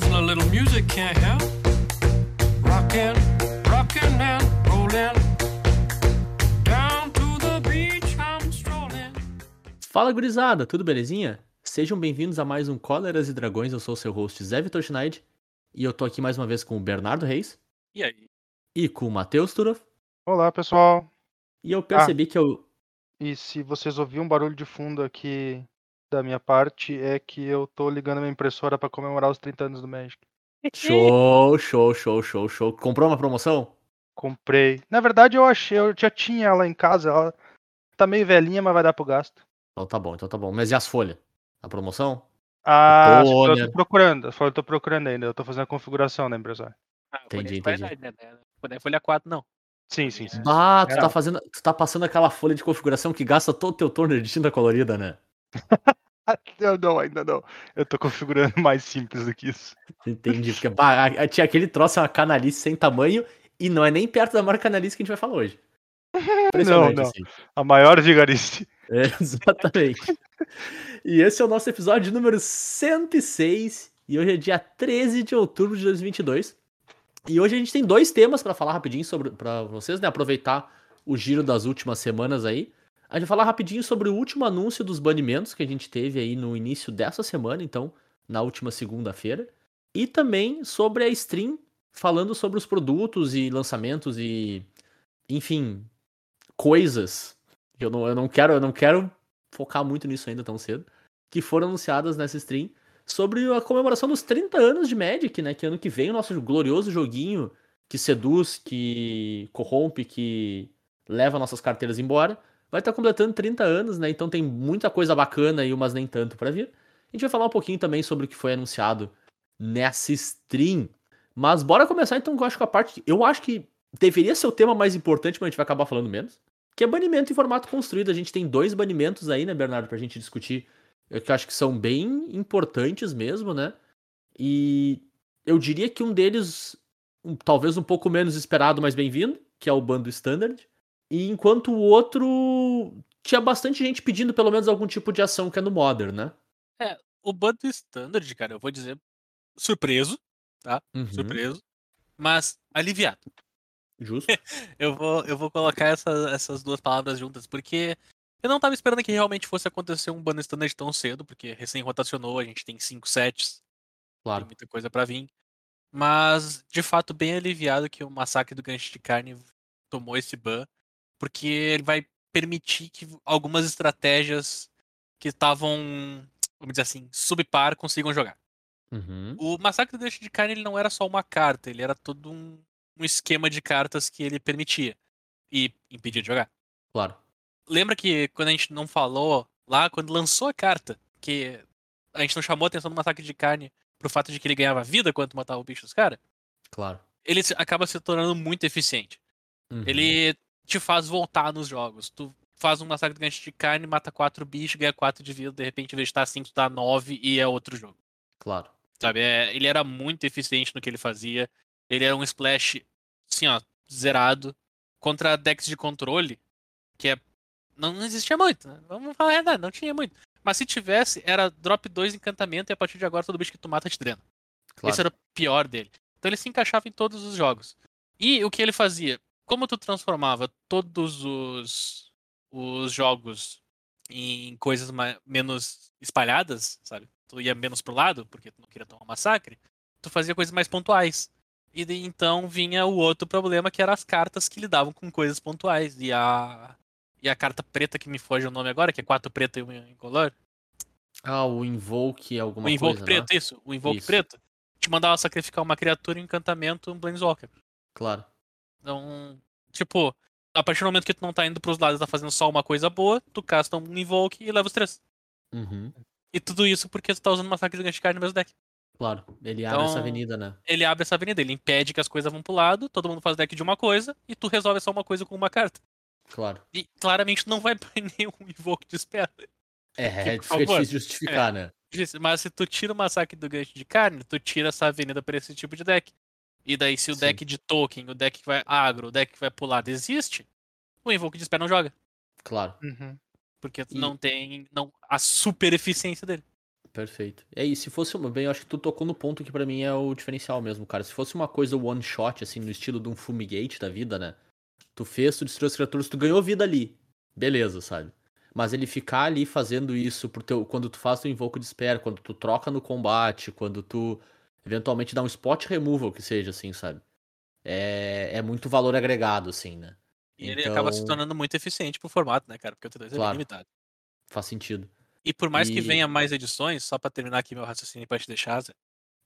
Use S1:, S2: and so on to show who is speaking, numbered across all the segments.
S1: A little music can't help. Rockin', rockin' and rollin'. Down to the beach I'm strolling.
S2: Fala gurizada, tudo belezinha? Sejam bem-vindos a mais um Cóleras e Dragões, eu sou o seu host Zé Vitor Schneid e eu tô aqui mais uma vez com o Bernardo Reis
S3: E aí?
S2: e com o Matheus Turoff
S4: Olá, pessoal.
S2: e eu percebi que eu...
S4: E se vocês ouvirem um barulho de fundo aqui da minha parte, é que eu tô ligando minha impressora pra comemorar os 30 anos do Magic.
S2: Show, show, show, show, show. Comprou uma promoção?
S4: Comprei. Na verdade, eu achei, eu já tinha ela em casa. Ela tá meio velhinha, mas vai dar pro gasto.
S2: Então tá bom, então tá bom. Mas e as folhas? A promoção?
S4: Ah,
S2: Tô,
S4: eu
S2: né?
S4: tô procurando. Eu tô procurando ainda. Eu tô fazendo a configuração da impressora.
S3: Ah,
S2: Entendi,
S3: folha
S2: entendi.
S3: qualidade, né? Não é folha 4, não.
S4: Sim, sim, sim.
S2: Ah, tu tá fazendo, tu tá passando aquela folha de configuração que gasta todo o teu turner de tinta colorida, né?
S4: Eu não, ainda não. Eu tô configurando mais simples do que isso.
S2: Entendi, porque bah, aquele troço, é uma canalice sem tamanho e não é nem perto da maior canalice que a gente vai falar hoje. Impressionante,
S4: não.
S2: assim.
S4: A maior vigarice.
S2: É, exatamente. e esse é o nosso episódio número 106. E hoje é dia 13 de outubro de 2022. E hoje a gente tem dois temas pra falar rapidinho sobre para vocês, né? Aproveitar o giro das últimas semanas aí. A gente vai falar rapidinho sobre o último anúncio dos banimentos que a gente teve aí no início dessa semana, então, na última segunda-feira. E também sobre a stream, falando sobre os produtos e lançamentos e, enfim, coisas. Eu não, eu não quero, eu não quero focar muito nisso ainda tão cedo. Que foram anunciadas nessa stream sobre a comemoração dos 30 anos de Magic, né? Que ano que vem o nosso glorioso joguinho que seduz, que corrompe, que leva nossas carteiras embora, vai estar completando 30 anos, né? Então tem muita coisa bacana e umas nem tanto pra vir. A gente vai falar um pouquinho também sobre o que foi anunciado nessa stream. Mas bora começar então, eu acho que a parte. Eu acho que deveria ser o tema mais importante, mas a gente vai acabar falando menos. Que é banimento em formato construído. A gente tem dois banimentos aí, né, Bernardo, pra gente discutir. Eu que acho que são bem importantes mesmo, né? E eu diria que um deles, um- talvez um pouco menos esperado, mas bem-vindo, que é o bando standard. E enquanto o outro tinha bastante gente pedindo pelo menos algum tipo de ação que é no Modern, né?
S3: O bando standard, cara, eu vou dizer surpreso,
S2: Uhum,
S3: surpreso, mas aliviado.
S2: Justo.
S3: Eu vou, eu vou colocar essa- essas duas palavras juntas, porque eu não tava esperando que realmente fosse acontecer um bando standard tão cedo, porque recém rotacionou, a gente tem cinco sets, tem
S2: Claro.
S3: muita coisa pra vir. Mas, de fato, bem aliviado que o massacre do gancho de carne tomou esse ban, porque ele vai permitir que algumas estratégias que estavam, vamos dizer assim, subpar consigam jogar.
S2: Uhum.
S3: O massacre do gancho de carne ele não era só uma carta, ele era todo um, um esquema de cartas que ele permitia e impedia de jogar.
S2: Claro.
S3: Lembra que quando a gente não falou lá, quando lançou a carta, que a gente não chamou a atenção do massacre de carne pro fato de que ele ganhava vida quando matava o bicho dos caras?
S2: Claro.
S3: Ele acaba se tornando muito eficiente.
S2: Uhum.
S3: Ele te faz voltar nos jogos. Tu faz um massacre de gancho de carne, mata quatro bichos, ganha quatro de vida, de repente, em vez de estar 5, tu dá 9 e é outro jogo.
S2: Claro.
S3: Sabe? É, ele era muito eficiente no que ele fazia. Ele era um splash, assim, ó, zerado. Contra decks de controle, que é. Não, não existia muito, né? Vamos falar a verdade, não tinha muito. Mas se tivesse, era drop 2 encantamento e a partir de agora todo bicho que tu mata te drena.
S2: claro.
S3: Esse era o pior dele. Então ele se encaixava em todos os jogos. E o que ele fazia? Como tu transformava todos os, os jogos em coisas ma- menos espalhadas, sabe? Tu ia menos pro lado, porque tu não queria tomar um massacre, tu fazia coisas mais pontuais. E então vinha o outro problema, que eram as cartas que lidavam com coisas pontuais. E a, e a carta preta, que me foge o nome agora, que é quatro preta e uma incolor.
S2: Ah, o Invoke alguma
S3: o Invoke
S2: coisa,
S3: preto,
S2: né?
S3: isso. O Invoke
S2: Isso.
S3: preto. Te mandava sacrificar uma criatura, um encantamento, um Planeswalker.
S2: Claro.
S3: Então, tipo, a partir do momento que tu não tá indo pros lados e tá fazendo só uma coisa boa, tu casta um Invoke e leva os três.
S2: Uhum.
S3: E tudo isso porque tu tá usando uma saca de gancho de carne no mesmo deck.
S2: Claro. Ele abre essa
S3: Então-
S2: avenida, né?
S3: Ele abre essa avenida, ele impede que as coisas vão pro lado, todo mundo faz deck de uma coisa, e tu resolve só uma coisa com uma carta.
S2: Claro.
S3: E claramente não vai banir nenhum Invoke de espera.
S2: É, fica
S3: favor.
S2: difícil justificar, né?
S3: Disse, Mas se tu tira o massacre do gancho de carne, tu tira essa avenida pra esse tipo de deck. E daí, se o
S2: Sim.
S3: deck de token, o deck que vai agro, o deck que vai pular desiste, o Invoke de espera não joga.
S2: Claro.
S4: Uhum.
S3: Porque tu
S2: E-
S3: não tem não, a super eficiência dele.
S2: Perfeito. E aí, se fosse uma. Bem, eu acho que tu tocou no ponto que pra mim é o diferencial mesmo, cara. Se fosse uma coisa one shot, assim, no estilo de um fumigate da vida, né? Tu fez, tu destruiu as criaturas, tu ganhou vida ali. Beleza, sabe? Mas ele ficar ali fazendo isso pro teu, quando tu faz o invoco de espera, quando tu troca no combate, quando tu eventualmente dá um spot removal, que seja assim, sabe? É, é muito valor agregado, assim, né?
S3: E ele acaba se
S2: Então-
S3: tornando muito eficiente pro formato, né, cara? Porque o T2 é
S2: Claro.
S3: limitado.
S2: Faz sentido.
S3: E por mais que
S2: E-
S3: venha mais edições, só pra terminar aqui meu raciocínio pra te deixar, Zé,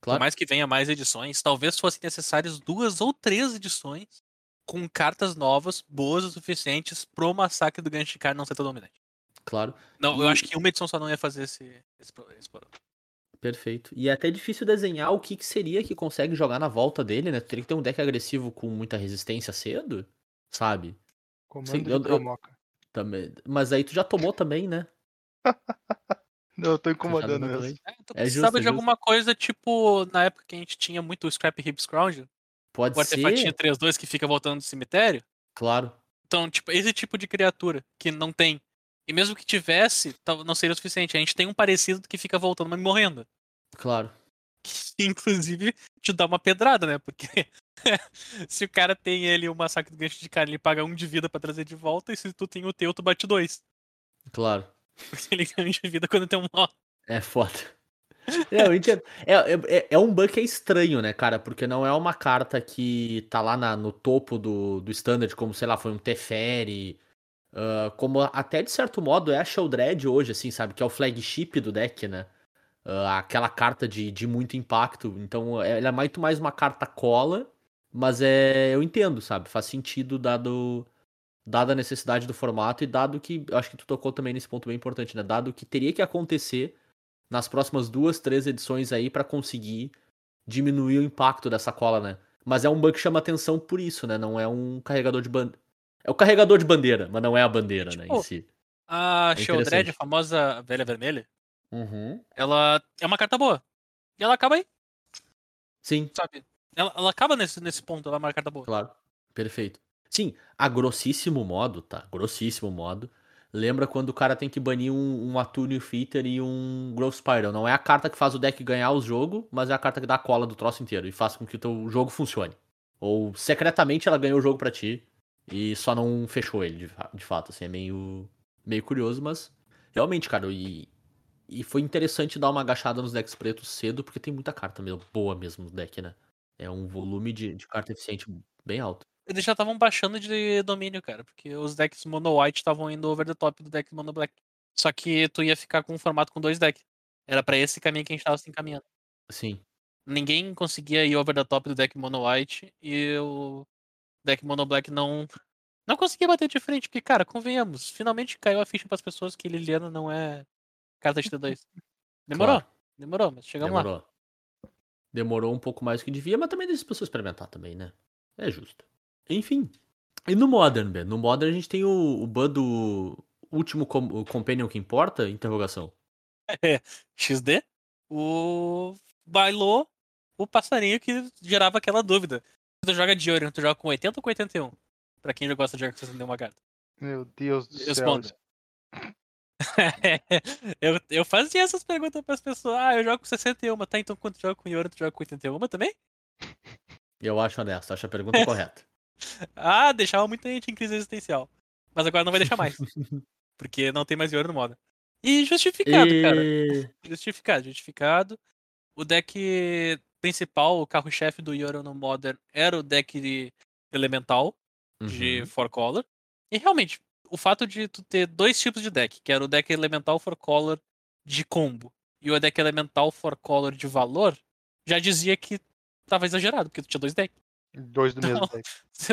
S3: por
S2: Claro.
S3: mais que venha mais edições, talvez fossem necessárias duas ou três edições com cartas novas, boas o suficientes pro massacre do Ganshikar não ser tão dominante.
S2: Claro.
S3: Não, eu
S2: E-
S3: acho que uma edição só não ia fazer esse, esse, esse problema.
S2: Perfeito. E é até difícil desenhar o que, que seria que consegue jogar na volta dele, né? Tu teria que ter um deck agressivo com muita resistência cedo, sabe?
S4: Comando
S2: Sim,
S4: de
S2: eu- eu-. Também. Mas aí tu já tomou também, né?
S4: Não, eu tô incomodando mesmo.
S2: também?
S3: É, tu
S2: É
S3: precisava
S2: justo, é
S3: de
S2: justo.
S3: alguma coisa, tipo, na época que a gente tinha muito o Scrap Hip Scrounge,
S2: Pode
S3: o artefatinho
S2: ser.
S3: 3-2 que fica voltando do cemitério.
S2: Claro.
S3: Então, tipo, esse tipo de criatura que não tem. E mesmo que tivesse, não seria o suficiente. A gente tem um parecido que fica voltando, mas morrendo.
S2: Claro.
S3: Que, inclusive, te dá uma pedrada, né? Porque se o cara tem ele o massacre do gancho de cara, ele paga um de vida pra trazer de volta, e se tu tem o teu, tu bate dois.
S2: Claro.
S3: Porque ele ganha um de vida quando tem um nó.
S2: É foda. É, entendo. É, é, é um banco que é estranho, né, cara? Porque não é uma carta que tá lá na- no topo do, do standard, como, sei lá, foi um Teferi. Ah, como até de certo modo é a Sheldred hoje, assim, sabe? Que é o flagship do deck, né? Ah, aquela carta de, de muito impacto. Então, ela é muito mais uma carta cola, mas é. Eu entendo, sabe? Faz sentido dado. Dada a necessidade do formato e dado que. Acho que tu tocou também nesse ponto bem importante, né? Dado que teria que acontecer nas próximas duas, três edições aí pra conseguir diminuir o impacto dessa cola, né? Mas é um bug que chama atenção por isso, né? Não é um carregador de bandeira. É o carregador de bandeira, mas não é a bandeira, né, em
S3: Tipo,
S2: si.
S3: A
S2: É
S3: Sheldred, a famosa velha vermelha,
S2: Uhum.
S3: ela é uma carta boa. E ela acaba aí,
S2: Sim,
S3: sabe? Ela, ela acaba nesse, nesse ponto, ela é uma carta boa.
S2: claro. Perfeito. Sim, a grossíssimo modo, tá? Grossíssimo modo. Lembra quando o cara tem que banir um, um Atúnio Fitter e um Growth Spiral. Não é a carta que faz o deck ganhar o jogo, mas é a carta que dá a cola do troço inteiro e faz com que o teu jogo funcione. Ou secretamente ela ganhou o jogo pra ti e só não fechou ele, de, de fato. Assim, é meio, meio curioso, mas realmente, cara, e, e foi interessante dar uma agachada nos decks pretos cedo, porque tem muita carta meio boa mesmo no deck, né? É um volume de, de carta eficiente bem alto.
S3: Eles já estavam baixando de domínio, cara, porque os decks mono white estavam indo over the top do deck mono black. Só que tu ia ficar com um formato com dois decks. Era pra esse caminho que a gente tava se encaminhando.
S2: Sim.
S3: Ninguém conseguia ir over the top do deck mono white e o deck mono black não não conseguia bater de frente, porque cara, convenhamos, finalmente caiu a ficha pras pessoas que Liliana não é carta de T2. Demorou,
S2: Claro.
S3: demorou, mas chegamos lá.
S2: Demorou. Demorou um pouco mais do que devia, mas também deixa as pessoas experimentar também, né? É justo. Enfim. E no Modern, Ben? No Modern a gente tem o, o ban do último com, o Companion que importa? Interrogação.
S3: XD, o bailou o passarinho que gerava aquela dúvida. Tu joga de Orion, tu joga com 80 ou com 81? Pra quem já gosta de 61 uma carta.
S4: Meu Deus do céu.
S3: Responda. eu, eu fazia essas perguntas pras pessoas. Ah, eu jogo com 61, tá? Então quando tu joga com Orion, tu joga com 81 também?
S2: Eu acho honesto, acho a pergunta correta.
S3: Ah, deixava muita gente em crise existencial. Mas agora não vai deixar mais. porque não tem mais Orion no modo. E justificado, cara.
S2: E...
S3: Justificado, justificado. O deck principal, o carro-chefe do Yoro no Modern, era o deck de elemental, de
S2: Uhum.
S3: four color. E realmente, o fato de tu ter dois tipos de deck, que era o deck elemental four color de combo e o deck elemental four color de valor, já dizia que tava exagerado, porque tu tinha dois decks.
S4: Dois do mesmo
S3: Não.
S4: deck.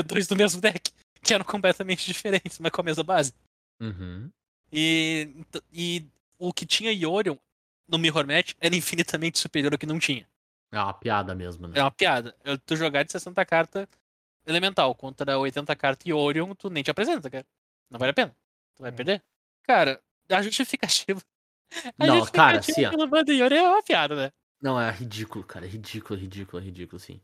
S3: dois do mesmo deck, que eram completamente diferentes, mas com a mesma base.
S2: Uhum.
S3: E, e o que tinha Yorion no Mirror Match era infinitamente superior ao que não tinha.
S2: É uma piada mesmo, né?
S3: É uma piada. Eu- Tu jogar de 60 cartas elemental contra 80 cartas Yorion, tu nem te apresenta, cara. Não vale a pena. Tu vai
S4: Hum.
S3: perder. Cara, a justificativa. A
S2: Não, cara,
S3: justificativa
S2: ó.
S3: pelo bando Yorion é uma piada, né?
S2: Não, é ridículo, cara. É ridículo, é ridículo, é ridículo, sim.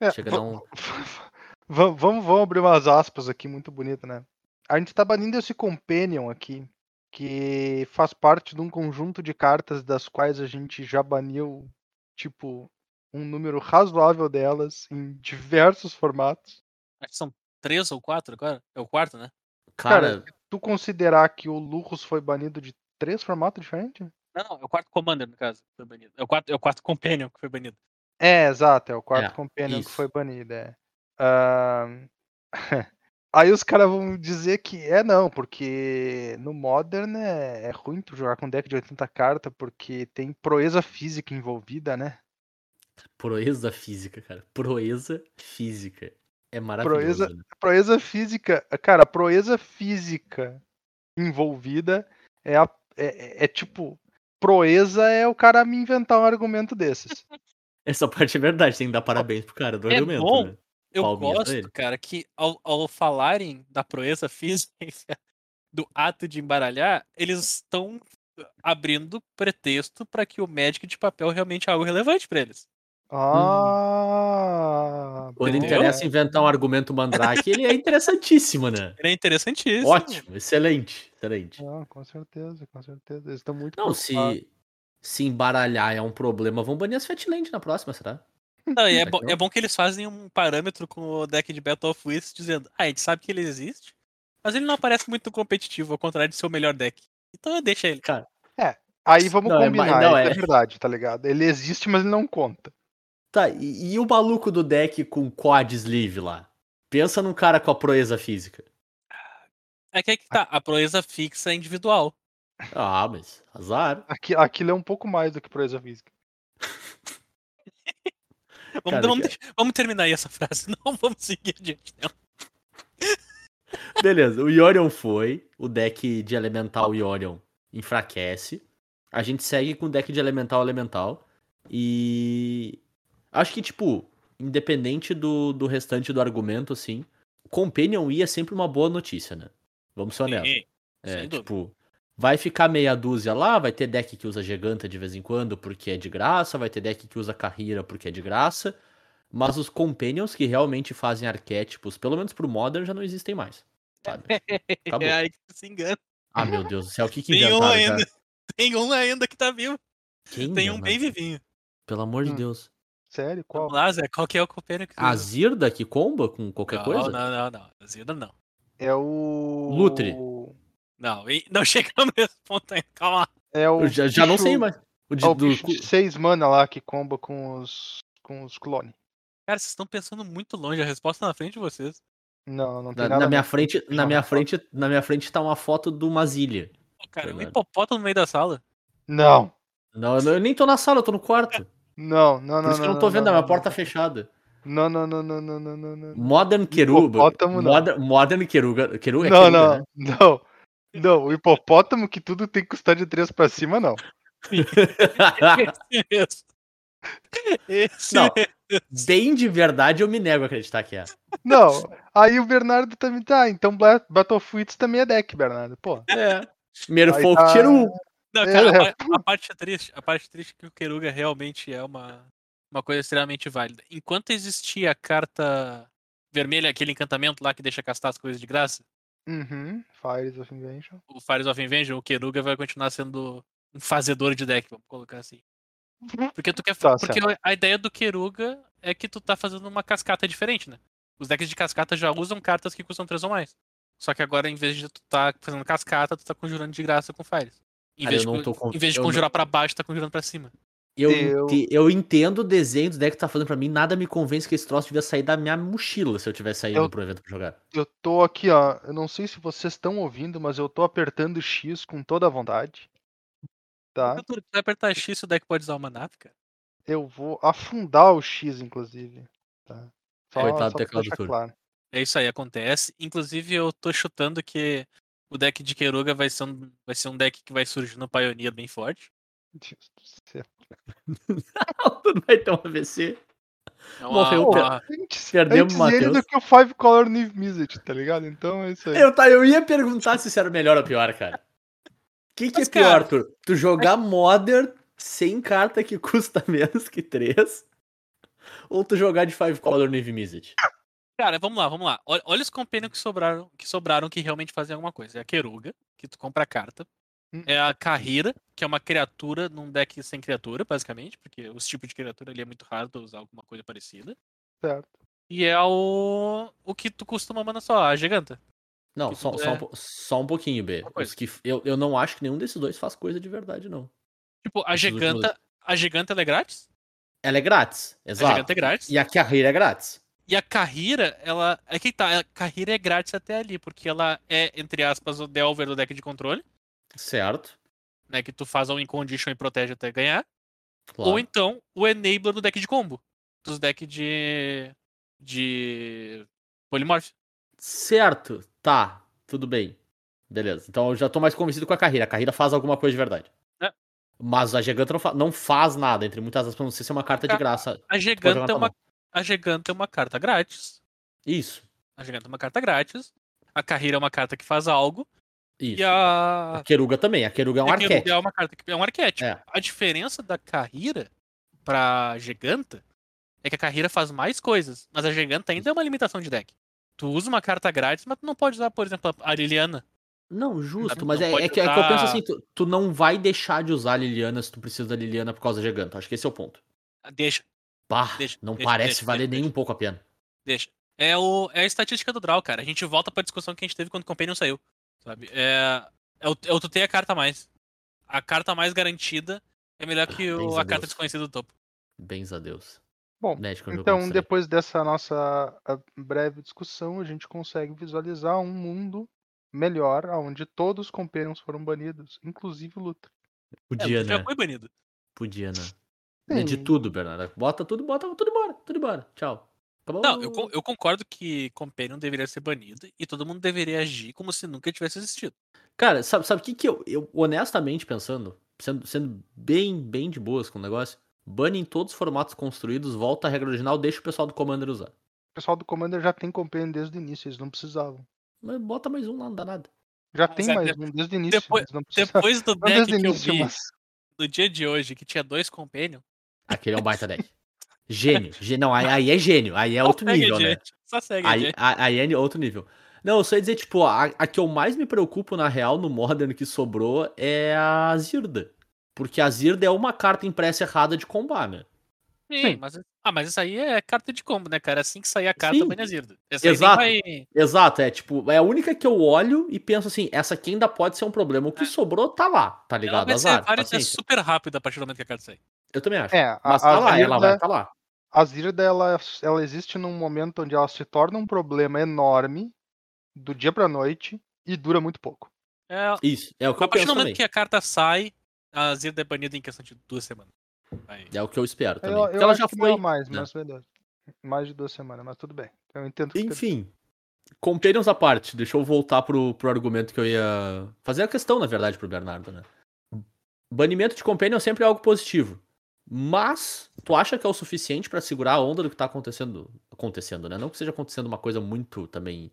S4: É,
S2: Chega a dar um.
S4: va- vamos, vamos abrir umas aspas aqui muito bonito, né? A gente tá banindo esse Companion aqui, que faz parte de um conjunto de cartas das quais a gente já baniu, tipo, um número razoável delas em diversos formatos.
S3: Acho que são três ou quatro agora. É o quarto, né?
S2: Cara,
S4: Cara, Tu considerar que o Lurrus foi banido de três formatos diferentes?
S3: Não, não, é o quarto Commander, no caso, que foi banido. É o quarto, é o quarto Companion que foi banido.
S4: É, exato, é o quarto
S2: É,
S4: Companion que
S2: isso.
S4: foi banido, é. Ahn, Aí os caras vão dizer que é não, porque no Modern é, é ruim tu jogar com deck de 80 cartas, porque tem proeza física envolvida, né?
S2: proeza física, cara. Proeza física. É maravilhoso.
S4: Proeza-
S2: né?
S4: Proeza física, cara, proeza física envolvida é, a- é, é- é tipo. Proeza é o cara me inventar um argumento desses.
S2: Essa parte é verdade, tem que dar parabéns pro cara do
S3: É
S2: argumento,
S3: bom.
S2: né?
S3: Eu gosto,
S2: ele.
S3: cara, que ao, ao falarem da proeza física, do ato de embaralhar, eles estão abrindo pretexto para que o Magic de papel realmente é algo relevante para eles.
S4: Ah,
S2: Quando interessa inventar um argumento mandrake, ele é interessantíssimo, né?
S3: Ele é interessantíssimo.
S2: Ótimo, excelente, excelente.
S4: Ah, com certeza, com certeza. Eles estão muito
S2: Não, se, se embaralhar é um problema, vão banir as Fatland na próxima, será?
S3: Não, e é, bo-
S2: não.
S3: é bom que eles fazem um parâmetro com o deck de Battle of Wits dizendo, ah, a gente sabe que ele existe, mas ele não aparece muito competitivo, ao contrário de ser o melhor deck. Então deixa ele.
S2: Cara,
S4: Aí vamos
S2: Não, é
S4: combinar,
S2: não,
S4: isso é...
S2: é-
S4: verdade, tá ligado? Ele existe, mas ele não conta.
S2: tá, e, e o maluco do deck com quad sleeve lá? Pensa num cara com a proeza física.
S3: É que aí que tá, a proeza fixa é individual.
S2: Ah, mas azar.
S4: Aqui, aquilo é um pouco mais do que proeza física.
S3: Vamos,
S2: Cara,
S3: vamos,
S2: que-
S3: deixa- vamos terminar aí essa frase, não vamos seguir adiante. Não.
S2: Beleza, o Yorion foi, o deck de elemental Yorion enfraquece. A gente segue com o deck de elemental elemental. E acho que, tipo, independente do, do restante do argumento, assim, Companion ia sempre uma boa notícia, né? Vamos ser honestos. É, tipo, vai ficar meia dúzia lá, vai ter deck que usa giganta de vez em quando porque é de graça, vai ter deck que usa carreira porque é de graça, mas os companions que realmente fazem arquétipos, pelo menos pro Modern, já não existem mais. Sabe? Acabou.
S3: É aí que se engana.
S2: Ah, meu Deus do céu, o que que
S3: Tem um ainda.
S2: cara?
S3: Tem um ainda que tá vivo.
S2: Quem,
S3: Tem um bem vivinho.
S2: Pelo amor de
S4: Hum.
S2: Deus.
S4: Sério? Qual?
S3: Vamos lá, Zé, qual que é o companheiro que
S2: A? Zirda que comba com qualquer
S3: não,
S2: coisa?
S3: Não, não, não. Zilda não.
S4: É o.
S2: Lutre.
S3: Não, e- não chegamos nesse ponto ainda. Calma.
S4: É o.
S2: Eu já, já não
S4: bicho-
S2: sei mais. O de,
S4: É o
S2: do,
S4: bicho de 6 mana lá que comba com os. com os clones.
S3: Cara, vocês estão pensando muito longe. A resposta tá na frente de vocês.
S4: Não, não tem
S2: na,
S4: nada.
S2: na minha frente, na
S4: Não,
S2: minha
S4: não.
S2: frente, na minha frente tá uma foto de uma ilha.
S3: Pô, cara, um
S2: Verdade.
S3: hipopótamo no meio da sala.
S4: Não.
S2: Não, eu não- eu nem tô na sala, eu tô no quarto.
S4: Não, não, não.
S2: Por isso que eu não tô vendo, a minha porta tá fechada.
S4: Não, não, não, não, não, não, não, não.
S2: Modern Keruga.
S4: Hipopótamo, não.
S2: Modern, Modern Keruga. Keruga é
S4: Não,
S2: Keruga,
S4: não,
S2: né?
S4: não. Não, o hipopótamo que tudo tem que custar de 3 pra cima, não.
S3: Esse
S2: Não. Bem de verdade, eu me nego a acreditar que é.
S4: Não, aí o Bernardo também tá. Então Bla- Battlefield também é deck, Bernardo. Pô.
S2: É. Primeiro
S4: Aí
S2: foi o
S4: tá-
S2: Keru.
S3: Não, cara,
S4: É.
S3: a, a parte triste, a parte triste é que o Keruga realmente é uma, uma coisa extremamente válida. Enquanto existia a carta vermelha, aquele encantamento lá que deixa castar as coisas de graça,
S4: Uhum. Fires of Invention.
S3: o Fires of Invention, o Keruga vai continuar sendo um fazedor de deck, vamos colocar assim. Porque tu quer
S4: Tá,
S3: porque a ideia do Keruga é que tu tá fazendo uma cascata diferente, né? Os decks de cascata já usam cartas que custam 3 ou mais. Só que agora, em vez de tu tá fazendo cascata, tu tá conjurando de graça com Fires. Em
S2: Cara,
S3: vez,
S2: eu não
S3: de,
S2: tô
S3: con-
S2: con-
S3: em vez de
S2: eu não-
S3: conjurar pra baixo, tá conjurando pra cima.
S2: Eu,
S4: Eu-
S2: ente- eu entendo o desenho do deck que tá fazendo pra mim, nada me convence que esse troço devia sair da minha mochila se eu tivesse saído
S4: Eu-
S2: pro evento pra jogar.
S4: Eu tô aqui, ó. Eu não sei se vocês estão ouvindo, mas eu tô apertando X com toda a vontade. Tá?
S3: Tu vai apertar X se o deck pode usar uma nave, cara.
S4: Eu vou afundar o X, inclusive. Tá? Só,
S2: Coitado do
S4: só pra
S2: teclado turbo.
S4: claro.
S3: É isso aí, acontece. Inclusive, eu tô chutando que o deck de Keruga vai ser um, vai ser um deck que vai surgir no Pioneer bem forte.
S4: Deus do céu.
S2: Tudo vai ter um AVC.
S3: É uma-
S2: Morreu,
S3: uma-
S4: Antes,
S2: Perdemos
S4: antes
S2: o Matheus.
S4: do que o Five Color Niv Mizzet, tá ligado? Então é isso aí.
S2: Eu, tá, eu ia perguntar se isso era melhor ou pior, cara. O que, que
S3: Mas,
S2: é pior,
S3: cara-
S2: Arthur? Tu jogar Modern sem carta que custa menos que 3? Ou tu jogar de 5 Color Navy Mizzet?
S3: Cara, vamos lá, vamos lá. Olha, olha os companions que sobraram, que sobraram que realmente fazem alguma coisa. É a Keruga, que tu compra a carta. É a Carreira, que é uma criatura num deck sem criatura, basicamente, porque os tipos de criatura ali é muito raro tu usar alguma coisa parecida.
S4: Certo.
S3: E é o, o que tu costuma mandar só, a Giganta.
S2: Não,
S3: Que
S2: só, só, um,
S3: é-
S2: po- só um pouquinho, B. Os que, eu, eu não acho que nenhum desses dois faz coisa de verdade, não.
S3: Tipo, a
S2: Esses últimos-
S3: Giganta, a Giganta ela é grátis.
S2: Ela é grátis,
S3: A
S2: exato.
S3: Giganta é grátis.
S2: E a carreira é grátis.
S3: E a Carreira, ela. É que tá, a Carreira é grátis até ali, porque ela é, entre aspas, o Delver do deck de controle,
S2: Certo.
S3: né? Que tu faz um win condition e protege até ganhar.
S2: Claro.
S3: Ou então o Enabler do deck de combo. Dos decks de. de. Polymorph.
S2: Certo. Tá. Tudo bem. Beleza. Então eu já tô mais convencido com a carreira. A carreira faz alguma coisa de verdade.
S3: É.
S2: Mas a Giganta não, fa- não faz nada, entre muitas aspas, pra não sei se é uma carta de
S3: Ca-
S2: graça.
S3: A Giganta é uma. A Giganta é uma carta grátis.
S2: Isso.
S3: A Giganta é uma carta grátis. A Carreira é uma carta que faz algo.
S2: Isso.
S3: E a.
S2: A Keruga também. A Keruga é um
S3: a Keruga
S2: arquétipo.
S3: É uma carta que é um arquétipo.
S2: É.
S3: A diferença da Carreira pra Giganta é que a Carreira faz mais coisas, mas a Giganta ainda é uma limitação de deck. Tu usa uma carta grátis, mas tu não pode usar, por exemplo, a Liliana.
S2: Não, justo,
S3: Não
S2: mas é,
S3: pode
S2: é que, é que eu penso
S3: usar-
S2: assim, tu, tu não vai deixar de usar a Liliana se tu precisa da Liliana por causa da Giganta. Acho que esse é o ponto.
S3: Deixa,
S2: Bah,
S3: Deixa,
S2: não
S3: deixa,
S2: parece
S3: deixa,
S2: valer
S3: deixa,
S2: nem um pouco a pena.
S3: deixa. É, o, é a estatística do draw, cara. A gente volta pra discussão que a gente teve quando o Companion saiu. Sabe? É, é, o, é o tu ter a carta a mais. A carta mais garantida é melhor que
S2: Ah,
S3: o- a
S2: a
S3: carta desconhecida do topo.
S2: Bens a Deus.
S4: Bom,
S2: Médico é
S4: Então, depois dessa nossa breve discussão, a gente consegue visualizar um mundo melhor, onde todos os Companions foram banidos, inclusive o Luthor.
S3: É,
S2: Podia,
S3: já
S2: né?
S3: foi banido.
S2: Podia, né? É de
S4: Sim.
S2: tudo, Bernardo. Bota tudo, bota tudo embora. Tudo embora. Tchau. Acabou.
S3: Não, eu, eu concordo que Companion deveria ser banido e todo mundo deveria agir como se nunca tivesse existido.
S2: Cara, sabe sabe o que que eu, eu, honestamente pensando, sendo, sendo bem, bem de boas com o negócio, bane em todos os formatos construídos, volta à regra original, deixa o pessoal do Commander usar.
S4: O pessoal do Commander já tem Companion desde o início, eles não precisavam.
S2: Mas bota mais um lá, não dá nada.
S4: Já
S3: Mas
S4: tem
S3: é,
S4: mais um desde o início,
S3: depois-
S4: eles não precisavam.
S3: Depois do
S4: Não
S3: deck que eu vi
S4: mas
S3: no dia de hoje, que tinha dois Companion,
S2: Aquele é um baita deck. Gênio. Gê- Não, aí, aí é gênio. Aí é
S3: só
S2: outro nível, né?
S3: Só segue
S2: Aí,
S3: adiante.
S2: a- aí é outro nível. Não, eu só ia dizer, tipo, a, a que eu mais me preocupo, na real, no Modern que sobrou é a Zirda. Porque a Zirda é uma carta impressa errada de combar, né?
S3: Sim,
S4: sim.
S3: mas, ah, mas isso aí é carta de combo, né, cara? Assim que sair a carta,
S2: Sim.
S3: bane a Zirda. Essa aí
S2: Exato.
S3: vai-
S2: Exato, é tipo, é a única que eu olho e penso assim, essa aqui ainda pode ser um problema. O que
S3: É.
S2: sobrou tá lá, tá
S3: Ela
S2: ligado?
S3: vai ser,
S2: Azar,
S3: vai ser
S2: paciência.
S3: super rápida a partir do momento que a carta sair.
S2: Eu também acho.
S4: É, a,
S2: Mas tá
S4: a
S2: lá, ela vai
S4: Zirda,
S2: tá lá.
S4: a Zirda ela, ela existe num momento onde ela se torna um problema enorme do dia pra noite e dura muito pouco.
S3: É,
S2: Isso, é o que
S3: a
S2: eu
S3: partir
S2: penso
S3: do momento
S2: também.
S3: que a carta sai, a Zirda é banida em questão de duas semanas. Vai.
S2: É o que eu espero também.
S4: Eu, eu
S2: ela
S4: acho
S2: já
S4: que
S2: foi.
S4: mais, mas. Mais de duas semanas, mas tudo bem. Eu entendo que
S2: Enfim, Companions à parte, deixa eu voltar pro, pro argumento que eu ia. Fazer a questão, na verdade, pro Bernardo, né? Banimento de Companion sempre é algo positivo. Mas, tu acha que é o suficiente pra segurar a onda do que tá acontecendo? Acontecendo, né? Não que seja acontecendo uma coisa muito também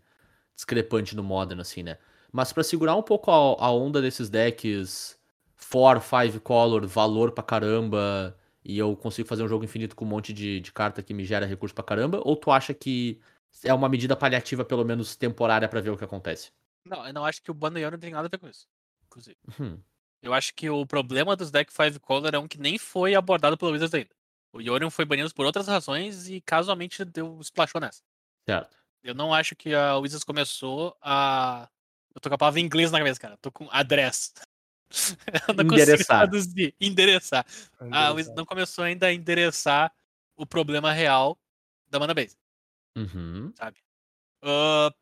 S2: discrepante no Modern, assim, né? Mas pra segurar um pouco a, a onda desses decks 4, 5 color, valor pra caramba, e eu consigo fazer um jogo infinito com um monte de, de carta que me gera recurso pra caramba? Ou tu acha que é uma medida paliativa, pelo menos temporária, pra ver o que acontece?
S3: Não, eu não acho que o Banner não tem nada a ver com isso. Inclusive.
S2: Hum,
S3: Eu acho que o problema dos deck 5 color é um que nem foi abordado pelo Wizards ainda. O Yorion foi banido por outras razões e casualmente deu splashou nessa.
S2: certo.
S3: Eu não acho que a Wizards começou a. Eu tô com a palavra em inglês na cabeça, cara. Tô com address. Eu não consigo
S2: Endereçar.
S3: traduzir. Endereçar.
S4: é
S3: A Wizards não começou ainda a endereçar o problema real da Mana Base,
S2: Uhum.
S3: sabe? Ah,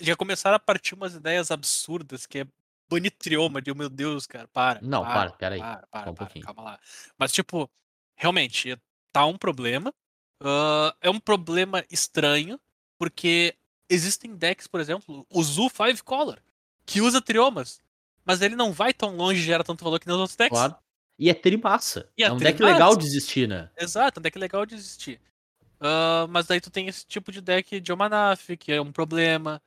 S3: já começaram a partir umas ideias absurdas que é banir trioma de meu Deus, cara. Para.
S2: Não, para, peraí.
S3: Para, para,
S2: um
S3: para,
S2: pouquinho.
S3: calma lá. Mas, tipo, realmente, tá um problema. Ah, é um problema estranho, porque existem decks, por exemplo, o Zu 5 Color, que usa triomas, mas ele não vai tão longe e gera tanto valor que nos outros decks.
S2: Claro. E é trimassa.
S3: E é
S2: é um deck legal de existir, né?
S3: Exato, um deck legal de existir. Ah, mas daí tu tem esse tipo de deck de Omanaf, que é um problema.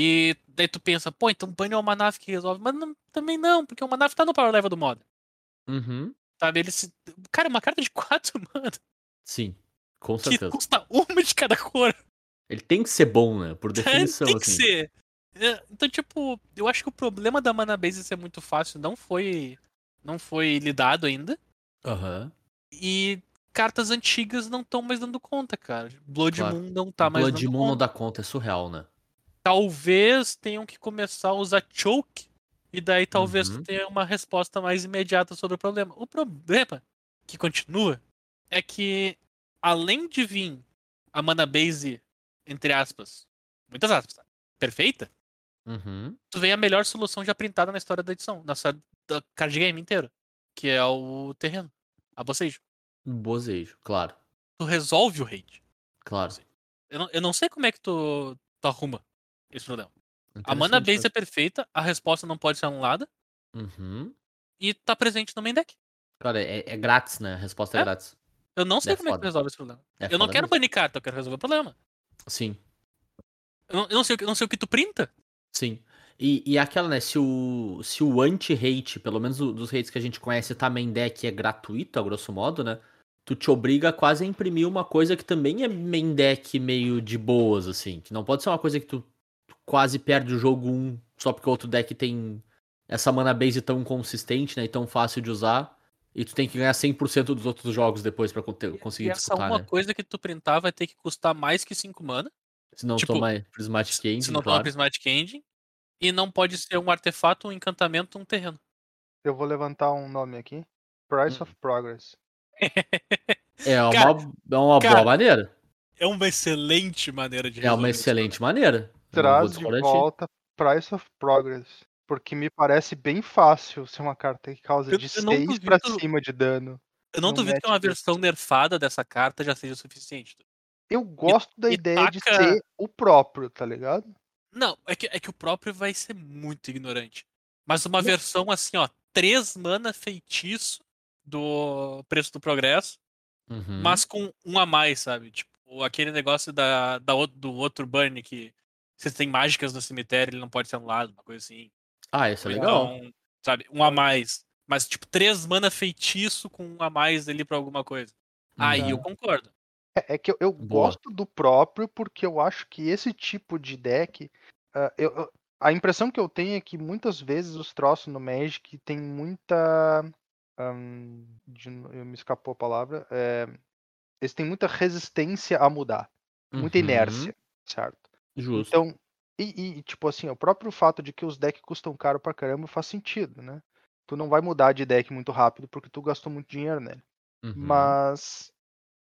S3: E daí tu pensa, pô, então bane o Omanaf que resolve. Mas não- também não, porque o Omanaf tá no power level do modo.
S2: Uhum.
S3: Sabe? Ele se... Cara, uma carta de 4 mana
S2: Sim, com
S3: que
S2: certeza.
S3: custa uma de cada cor.
S2: Ele tem que ser bom, né? Por definição,
S3: tem que
S2: assim.
S3: ser. É, Então, tipo, eu acho que o problema da mana base ser muito fácil não foi não foi lidado ainda.
S2: Aham.
S3: E cartas antigas não estão mais dando conta, cara. Blood
S2: Claro.
S3: Moon não tá mais
S2: Blood
S3: dando
S2: Moon não
S3: conta.
S2: dá conta, é surreal, né?
S3: Talvez tenham que começar a usar choke. E daí talvez
S2: Uhum.
S3: tu tenha uma resposta mais imediata sobre o problema. O problema que continua é que, além de vir a mana base, entre aspas, muitas aspas, tá? perfeita,
S2: Uhum.
S3: tu vem a melhor solução já printada na história da edição, na história da card game inteira, que é o terreno, a bocejo.
S2: Bozejo, claro.
S3: Tu resolve o raid.
S2: Claro.
S3: Eu não, eu não sei como é que tu, tu arruma esse problema. A mana base é perfeita, a resposta não pode ser anulada
S2: Uhum.
S3: e tá presente no main deck.
S2: Cara, é, é grátis, né? A resposta é,
S3: É?
S2: grátis.
S3: Eu não sei
S2: É
S3: como é que tu
S2: foda.
S3: resolve esse problema.
S2: É
S3: eu não
S2: foda
S3: quero
S2: mesmo.
S3: banir carta, eu quero resolver o problema.
S2: Sim,
S3: Eu não, eu não sei, o que- eu não sei o que tu printa.
S2: sim. E, e aquela, né? Se o, se o anti-hate, pelo menos dos hates que a gente conhece, tá main deck é gratuito, a grosso modo, né? Tu te obriga quase a imprimir uma coisa que também é main deck meio de boas, assim. Que não pode ser uma coisa que tu quase perde o jogo um só porque o outro deck tem essa mana base tão consistente, né? E tão fácil de usar. E tu tem que ganhar 100% dos outros jogos depois pra conte-
S3: E
S2: conseguir
S3: essa
S2: disputar,
S3: uma
S2: né?
S3: coisa que tu printar vai ter que custar mais que 5 mana.
S2: Se não
S3: tipo,
S2: tomar Prismatic Engine,
S3: se não tomar
S2: claro.
S3: Prismatic Engine. E não pode ser um artefato, um encantamento, um terreno.
S4: Eu vou levantar um nome aqui. Price
S2: Hum.
S4: of Progress.
S2: É uma,
S3: Cara,
S2: é uma
S3: cara,
S2: boa maneira.
S3: É uma excelente maneira de
S2: É uma excelente maneira.
S4: Traz de volta Price of Progress. Porque me parece bem fácil ser uma carta que causa
S3: Eu-
S4: de
S3: eu não
S4: 6 pra cima de dano.
S3: Eu não duvido que uma versão nerfada dessa carta já seja suficiente.
S4: Eu gosto da
S3: e
S4: ideia de
S3: taca-
S4: ser o próprio, tá ligado?
S3: Não, é que, é que o próprio vai ser muito ignorante. Mas uma
S4: Não.
S3: versão assim, ó, 3 mana feitiço do preço do progresso,
S2: Uhum.
S3: mas com um a mais, sabe? Tipo, aquele negócio da, da, do outro burn que se tem mágicas no cemitério, ele não pode ser anulado, uma coisa assim.
S2: Ah, isso é legal.
S3: então, sabe, um a mais. Mas, tipo, 3 mana feitiço com um a mais ali pra alguma coisa. Aí
S2: Uhum.
S3: eu concordo.
S4: É, é que eu, eu gosto do próprio porque eu acho que esse tipo de deck. ah, eu- a impressão que eu tenho é que muitas vezes os troços no Magic tem muita. de eu me escapou a palavra. é, eles têm muita resistência a mudar. Muita
S2: Uhum.
S4: inércia, certo?
S2: Justo.
S4: Então, e, e, tipo assim, o próprio fato de que os decks custam caro pra caramba faz sentido, né? Tu não vai mudar de deck muito rápido porque tu gastou muito dinheiro nele.
S2: Uhum.
S4: Mas,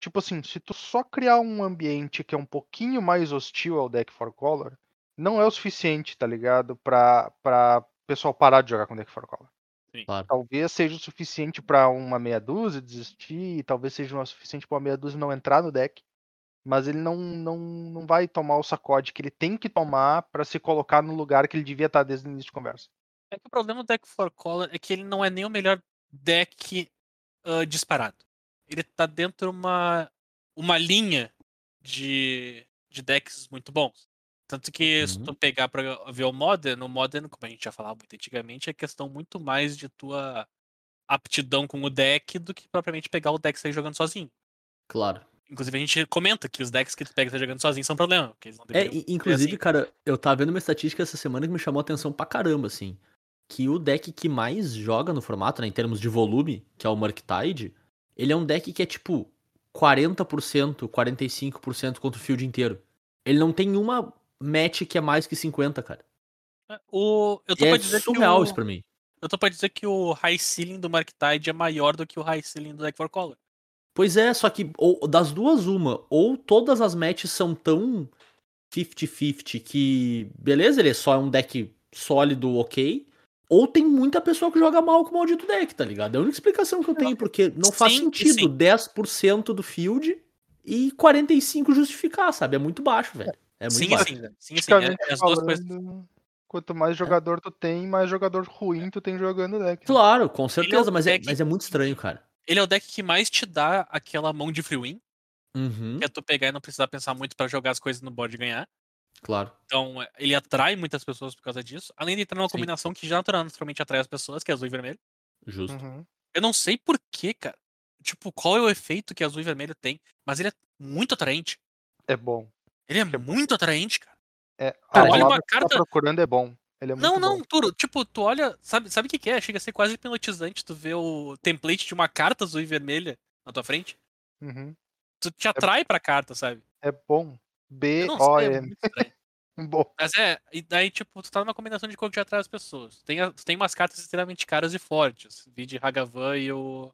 S4: tipo assim, se tu só criar um ambiente que é um pouquinho mais hostil ao deck for color, não é o suficiente, tá ligado? Pra, pra pessoal parar de jogar com deck for color.
S2: Claro.
S4: Talvez seja o suficiente pra uma meia dúzia desistir, talvez seja o suficiente pra uma meia dúzia não entrar no deck. Mas ele não, não, não vai tomar o sacode que ele tem que tomar pra se colocar no lugar que ele devia estar desde o início de conversa.
S3: É que o problema do deck for color é que ele não é nem o melhor deck ah, disparado. Ele tá dentro de uma, uma linha de, de decks muito bons. Tanto que se
S2: Uhum.
S3: tu pegar pra ver o Modern, o Modern, como a gente já falava muito antigamente, é questão muito mais de tua aptidão com o deck do que propriamente pegar o deck e sair jogando sozinho.
S2: Claro.
S3: Inclusive a gente comenta que os decks que tu pega e sai jogando sozinho são problema.
S2: É, e- inclusive,
S3: assim.
S2: cara, eu tava vendo uma estatística essa semana que me chamou a atenção pra caramba, assim. Que o deck que mais joga no formato, né, em termos de volume, que é o Murktide, ele é um deck que é tipo 40%, 45% contra o field inteiro. Ele não tem uma match que é mais que 50, cara.
S3: O, eu
S2: E
S3: tô
S2: é
S3: pra dizer que
S2: surreal
S3: o,
S2: isso pra mim.
S3: Eu tô pra dizer que o high ceiling do Mark Tide é maior do que o high ceiling do Deck for Color.
S2: Pois é, só que ou, das duas, uma, ou todas as matches são tão 50-50 que, beleza, ele é só um deck sólido, ok, ou tem muita pessoa que joga mal com o maldito deck, tá ligado? É a única explicação que eu tenho, porque não faz
S3: Sim,
S2: sentido
S3: sim.
S2: 10% do field e 45% justificar, sabe? É muito baixo, velho. É muito
S3: sim,
S2: baixo.
S3: sim, sim, sim. É, é as duas coisas.
S4: quanto mais jogador tu tem, mais jogador ruim tu tem jogando o deck. né?
S2: Claro, com certeza, mas, é, mas é muito estranho, cara.
S3: Ele é o deck que mais te dá aquela mão de free win,
S2: Uhum,
S3: que é tu pegar e não precisar pensar muito pra jogar as coisas no board e ganhar.
S2: claro.
S3: Então, é, ele atrai muitas pessoas por causa disso. Além de entrar numa
S2: Sim.
S3: combinação que já naturalmente atrai as pessoas, que é azul e vermelho.
S2: Justo.
S4: Uhum.
S3: Eu não sei por que, cara. Tipo, qual é o efeito que azul e vermelho tem, mas ele é muito atraente.
S4: É bom.
S3: Ele é muito atraente, cara.
S4: É,
S3: Cara,
S4: a
S3: olha uma
S4: você
S3: carta-
S4: tá procurando é bom. Ele é muito
S3: Não,
S4: bom.
S3: não, Turo, tipo, tu olha, sabe, sabe o que que é? Chega a ser quase hipnotizante tu ver o template de uma carta azul e vermelha na tua frente.
S4: Uhum.
S3: Tu te atrai pra carta, sabe?
S4: É bom.
S3: Sei, é
S4: B-O-M. Bom.
S3: Mas é, e daí, tipo, tu tá numa combinação de cor que te atrai as pessoas. Tem, a- tem umas cartas extremamente caras e fortes. Vi de Hagavan e o.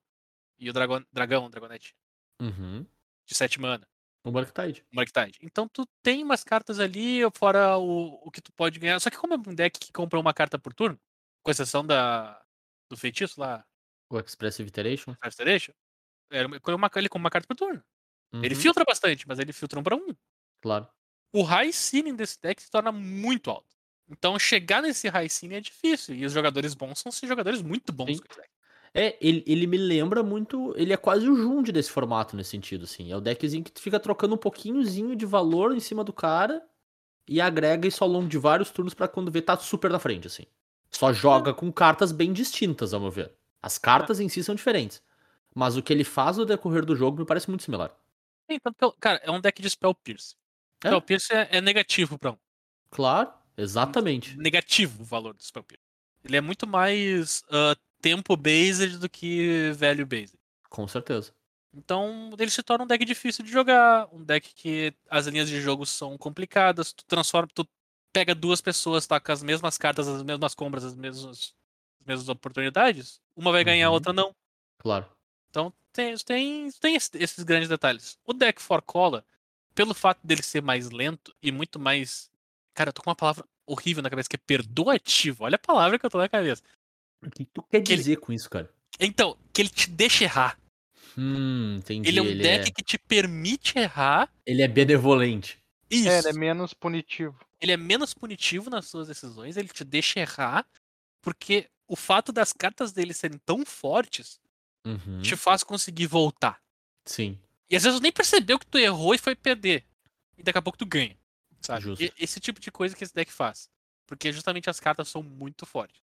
S3: E o Dragon, Dragão, Dragonete.
S2: Uhum.
S3: De 7 mana.
S2: O Murktide.
S3: Marktide. Então tu tem umas cartas ali, fora o, o que tu pode ganhar. Só que como é um deck que compra uma carta por turno, com exceção da, do feitiço lá,
S2: O Expressive Iteration.
S3: Restoration, era uma, uma, ele compra uma carta por turno. Ele
S2: Uhum,
S3: filtra bastante, mas ele filtra um pra um.
S2: Claro.
S3: O high ceiling desse deck se torna muito alto. Então chegar nesse high ceiling é difícil. E os jogadores bons são jogadores muito bons
S2: É, ele, ele me lembra muito. Ele é quase o Jund desse formato, nesse sentido, assim. É o deckzinho que tu fica trocando um pouquinhozinho de valor em cima do cara e agrega isso ao longo de vários turnos pra quando vê tá super na frente, assim. Só joga com cartas bem distintas, ao meu ver. As cartas em si são diferentes. Mas o que ele faz no decorrer do jogo me parece muito similar.
S3: Então, cara, é um deck de Spell Pierce.
S2: É.
S3: Spell Pierce é, é negativo pra um.
S2: Claro, exatamente.
S3: negativo o valor do Spell Pierce. Ele é muito mais ah, tempo based do que velho based.
S2: Com certeza.
S3: Então ele se torna um deck difícil de jogar, um deck que as linhas de jogo são complicadas, tu transforma, tu pega duas pessoas, tá com as mesmas cartas, as mesmas compras, as mesmas, as mesmas oportunidades, uma vai ganhar, a
S2: Uhum.
S3: outra não.
S2: Claro.
S3: Então tem, tem, tem esse- esses grandes detalhes. O deck For Cola, pelo fato dele ser mais lento e muito mais. Cara, eu tô com uma palavra horrível na cabeça que é perdoativo. Olha a palavra que eu tô na cabeça.
S2: O que tu quer
S3: Que ele-
S2: dizer com isso, cara?
S3: Então, que ele te deixa errar.
S2: Hum, entendi.
S3: Ele é um
S2: ele,
S3: deck
S2: é,
S3: que te permite errar.
S2: ele é benevolente.
S3: Isso.
S4: É, ele é menos punitivo.
S3: ele é menos punitivo nas suas decisões, ele te deixa errar, porque o fato das cartas dele serem tão fortes
S2: Uhum,
S3: te faz conseguir voltar.
S2: Sim.
S3: E às vezes tu nem percebeu que tu errou e foi perder. E daqui a pouco tu ganha. Sabe?
S2: Justo.
S3: E esse tipo de coisa que esse deck faz. Porque justamente as cartas são muito fortes.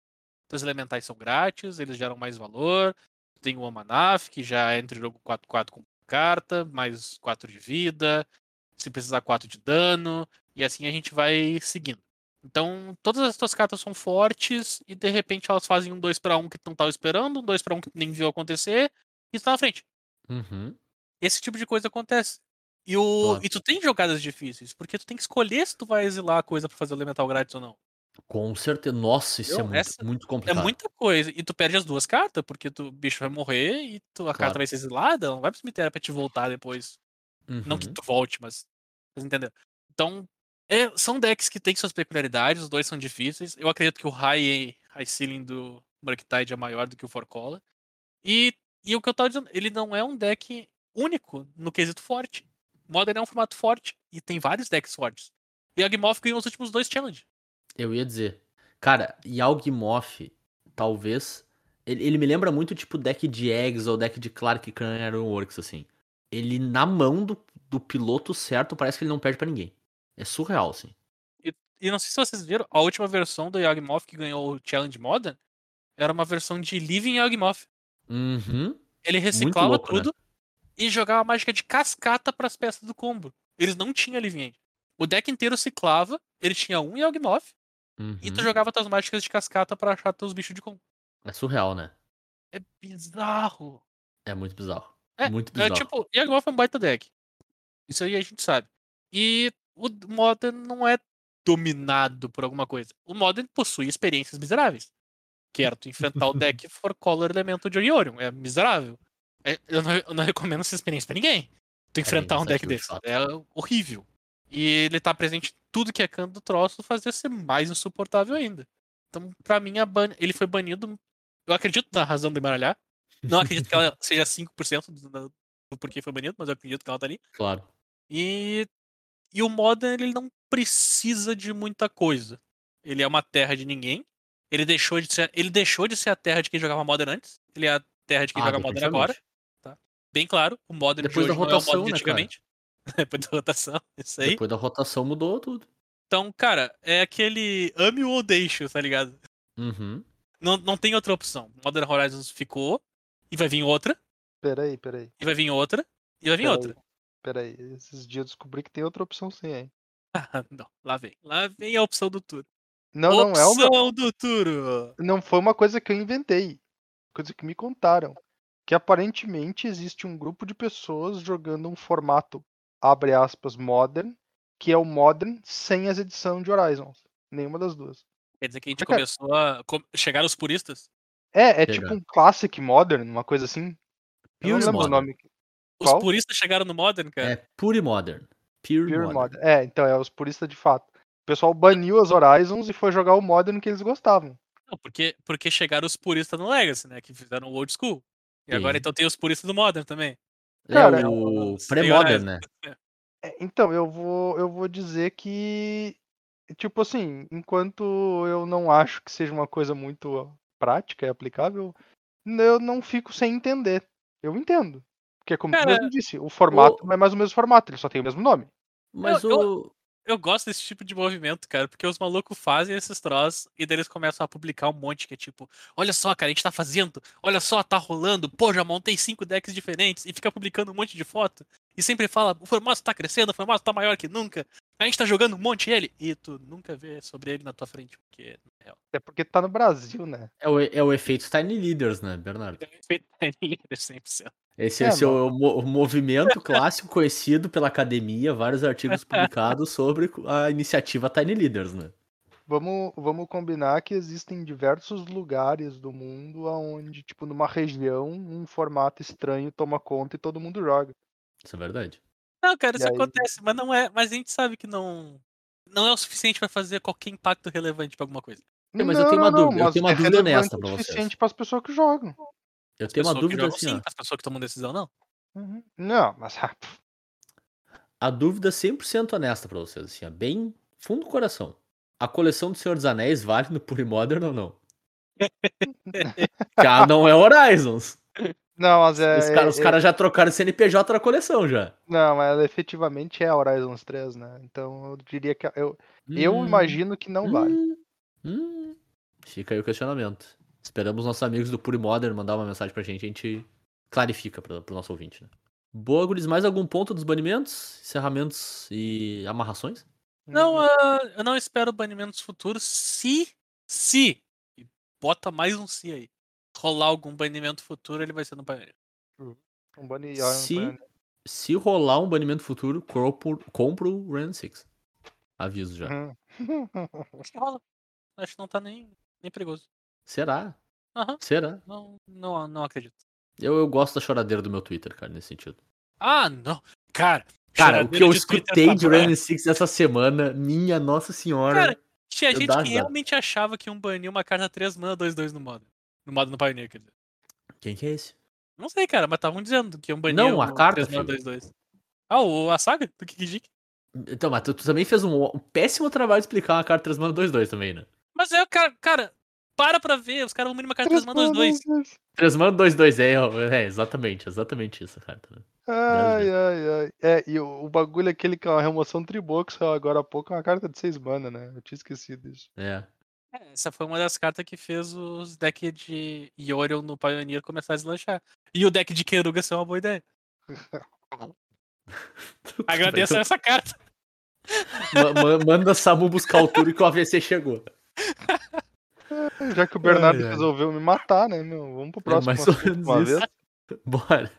S3: Então, Os elementais são grátis, eles geram mais valor. Tem o Amanaf, que já entra em jogo 4-4 com carta, mais 4 de vida. Se precisar 4 de dano. E assim a gente vai seguindo. Então, todas as tuas cartas são fortes e de repente elas fazem um 2 para 1 que tu não tava esperando, um 2 para 1 que tu nem viu acontecer, e tu tá na frente.
S2: Uhum.
S3: Esse tipo de coisa acontece. E, o...
S2: Claro.
S3: e tu tem jogadas difíceis, porque tu tem que escolher se tu vai exilar a coisa pra fazer o elemental grátis ou não.
S2: Com certeza. Nossa, isso é muito, muito
S3: É
S2: complicado.
S3: muita coisa. E tu perde as duas cartas, porque tu, o bicho vai morrer e tu, a carta
S2: Claro.
S3: vai ser exilada, não vai pro cemitério pra te voltar depois. Não que
S2: Uhum.
S3: tu volte, mas. Vocês entenderam? Então, é, são decks que têm suas peculiaridades, os dois são difíceis. Eu acredito que o high, high ceiling do Murktide é maior do que o Forcola. E, e o que eu tava dizendo, ele não é um deck único no quesito forte. Modern é um formato forte e tem vários decks fortes. E Agmoth ganhou os últimos dois challenge.
S2: Eu ia dizer. Cara, Yawgmoth, talvez. Ele, ele me lembra muito tipo deck de Eggs ou deck de Clark Khan Ironworks, assim. Ele, na mão do, do piloto certo, parece que ele não perde pra ninguém. É surreal, assim.
S3: E não sei se vocês viram, a última versão do Yawgmoth que ganhou o Challenge Modern era uma versão de Living Yawgmoth.
S2: Uhum.
S3: Ele reciclava
S2: louco, né?
S3: tudo e jogava mágica de cascata pras peças do combo. Eles não tinham Living End. O deck inteiro ciclava, ele tinha um Yawgmoth e tu
S2: uhum.
S3: jogava tuas mágicas de cascata pra achar teus bichos de combo.
S2: É surreal, né?
S3: É bizarro.
S2: É muito bizarro.
S3: É,
S2: muito
S3: É
S2: bizarro.
S3: tipo, é um baita deck. Isso aí a gente sabe. E o Modern não é dominado por alguma coisa. O Modern possui experiências miseráveis. Que era tu enfrentar o deck for color elemento de Oriorion. É miserável. É, eu, não, eu não recomendo essa experiência pra ninguém. Tu enfrentar um deck desse. É horrível. E ele tá presente em tudo que é canto do troço, fazer ser mais insuportável ainda. Então, pra mim, ban... ele foi banido. Eu acredito na razão de embaralhar. Não acredito que ela seja 5% do, do porquê foi banido, mas eu acredito que ela tá ali.
S2: Claro.
S3: E, e o Modern, ele não precisa de muita coisa. Ele é uma terra de ninguém. Ele deixou de ser, ele deixou de ser a terra de quem jogava Modern antes. Ele é a terra de quem
S2: Ah,
S3: joga Modern agora.
S2: definitivamente.
S3: Bem claro, o Modern
S2: Depois
S3: de
S2: da
S3: hoje não é o
S2: rotação,
S3: Modern de
S2: né,
S3: antigamente. Depois da rotação, isso aí.
S2: Depois da rotação mudou tudo.
S3: Então, cara, é aquele ame ou deixe, tá ligado?
S2: Uhum.
S3: Não, não tem outra opção. Modern Horizons ficou, e vai vir outra,
S4: Peraí, peraí.
S3: e vai vir outra, e vai vir
S4: Peraí.
S3: outra.
S4: Peraí. Esses dias eu descobri que tem outra opção sim, hein?
S3: Ah, não, lá vem. Lá vem a opção do Turo.
S4: Não, não é uma,
S3: opção do Turo.
S4: não foi uma coisa que eu inventei. Coisa que me contaram. Que aparentemente existe um grupo de pessoas jogando um formato, abre aspas, modern, que é o modern sem as edições de Horizons. Nenhuma das duas.
S3: Quer dizer que a gente
S4: Cara-
S3: começou a. Chegaram os puristas?
S4: É, é
S2: Chega.
S4: tipo um classic modern, uma coisa assim. Eu não
S2: Pure
S4: lembro o
S2: modern.
S4: nome.
S3: Os
S4: Qual?
S3: puristas chegaram no Modern, cara.
S2: É Pure Modern. Pure,
S4: Pure
S2: Modern.
S4: modern. É, então é os puristas de fato. O pessoal baniu as Horizons e foi jogar o modern que eles gostavam.
S3: Não, porque, porque chegaram os puristas no Legacy, né? Que fizeram o old school. E agora
S2: Sim.
S3: então tem os puristas do Modern também.
S4: Cara,
S2: é o pré-modern, né?
S4: É, então, eu vou, eu vou dizer que, tipo assim, enquanto eu não acho que seja uma coisa muito prática e aplicável, eu não fico sem entender. Eu entendo. Porque, como tu
S3: Cara,
S4: mesmo disse, o formato não é mais o mesmo formato, ele só tem o mesmo nome.
S2: Mas
S3: Eu-
S2: o.
S3: Eu gosto desse tipo de movimento, cara, porque os malucos fazem esses troços e daí eles começam a publicar um monte que é tipo, olha só, cara, a gente tá fazendo, olha só, tá rolando, pô, já montei cinco decks diferentes e fica publicando um monte de foto e sempre fala, o formato tá crescendo, o formato tá maior que nunca, a gente tá jogando um monte ele e tu nunca vê sobre ele na tua frente, porque na real,
S4: É porque tá no Brasil, né?
S2: É o, é o efeito Tiny Leaders, né, Bernardo?
S3: é feito líder 100%.
S2: Esse,
S4: É,
S2: esse é o, o movimento clássico conhecido pela academia, vários artigos publicados sobre a iniciativa Tiny Leaders, né?
S4: Vamos, vamos combinar que existem diversos lugares do mundo onde, tipo, numa região, um formato estranho toma conta e todo mundo joga.
S2: Isso é verdade.
S3: Não, cara,
S4: E
S3: isso
S4: aí?
S3: acontece, mas não é, mas a gente sabe que não não é o suficiente pra fazer qualquer impacto relevante pra alguma coisa.
S2: É, mas eu tenho uma dúvida- eu tenho uma
S4: é
S2: dúvida honesta
S4: o
S2: pra vocês.
S4: suficiente para as pessoas que jogam.
S2: Eu tenho uma dúvida
S3: joga
S2: assim,
S3: sim, as pessoas que tomam decisão não.
S4: Uhum. Não, mas ah, pff,
S2: A dúvida 100% honesta pra vocês, assim, ó, bem fundo do coração. A coleção do Senhor dos Anéis vale no Pure Modern ou não? Já não é Horizons.
S4: Não, mas é,
S2: os caras
S4: é-
S2: cara já trocaram CNPJ na coleção já.
S4: não, mas ela efetivamente é Horizons 3, né? Então eu diria que eu, eu
S2: Hum,
S4: imagino que não
S2: hum, hum. Fica aí o questionamento. Esperamos nossos amigos do Pure Modern mandar uma mensagem pra gente, a gente clarifica pra, pro nosso ouvinte, né? Boa, Guris, mais algum ponto dos banimentos, encerramentos e amarrações?
S3: Não, ah, eu não espero banimentos futuros se, se, e bota mais um se aí, rolar algum banimento futuro, ele vai ser no.
S4: Um bane-
S2: Se-
S4: um bane-
S2: Se rolar um banimento futuro, compro, compro o Ran 6. Aviso já.
S4: Uhum.
S3: Acho que rola. Acho que não tá nem, nem perigoso.
S2: Será?
S3: Aham,
S2: Será?
S3: não, não, não acredito.
S2: Eu, eu gosto da choradeira do meu Twitter, cara, nesse sentido.
S3: Ah, não. Cara,
S2: Cara, o que eu
S3: de Twitter
S2: escutei
S3: tá
S2: de. Ran 6 essa semana, minha nossa senhora.
S3: Cara, tinha gente que
S2: azar.
S3: realmente achava que iam banir uma carta 3 mana 2-2 no modo. No modo no Pioneer, quer dizer.
S2: Quem que é esse?
S3: Não sei, cara, mas estavam dizendo que iam banir
S2: Não, a carta,
S3: 3 mana
S2: filho.
S3: 2-2. Ah, o, a saga do Kikijik?
S2: Então, mas tu, tu também fez um, um péssimo trabalho de explicar uma carta 3 mana 2-2 também, né?
S3: Mas é, cara, cara, para pra ver, os caras vão uma carta 3 mana 2-2.
S2: 3 mana 2-2, é, é, exatamente, exatamente isso, cara. Né?
S4: Ai, ai, ai. É, e o, o bagulho é aquele que é uma remoção saiu agora há pouco é uma carta de 6 mana, né? Eu tinha esquecido disso.
S2: É.
S3: É, Essa foi uma das cartas que fez os decks de Yorion no Pioneer começar a deslanchar. E o deck de Keruga ser uma boa ideia. Agradeço essa carta.
S2: Ma- ma- manda Samu buscar o turno que o AVC chegou.
S4: Já que o Bernardo
S2: Ai, ai.
S4: resolveu me matar, né, meu? Vamos pro
S2: É
S4: próximo
S2: mais ou menos
S4: uma
S2: isso.
S4: vez.
S2: Bora.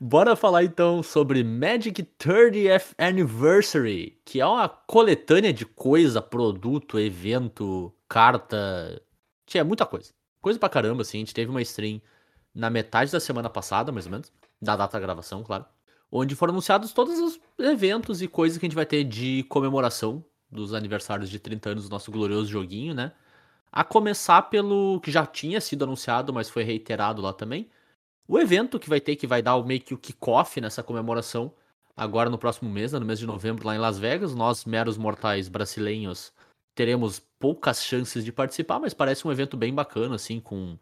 S2: Bora falar então sobre Magic 30th Anniversary, que é uma coletânea de coisa, produto, evento, carta. Tinha muita coisa. Coisa pra caramba, assim. A gente teve uma stream na metade da semana passada, mais ou menos. Da data da gravação, claro. Onde foram anunciados todos os eventos e coisas que a gente vai ter de comemoração dos aniversários de 30 anos do nosso glorioso joguinho, né? A começar pelo que já tinha sido anunciado, mas foi reiterado lá também. O evento que vai ter, que vai dar o meio que o kickoff nessa comemoração, agora no próximo mês, né, no mês de novembro, lá em Las Vegas. Nós, meros mortais brasileiros, teremos poucas chances de participar, mas parece um evento bem bacana, assim, com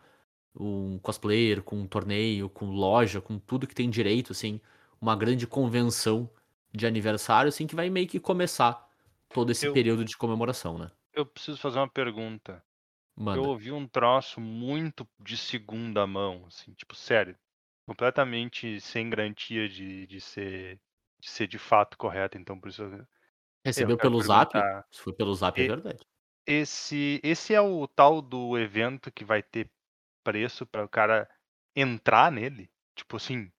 S2: um cosplayer, com um torneio, com loja, com tudo que tem direito, assim, uma grande convenção de aniversário, assim, que vai meio que começar todo esse
S4: Eu-
S2: período de comemoração, né?
S4: Eu preciso fazer uma pergunta.
S2: Manda.
S4: Eu ouvi um troço muito de segunda mão, assim, tipo, sério. Completamente sem garantia de, de ser de ser de fato correto, então por isso eu-
S2: Recebeu pelo Zap? Se foi pelo Zap, é
S4: E-
S2: verdade.
S4: Esse, esse é o tal do evento que vai ter preço para o cara entrar nele? Tipo assim,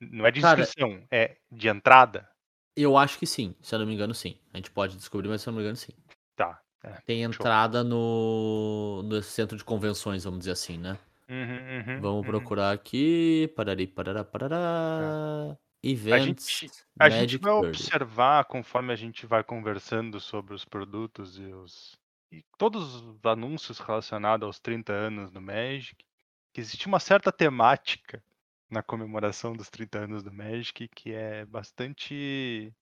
S4: não é de
S2: Cara-
S4: inscrição, é de entrada?
S2: Eu acho que sim, se eu não me engano, sim. A gente pode descobrir, mas se eu não me engano, sim.
S4: Tá. é.
S2: Tem entrada no, no centro de convenções, vamos dizer assim, né?
S4: Uhum, uhum,
S2: Vamos
S4: uhum.
S2: procurar aqui. Parari, parará, parará. Events.
S4: gente- A gente vai
S2: 30.
S4: observar conforme a gente vai conversando sobre os produtos e os e todos os anúncios relacionados aos 30 anos do Magic, que existe uma certa temática na comemoração dos 30 anos do Magic que é bastante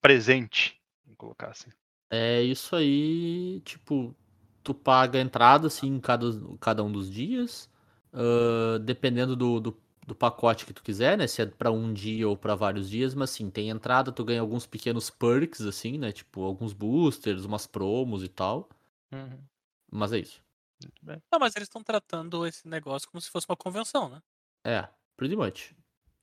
S4: presente, vamos colocar assim.
S2: É isso aí, tipo, tu paga a entrada, assim, em cada, cada um dos dias. ah, dependendo do, do, do pacote que tu quiser, né? Se é pra um dia ou pra vários dias, mas assim, tem entrada, tu ganha alguns pequenos perks, assim, né? Tipo, alguns boosters, umas promos e tal. Mas é isso.
S4: Muito bem.
S3: Não, mas eles estão tratando esse negócio como se fosse uma convenção, né?
S2: É, pretty much.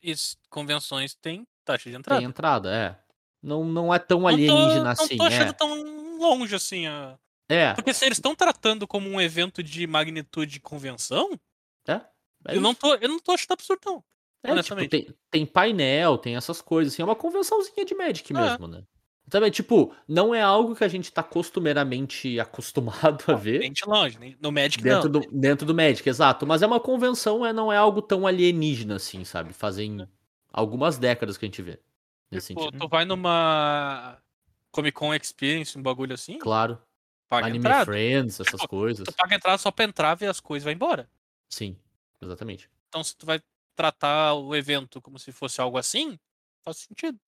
S3: E convenções têm taxa de entrada.
S2: Tem entrada, é. Não, não é tão
S3: Não tô-
S2: alienígena
S3: não
S2: assim,
S3: tô achando
S2: é.
S3: tão longe assim. a-
S2: É,
S3: Porque se eles estão tratando como um evento de magnitude de convenção,
S2: é. É
S3: eu, não
S2: isso.
S3: tô, eu não tô achando absurdo, não.
S2: É, tipo, tem, tem painel, tem essas coisas, assim, é uma convençãozinha de Magic
S3: É.
S2: mesmo, né? Também, tipo, não é algo que a gente tá costumeiramente acostumado a ver
S3: de longe. No Magic,
S2: dentro
S3: não.
S2: do, dentro do Magic, exato. Mas é uma convenção, é, não é algo tão alienígena, assim, sabe? Fazem algumas décadas que a gente vê. Nesse
S3: Tipo,
S2: sentido.
S3: tu vai numa Comic Con Experience, um bagulho assim,
S2: Claro.
S3: paga
S2: Anime
S3: entrada.
S2: Friends, essas
S3: Tipo,
S2: coisas.
S3: Tu paga entrada só pra entrar, ver as coisas e vai embora.
S2: Sim, exatamente.
S3: Então, se tu vai tratar o evento como se fosse algo assim, faz sentido.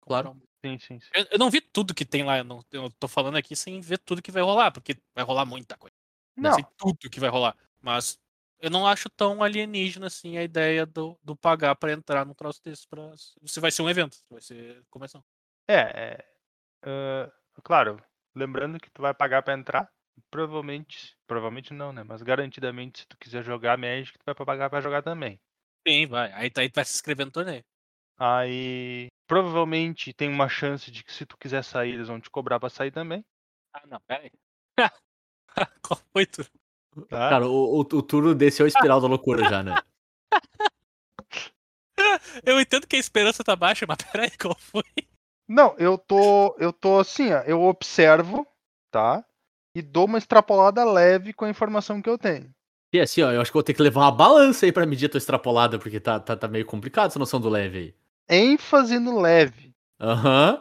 S2: Claro.
S4: Sim, sim, sim.
S3: Eu, eu não vi tudo que tem lá, eu, não, eu tô falando aqui sem ver tudo que vai rolar, porque vai rolar muita coisa. Não
S4: Não,
S3: sei tudo que vai rolar. Mas eu não acho tão alienígena assim a ideia do, do pagar pra entrar num troço desse. Pra... Se vai ser um evento, se vai ser convenção.
S4: é, é, ah, claro, lembrando que tu vai pagar para entrar, provavelmente, provavelmente não, né? Mas garantidamente, se tu quiser jogar Magic, tu vai pagar para jogar também.
S3: Sim, vai. Aí, aí tu vai se inscrever no torneio.
S4: Aí provavelmente tem uma chance de que se tu quiser sair, eles vão te cobrar para sair também.
S3: Ah, não, pera aí. Qual foi tu?
S4: Tá?
S2: Cara, o, o, o turno desse é o espiral da loucura já, né?
S3: Eu entendo que a esperança tá baixa, mas peraí, qual foi?
S4: Não, eu tô, eu tô assim, ó, eu observo, tá? E dou uma extrapolada leve com a informação que eu tenho.
S2: E assim, ó, eu acho que vou ter que levar uma balança aí pra medir a tua extrapolada, porque tá, tá, tá meio complicado essa noção do leve aí.
S4: ênfase no leve.
S2: Aham.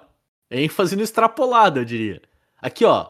S2: ênfase no extrapolado, eu diria. Aqui, ó.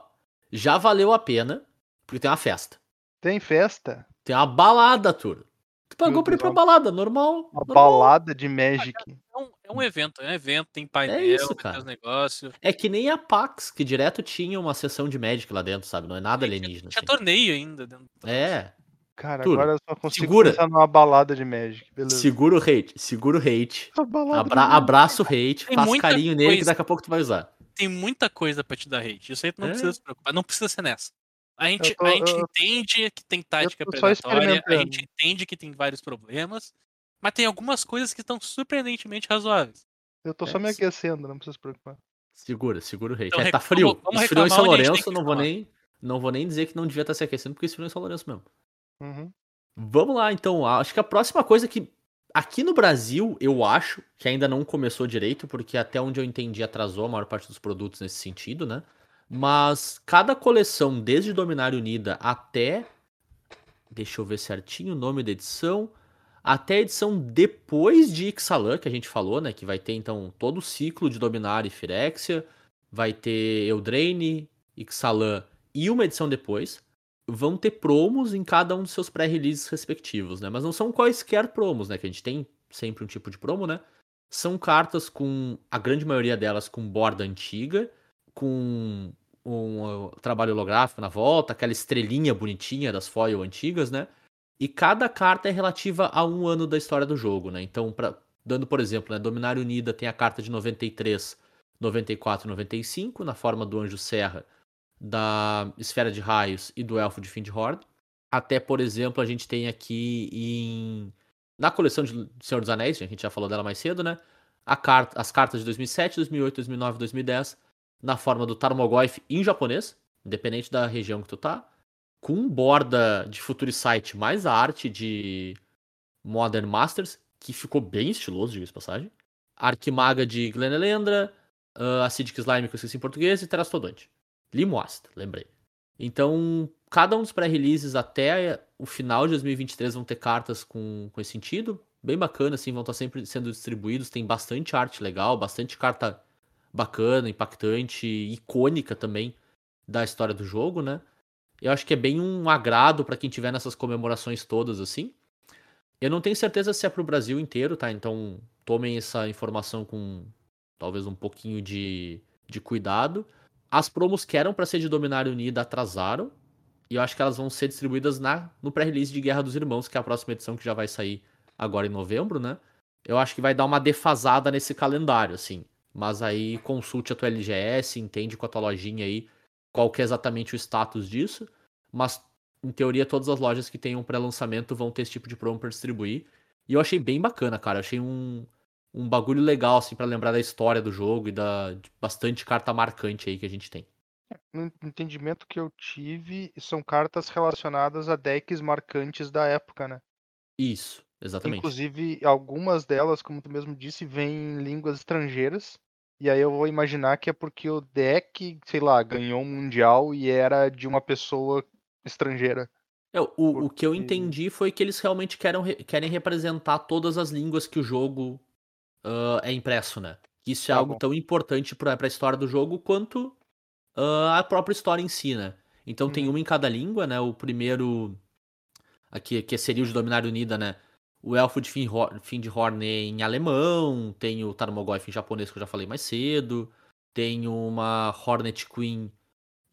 S2: Já valeu a pena, porque tem uma festa.
S4: Tem festa,
S2: Tem uma balada, turno. Tu pagou pra ir pra
S4: uma-
S2: balada, normal.
S4: uma
S2: normal.
S4: balada de Magic.
S3: É um, é um evento, é um evento, tem painel,
S2: isso,
S3: tem
S2: cara.
S3: os negócios.
S2: É que nem a PAX, que direto tinha uma sessão de Magic lá dentro, sabe? Não é nada alienígena.
S3: Tinha
S2: assim.
S3: torneio ainda. Dentro.
S2: É.
S4: Cara,
S2: Tudo.
S4: agora eu só consigo
S2: Segura.
S4: pensar numa balada de Magic. Beleza.
S2: Segura o hate. Segura o hate. Abra- abraça o hate.
S3: Tem
S2: faz
S3: muita
S2: carinho nele que
S3: coisa.
S2: daqui a pouco tu vai usar.
S3: Tem muita coisa pra te dar hate. Isso aí tu não
S2: É.
S3: precisa se preocupar. Não precisa ser nessa. A gente,
S4: tô-
S3: a gente
S4: eu-
S3: entende que tem tática predatória, a gente entende que tem vários problemas, mas tem algumas coisas que estão surpreendentemente razoáveis.
S4: Eu tô
S2: É,
S4: só me aquecendo, não precisa se preocupar.
S2: Segura, segura o hate.
S3: Então,
S2: é, tá frio.
S3: vamos- vamos
S2: Esfriou em São Lourenço, não vou nem. Não vou nem dizer que não devia estar se aquecendo, porque esfriou em São Lourenço mesmo.
S4: Uhum.
S2: Vamos lá, então. Acho que a próxima coisa que. Aqui no Brasil, eu acho que ainda não começou direito, porque até onde eu entendi atrasou a maior parte dos produtos nesse sentido, né? Mas cada coleção, desde Dominária Unida até. Deixa eu ver certinho o nome da edição. Até a edição depois de Ixalan, que a gente falou, né? Que vai ter então todo o ciclo de Dominária e Firexia. Vai ter Eldraine, Ixalan e uma edição depois vão ter promos em cada um dos seus pré-releases respectivos, né? Mas não são quaisquer promos, né? Que a gente tem sempre um tipo de promo, né? São cartas com a grande maioria delas com borda antiga, com um trabalho holográfico na volta, aquela estrelinha bonitinha das foil antigas, né? E cada carta é relativa a um ano da história do jogo, né? Então, pra, dando por exemplo, né? Dominária Unida tem a carta de 93, 94 e 95, na forma do Anjo Serra, da Esfera de Raios e do Elfo de Findhorn. Até, por exemplo, a gente tem aqui em na coleção de Senhor dos Anéis, a gente já falou dela mais cedo, né? Carta, as cartas de 2007, 2008, 2009, 2010 na forma do Tarmogoyf em japonês, independente da região que tu tá, com borda de Futurisite mais a arte de Modern Masters, que ficou bem estiloso, diga-se passagem. Arquimaga de Glenelendra, uh, Acidic Slime, que eu esqueci em português, e Terastodonte. Limoast, lembrei. Então, cada um dos pré-releases até o final de 2023 vão ter cartas com, com esse sentido. Bem bacana, assim, vão estar sempre sendo distribuídos. Tem bastante arte legal, bastante carta bacana, impactante, icônica também da história do jogo, né? Eu acho que é bem um agrado para quem tiver nessas comemorações todas, assim. Eu não tenho certeza se é pro Brasil inteiro, tá? Então tomem essa informação com talvez um pouquinho de, de cuidado. As promos que eram para ser de Dominária Unida atrasaram. E eu acho que elas vão ser distribuídas na, no pré-release de Guerra dos Irmãos, que é a próxima edição que já vai sair agora em novembro, né? Eu acho que vai dar uma defasada nesse calendário, assim. Mas aí consulte a tua LGS, entende com a tua lojinha aí qual que é exatamente o status disso. Mas, em teoria, todas as lojas que tenham pré-lançamento vão ter esse tipo de promo para distribuir. E eu achei bem bacana, cara. Eu achei um, um bagulho legal, assim, para lembrar da história do jogo e da de bastante carta marcante aí que a gente tem.
S4: No entendimento que eu tive, são cartas relacionadas a decks marcantes da época, né?
S2: Isso, exatamente.
S4: Inclusive, algumas delas, como tu mesmo disse, vêm em línguas estrangeiras. E aí eu vou imaginar que é porque o deck, sei lá, ganhou um mundial e era de uma pessoa estrangeira.
S2: É, o, o que eu
S4: Porque-
S2: entendi foi que eles realmente querem, re- querem representar todas as línguas que o jogo ah, é impresso, né? Isso é
S4: Tá
S2: algo
S4: bom.
S2: tão importante pra, pra história do jogo quanto ah, a própria história em si, né? Então tem
S4: Uhum.
S2: uma em cada língua, né? O primeiro. Aqui, que seria o de Dominária Unida, né? O Elfo de Findhorn em alemão, tem o Tarmogoyf em japonês, que eu já falei mais cedo. Tem uma Hornet Queen,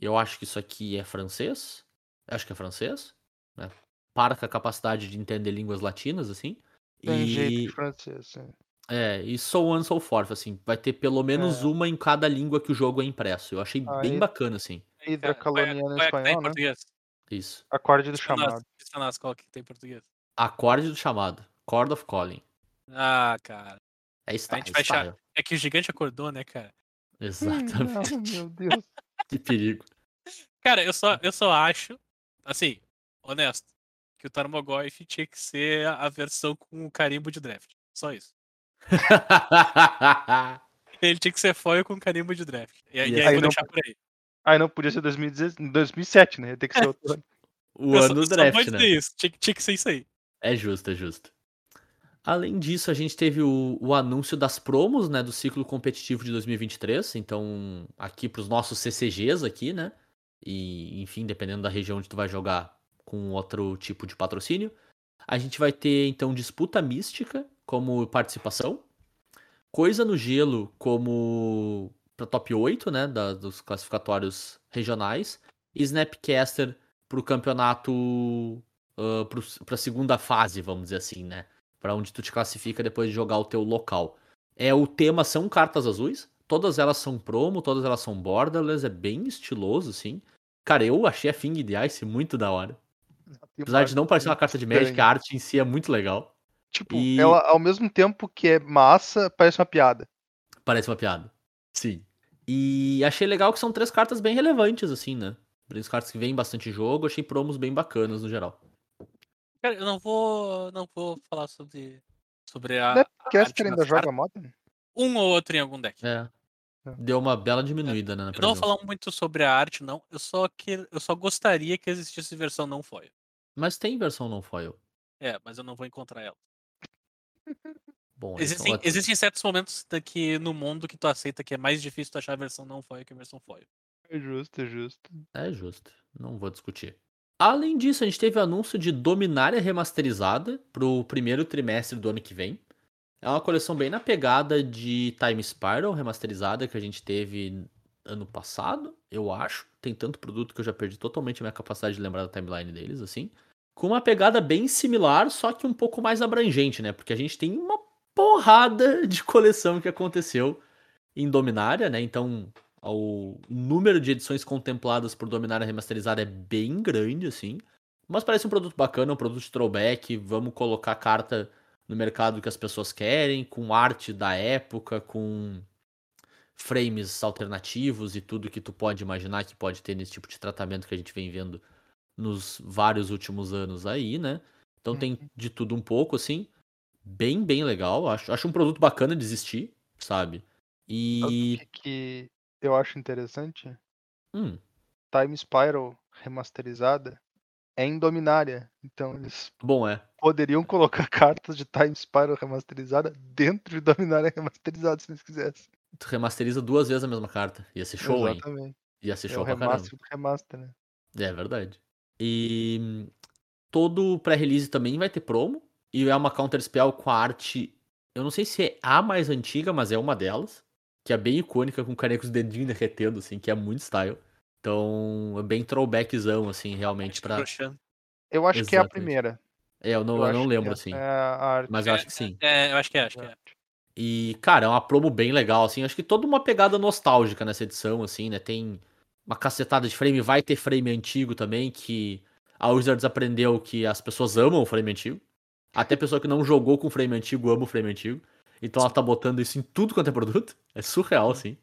S2: eu acho que isso aqui é francês. Acho que é francês, né? Para com a capacidade de entender línguas latinas, assim.
S4: Tem jeito
S2: E,
S4: de francês, sim.
S2: é, e so on and so forth, assim. Vai ter pelo menos
S4: É.
S2: uma em cada língua que o jogo é impresso. Eu achei bem
S4: Aí-
S2: bacana, assim.
S4: Hidra
S3: é, qual é tá em
S4: espanhol, né?
S3: português?
S2: Isso.
S4: Acorde do chamado.
S3: qual que tem em português?
S2: Acorde do chamado. Chord of Calling.
S3: Ah, cara.
S2: É style.
S3: gente vai achar-
S2: style.
S3: É que o gigante acordou, né, cara?
S2: Exatamente.
S4: Não, meu Deus.
S2: que perigo.
S3: Cara, eu só, eu só acho, assim, honesto, que o Tarmogoyf tinha que ser a versão com o carimbo de draft. Só isso. Ele tinha que ser foil com carimbo de draft. E, aí-
S2: E
S3: aí
S4: aí
S3: vou
S4: não-
S3: deixar por aí.
S4: Aí não podia ser 2016, 2007, né? Tem que ser outro ano.
S2: o
S3: Eu só-
S2: ano do
S3: só
S2: draft,
S3: dizer
S2: né?
S3: isso. Tinha, tinha que ser isso aí.
S2: É justo, é justo. Além disso, a gente teve o, o anúncio das promos, né, do ciclo competitivo de 2023. Então, aqui para os nossos CCGs aqui, né? E, enfim, dependendo da região onde tu vai jogar com outro tipo de patrocínio. A gente vai ter, então, disputa mística como participação. Coisa no gelo como para top 8, né, da- dos classificatórios regionais. E Snapcaster pro campeonato para a segunda fase, vamos dizer assim, né? Para onde tu te classifica depois de jogar o teu local. É o tema são cartas azuis, todas elas são promo, todas elas são borderless, é bem estiloso assim. Cara, eu achei a Fing de Ice muito da hora. Apesar de não parecer uma carta de Magic, a arte em si é muito legal.
S4: Tipo,
S2: E-
S4: ela ao mesmo tempo que é massa, parece uma piada.
S2: Parece uma piada. Sim. E achei legal que são três cartas bem relevantes, assim, né? Três cartas que vêm bastante jogo, achei promos bem bacanas no geral.
S3: Cara, eu não vou, não vou falar sobre, sobre a, a
S4: Snapcaster
S3: arte
S4: ainda joga
S3: cartas.
S4: Modern?
S3: um ou outro em algum deck.
S2: É. Deu uma bela diminuída, né? Na
S3: Eu não vou falar muito sobre a arte, não. Eu só, que, eu só gostaria que existisse versão não foil.
S2: Mas tem versão não foil.
S3: É, mas eu não vou encontrar ela.
S2: Bom, é
S3: Existem,
S2: outro-
S3: existem certos momentos daqui no mundo que tu aceita que é mais difícil tu achar a versão não foil que a versão foil.
S4: É justo, é justo.
S2: É justo. Não vou discutir. Além disso, a gente teve o anúncio de Dominária remasterizada pro primeiro trimestre do ano que vem. É uma coleção bem na pegada de Time Spiral remasterizada que a gente teve ano passado, eu acho. Tem tanto produto que eu já perdi totalmente a minha capacidade de lembrar da timeline deles, assim. Com uma pegada bem similar, só que um pouco mais abrangente, né? Porque a gente tem uma porrada de coleção que aconteceu em Dominária, né? Então, o número de edições contempladas por Dominária remasterizada é bem grande, assim. Mas parece um produto bacana, um produto de throwback. Vamos colocar carta no mercado que as pessoas querem, com arte da época, com frames alternativos e tudo que tu pode imaginar que pode ter nesse tipo de tratamento que a gente vem vendo nos vários últimos anos aí, né? Então tem de tudo um pouco, assim. Bem, bem legal. Acho, acho um produto bacana de existir, sabe? E.
S4: que, que eu acho interessante?
S2: Hum,
S4: Time Spiral remasterizada é em Dominária. Então eles
S2: bom, é.
S4: poderiam colocar cartas de Time Spiral remasterizada dentro de Dominária remasterizada se eles quisessem.
S2: Tu remasteriza duas vezes a mesma carta. Ia ser show, hein?
S4: Exatamente.
S2: Ia ser
S4: É
S2: show
S4: o
S2: pra caramba.
S4: remaster né?
S2: É verdade. E todo pré-release também vai ter promo. E é uma counter spell com a arte. Eu não sei se é a mais antiga, mas é uma delas. Que é bem icônica, com carinha com os dedinhos derretendo, assim, que é muito style. Então, é bem throwbackzão, assim, realmente pra.
S4: Eu acho que é a
S2: Exatamente.
S4: primeira.
S2: É, eu não,
S4: Eu
S2: eu não lembro, assim.
S4: É a arte.
S2: Mas eu acho que sim.
S3: É, eu acho que é, acho que é.
S2: E, cara, é uma promo bem legal, assim. Acho que toda uma pegada nostálgica nessa edição, assim, né? Tem uma cacetada de frame, vai ter frame antigo também, que a Wizards aprendeu que as pessoas amam o frame antigo. Até pessoa que não jogou com frame antigo ama o frame antigo. Então ela tá botando isso em tudo quanto é produto. É surreal, assim.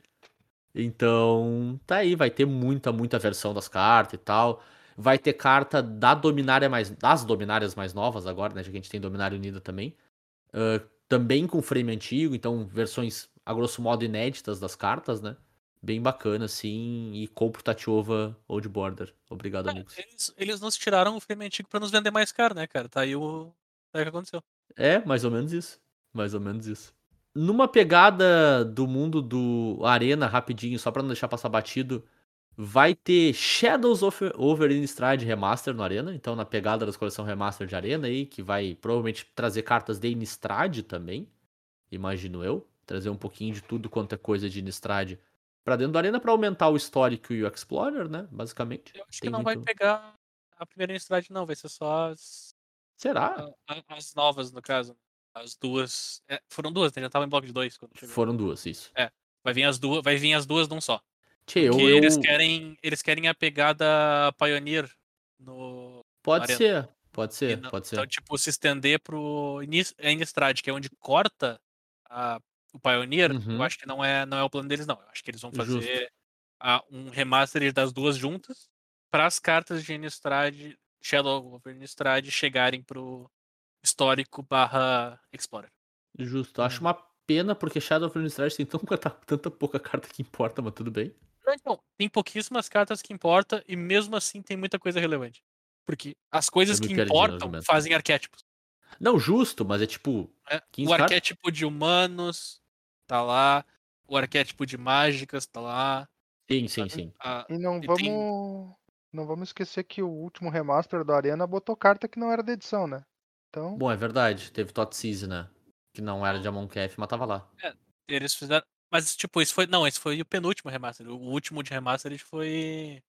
S2: Então, tá aí, vai ter muita, muita versão das cartas e tal. Vai ter carta da Dominária mais. Das Dominárias mais novas agora, né? Já que a gente tem Dominária Unida também. Ah, também com frame antigo, então versões, a grosso modo, inéditas das cartas, né? Bem bacana, assim. E compro Tatiova Old Border. Obrigado,
S3: É,
S2: amigos.
S3: Eles, eles nos tiraram o frame antigo pra nos vender mais caro, né, cara? Tá aí o. Tá aí o que aconteceu.
S2: É, mais ou menos isso. Mais ou menos isso. Numa pegada do mundo do Arena, rapidinho, só pra não deixar passar batido, vai ter Shadows of Over Innistrad Remaster no Arena, então na pegada das coleção Remaster de Arena aí, que vai provavelmente trazer cartas de Innistrad também, imagino eu, trazer um pouquinho de tudo quanto é coisa de Innistrad pra dentro do Arena pra aumentar o histórico e o Explorer, né, basicamente.
S3: Eu acho que
S2: Tem
S3: não vai
S2: muito-
S3: pegar a primeira Innistrad, não. Vai ser só as,
S2: Será?
S3: as novas, no caso. As duas. é, foram duas, né? Já tava em bloco de dois quando chegou.
S2: Foram duas, isso.
S3: Vai vir as duas, vai vir as duas num só.
S2: Tchê, eu,
S3: Porque eles
S2: eu-
S3: querem. Eles querem a pegada Pioneer no.
S2: Pode ser, pode ser,
S3: não-
S2: pode ser.
S3: Então, tipo, se estender pro Innistrad, que é onde corta a- o Pioneer,
S2: Uhum.
S3: eu acho que não é, não é o plano deles, não. Eu acho que eles vão fazer a- um remaster das duas juntas para as cartas de Innistrad, Shadow of Innistrad chegarem pro histórico barra Explorer.
S2: Justo. Acho uma pena porque Shadow of Innistrad tem tão, tanta, tanta pouca carta que importa, mas tudo bem.
S3: Não, Então, tem pouquíssimas cartas que importam e mesmo assim tem muita coisa relevante. Porque as coisas que importam fazem arquétipos.
S2: Não, justo, mas é tipo. 15
S3: O
S2: cartas?
S3: arquétipo de humanos tá lá. O arquétipo de mágicas tá lá.
S2: Sim, sim, sim.
S3: A-
S4: E não
S3: E
S4: vamos.
S3: tem-
S4: Não vamos esquecer que o último remaster do Arena botou carta que não era da edição, né? Então.
S2: Bom, é verdade. Teve Tot Season, né? Que não era de Amon Kef, mas tava lá.
S3: eles fizeram. Mas, tipo, esse foi. Não, esse foi o penúltimo remaster. O último de remaster foi.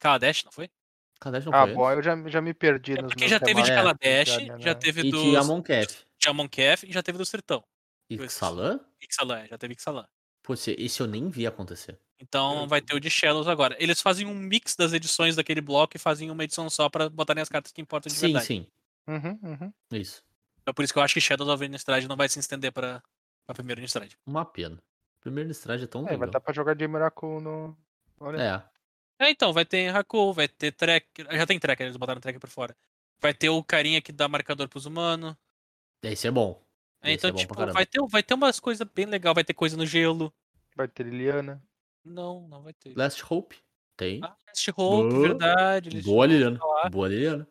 S3: Kaladesh, não foi?
S2: Kadesh não
S4: Ah,
S2: foi
S4: bom,
S2: antes?
S4: eu já, já me perdi
S3: É
S4: nos
S3: porque já teve de
S2: É,
S4: remasters
S3: Kaladesh,
S4: Arena,
S3: já
S4: né?
S3: teve
S2: E
S3: do
S2: de Amon Kef.
S3: de Amon Kef e já teve do Sertão.
S2: E
S3: Dois.
S2: Xalan?
S3: Ixalan, já teve Ixalan.
S2: Pô, esse eu nem vi acontecer.
S3: Então vai ter o de Shadows agora. Eles fazem um mix das edições daquele bloco e fazem uma edição só pra botarem as cartas que importam de
S2: Sim,
S3: verdade.
S2: sim.
S4: Uhum, uhum.
S2: Isso.
S3: Então por isso que eu acho que Shadows of Innistrad não vai se estender pra, pra primeiro Innistrad.
S2: Uma pena. Primeiro Innistrad é tão
S4: É, vai
S2: legal.
S4: dar pra jogar de Miracle no. Olha.
S2: É.
S3: É, então, vai ter Haku, vai ter Tracker. Já tem Tracker, eles botaram Tracker por fora. Vai ter o carinha que dá marcador pros humanos.
S2: Esse é bom.
S3: É, então,
S2: é bom
S3: tipo, vai ter, vai ter umas coisas bem legais, vai ter coisa no gelo.
S4: Vai ter Liliana.
S3: Não, não vai ter.
S2: Last Hope. Tem.
S3: Ah, Last Hope,
S2: Boa.
S3: verdade.
S2: Boa, Liliana.
S3: falar.
S2: Boa, Liliana.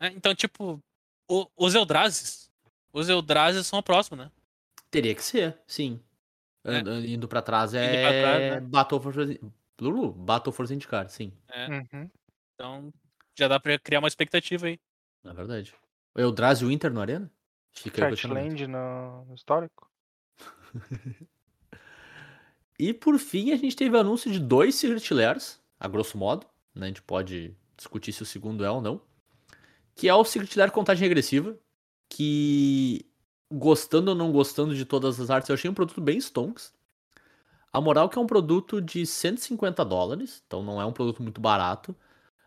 S3: É, então, tipo, o- os Eldrazi. Os Eldrazi são o próximo, né?
S2: Teria que ser, sim.
S3: É.
S2: Indo pra trás
S3: Indo
S2: é
S3: pra trás, né?
S2: Battle for Lulu, Battle for Zendikar, sim.
S3: É,
S4: Uhum.
S3: então já dá pra criar uma expectativa aí.
S2: É verdade. O Eldrazi Winter no Arena? Fica aí o
S4: no, no histórico.
S2: E por fim, a gente teve o anúncio de dois Secret Lairs, a grosso modo. Né? A gente pode discutir se o segundo é ou não. Que é o Secret Lair Contagem Regressiva. Que, gostando ou não gostando de todas as artes, eu achei um produto bem stonks. A moral que é um produto de 150 dólares, então não é um produto muito barato.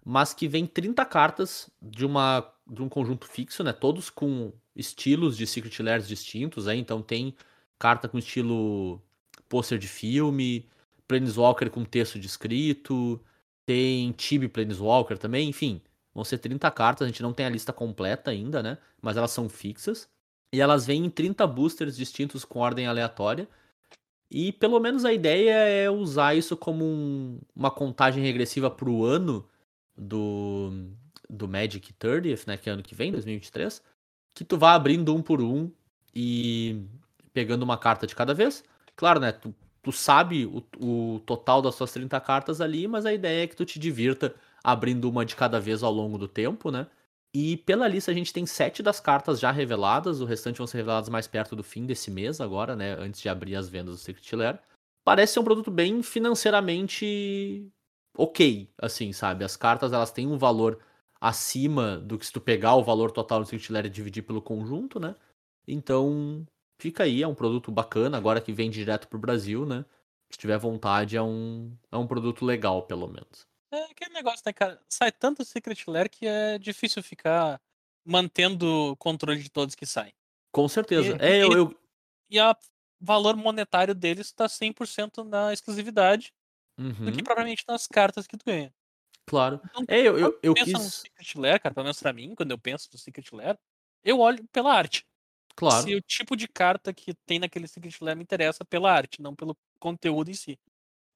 S2: Mas que vem 30 cartas de, uma, de um conjunto fixo, né? Todos com estilos de Secret Lairs distintos. Né? Então tem carta com estilo pôster de filme, Planeswalker com texto descrito, tem Tibi Planeswalker também, enfim. Vão ser 30 cartas, a gente não tem a lista completa ainda, né? Mas elas são fixas. E elas vêm em 30 boosters distintos com ordem aleatória. E pelo menos a ideia é usar isso como um- uma contagem regressiva para o ano do, do Magic 30th, né? Que é ano que vem, 2023. Que tu vá abrindo um por um e pegando uma carta de cada vez. Claro, né? Tu, tu sabe o, o total das suas 30 cartas ali, mas a ideia é que tu te divirta abrindo uma de cada vez ao longo do tempo, né? E pela lista a gente tem sete das cartas já reveladas, o restante vão ser reveladas mais perto do fim desse mês agora, né? Antes de abrir as vendas do Secret Lair. Parece ser um produto bem financeiramente ok, assim, sabe? As cartas elas têm um valor acima do que se tu pegar o valor total do Secret Lair e dividir pelo conjunto, né? Então, fica aí, é um produto bacana, agora que vem direto pro Brasil, né? Se tiver vontade, é um, é um produto legal, pelo menos.
S3: É aquele negócio, né, cara? Sai tanto Secret Lair que é difícil ficar mantendo o controle de todos que saem.
S2: Com certeza.
S3: E-
S2: é, eu,
S3: e-
S2: eu-
S3: E o valor monetário deles está 100% na exclusividade do que
S2: Uhum,
S3: propriamente nas cartas que tu ganha.
S2: claro.
S3: Então,
S2: É, eu, eu, eu
S3: pensa no
S2: quis.
S3: Secret Lair, cara, pelo menos pra mim, quando eu penso no Secret Lair, eu olho pela arte.
S2: Claro.
S3: Se o tipo de carta que tem naquele Secret Lair me interessa pela arte, não pelo conteúdo em si.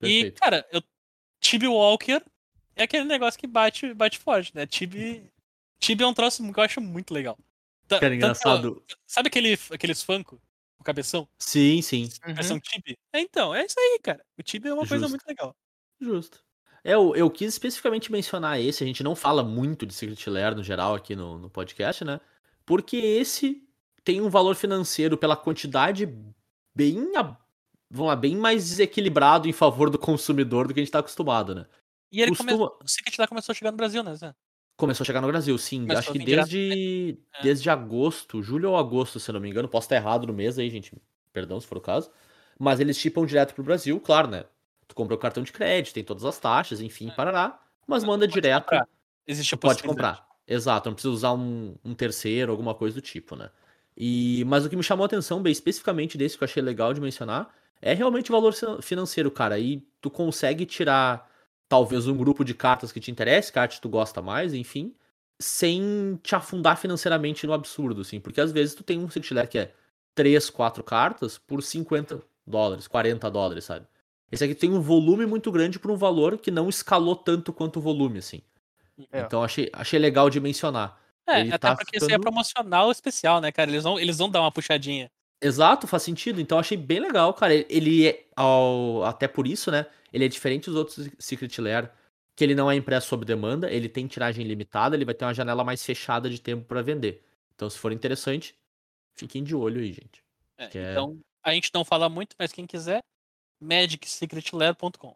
S3: E,
S2: Perfeito.
S3: cara, eu, Tibi Walker é aquele negócio que bate, bate forte, né? Tibi, Tibi é um troço que eu acho muito legal. Ta-
S2: Cara,
S3: tanto-
S2: engraçado.
S3: sabe aquele, aqueles Funko? O cabeção?
S2: Sim, sim.
S4: Uhum.
S3: Versão Tibi? É, então, é isso aí, cara. O Tibi é uma coisa
S2: Justo.
S3: muito legal.
S2: Justo. É, eu, eu quis especificamente mencionar esse, a gente não fala muito de Secret Lair no geral aqui no, no podcast, né? Porque esse tem um valor financeiro pela quantidade bem, a- vamos lá, bem mais desequilibrado em favor do consumidor do que a gente tá acostumado, né?
S3: E ele
S2: Costuma-
S3: começou, o Secret Lair começou a chegar no Brasil, né? Zé?
S2: Começou a chegar no Brasil, sim.
S3: Começou
S2: Acho que
S3: direto,
S2: desde,
S3: É.
S2: desde agosto, julho ou agosto, se não me engano. Posso estar errado no mês aí, gente. Perdão se for o caso. Mas eles chipam direto pro Brasil, claro, né? Tu comprou o cartão de crédito, tem todas as taxas, enfim,
S3: É.
S2: parará. Mas manda direto.
S3: comprar. Existe a
S2: pode comprar. Exato, não precisa usar um, um terceiro, alguma coisa do tipo, né? E, mas o que me chamou a atenção, bem especificamente desse que eu achei legal de mencionar, é realmente o valor finan- financeiro, cara. Aí tu consegue tirar talvez um grupo de cartas que te interesse, cartas que tu gosta mais, enfim, sem te afundar financeiramente no absurdo, assim. Porque às vezes tu tem um Lair que é 3, 4 cartas por 50 dólares, 40 dólares, sabe? Esse aqui tem um volume muito grande por um valor que não escalou tanto quanto o volume, assim.
S4: É.
S2: Então achei, achei legal de mencionar.
S3: É,
S2: Ele
S3: até
S2: tá
S3: porque esse é
S2: ficando-
S3: promocional especial, né, cara? Eles vão, eles vão dar uma puxadinha.
S2: Exato, faz sentido. Então achei bem legal, cara. Ele é, ao- até por isso, né? Ele é diferente dos outros Secret Lair, que ele não é impresso sob demanda, ele tem tiragem limitada, ele vai ter uma janela mais fechada de tempo pra vender. Então, se for interessante, fiquem de olho aí, gente.
S3: É,
S2: Que é-
S3: Então, a gente não fala muito, mas quem quiser, magicsecretlair.com.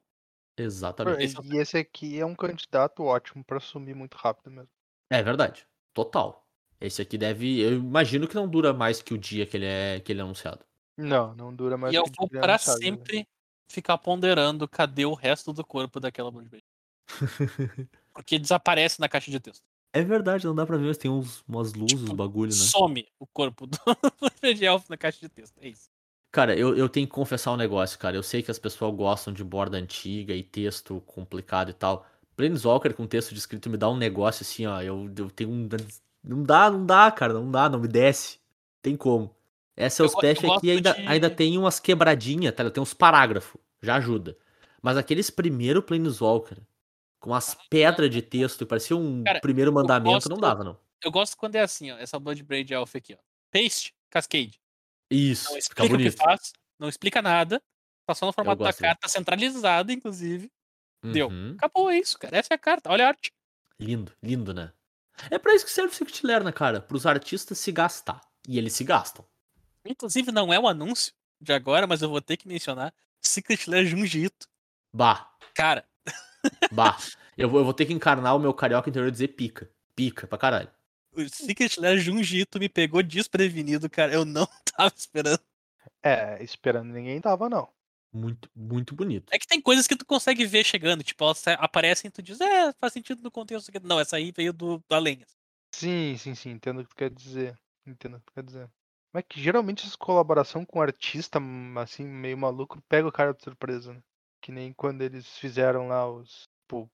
S2: Exatamente.
S3: É
S4: E esse aqui é um candidato ótimo pra sumir muito rápido mesmo.
S2: É verdade. Total. Esse aqui deve. Eu imagino que não dura mais que o dia que ele é, que ele é anunciado.
S4: Não, não dura mais
S3: E eu
S4: que
S3: vou
S4: dia
S3: pra
S4: anunciado, né?
S3: sempre ficar ponderando cadê o resto do corpo daquela Blood Rage. Porque desaparece na caixa de texto.
S2: É verdade, não dá pra ver, mas tem uns, umas luzes,
S3: Tipo,
S2: bagulho, né?
S3: Some o corpo do Blood Rage Elf na caixa de texto. É isso.
S2: Cara, eu, eu tenho que confessar um negócio, cara. Eu sei que as pessoas gostam de borda antiga e texto complicado e tal. Planeswalker com texto descrito me dá um negócio assim, ó. Eu, eu tenho um. Não dá, não dá, cara. Não dá, não me desce. Tem como. Essa é os patch aqui ainda,
S3: de-
S2: ainda tem umas quebradinhas, tá? Tem uns parágrafos. Já ajuda. Mas aqueles primeiro Planeswalker, com as pedras de texto, que parecia um
S3: Cara,
S2: primeiro mandamento,
S3: gosto-
S2: não dava, não.
S3: Eu gosto quando é assim, ó. Essa Blood Braid Elf aqui, ó. Paste, Cascade.
S2: Isso,
S3: Não
S2: fica
S3: explica o que
S2: bonito.
S3: faz, não explica nada. Tá só no formato da
S2: gosto disso.
S3: carta, centralizada, inclusive. Deu.
S2: Uhum.
S3: Acabou é isso, cara. Essa é a carta. Olha a arte.
S2: Lindo, lindo, né? É pra isso que serve o Secret Lair, né, cara? Pros artistas se gastar. E eles se gastam.
S3: Inclusive, não é um anúncio de agora, mas eu vou ter que mencionar Secret Lair Junji Ito.
S2: Bah,
S3: Cara,
S2: bah. eu, vou, eu vou ter que encarnar o meu carioca interior e dizer pica. Pica pra caralho.
S3: o Secret Lair Junji Ito me pegou desprevenido, cara. Eu não tava esperando.
S4: É, esperando ninguém tava, não.
S2: Muito, muito bonito.
S3: É que tem coisas que tu consegue ver chegando. Tipo, elas aparecem e tu diz, é, faz sentido no contexto. aqui." Não, essa aí veio do, da lenha.
S4: Sim, sim, sim, entendo o que tu quer dizer. Entendo o que tu quer dizer. Mas que geralmente essa colaboração com artista, hum, assim, meio maluco, pega o cara de surpresa, né? Que nem quando eles fizeram lá os. O,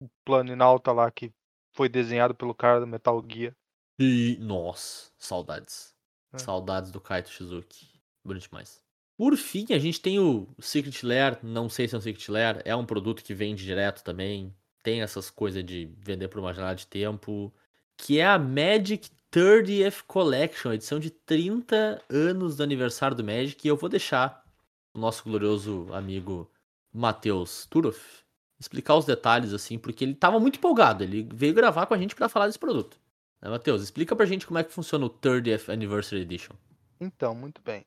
S4: o plano Inalta lá que foi desenhado pelo cara do Metal Gear.
S2: E, nossa, saudades.
S4: É.
S2: Saudades do Kaito Shizuki. Bonito demais. Por fim, a gente tem o Secret Lair. Não sei se é um Secret Lair. É um produto que vende direto também. Tem essas coisas de vender por uma janela de tempo. Que é a Magic 30th Collection, edição de 30 anos do aniversário do Magic. E eu vou deixar o nosso glorioso amigo Matheus Turoff explicar os detalhes, assim, porque ele tava muito empolgado. Ele veio gravar com a gente para falar desse produto. Né, Matheus, explica pra gente como é que funciona o 30th Anniversary Edition.
S4: Então, muito bem.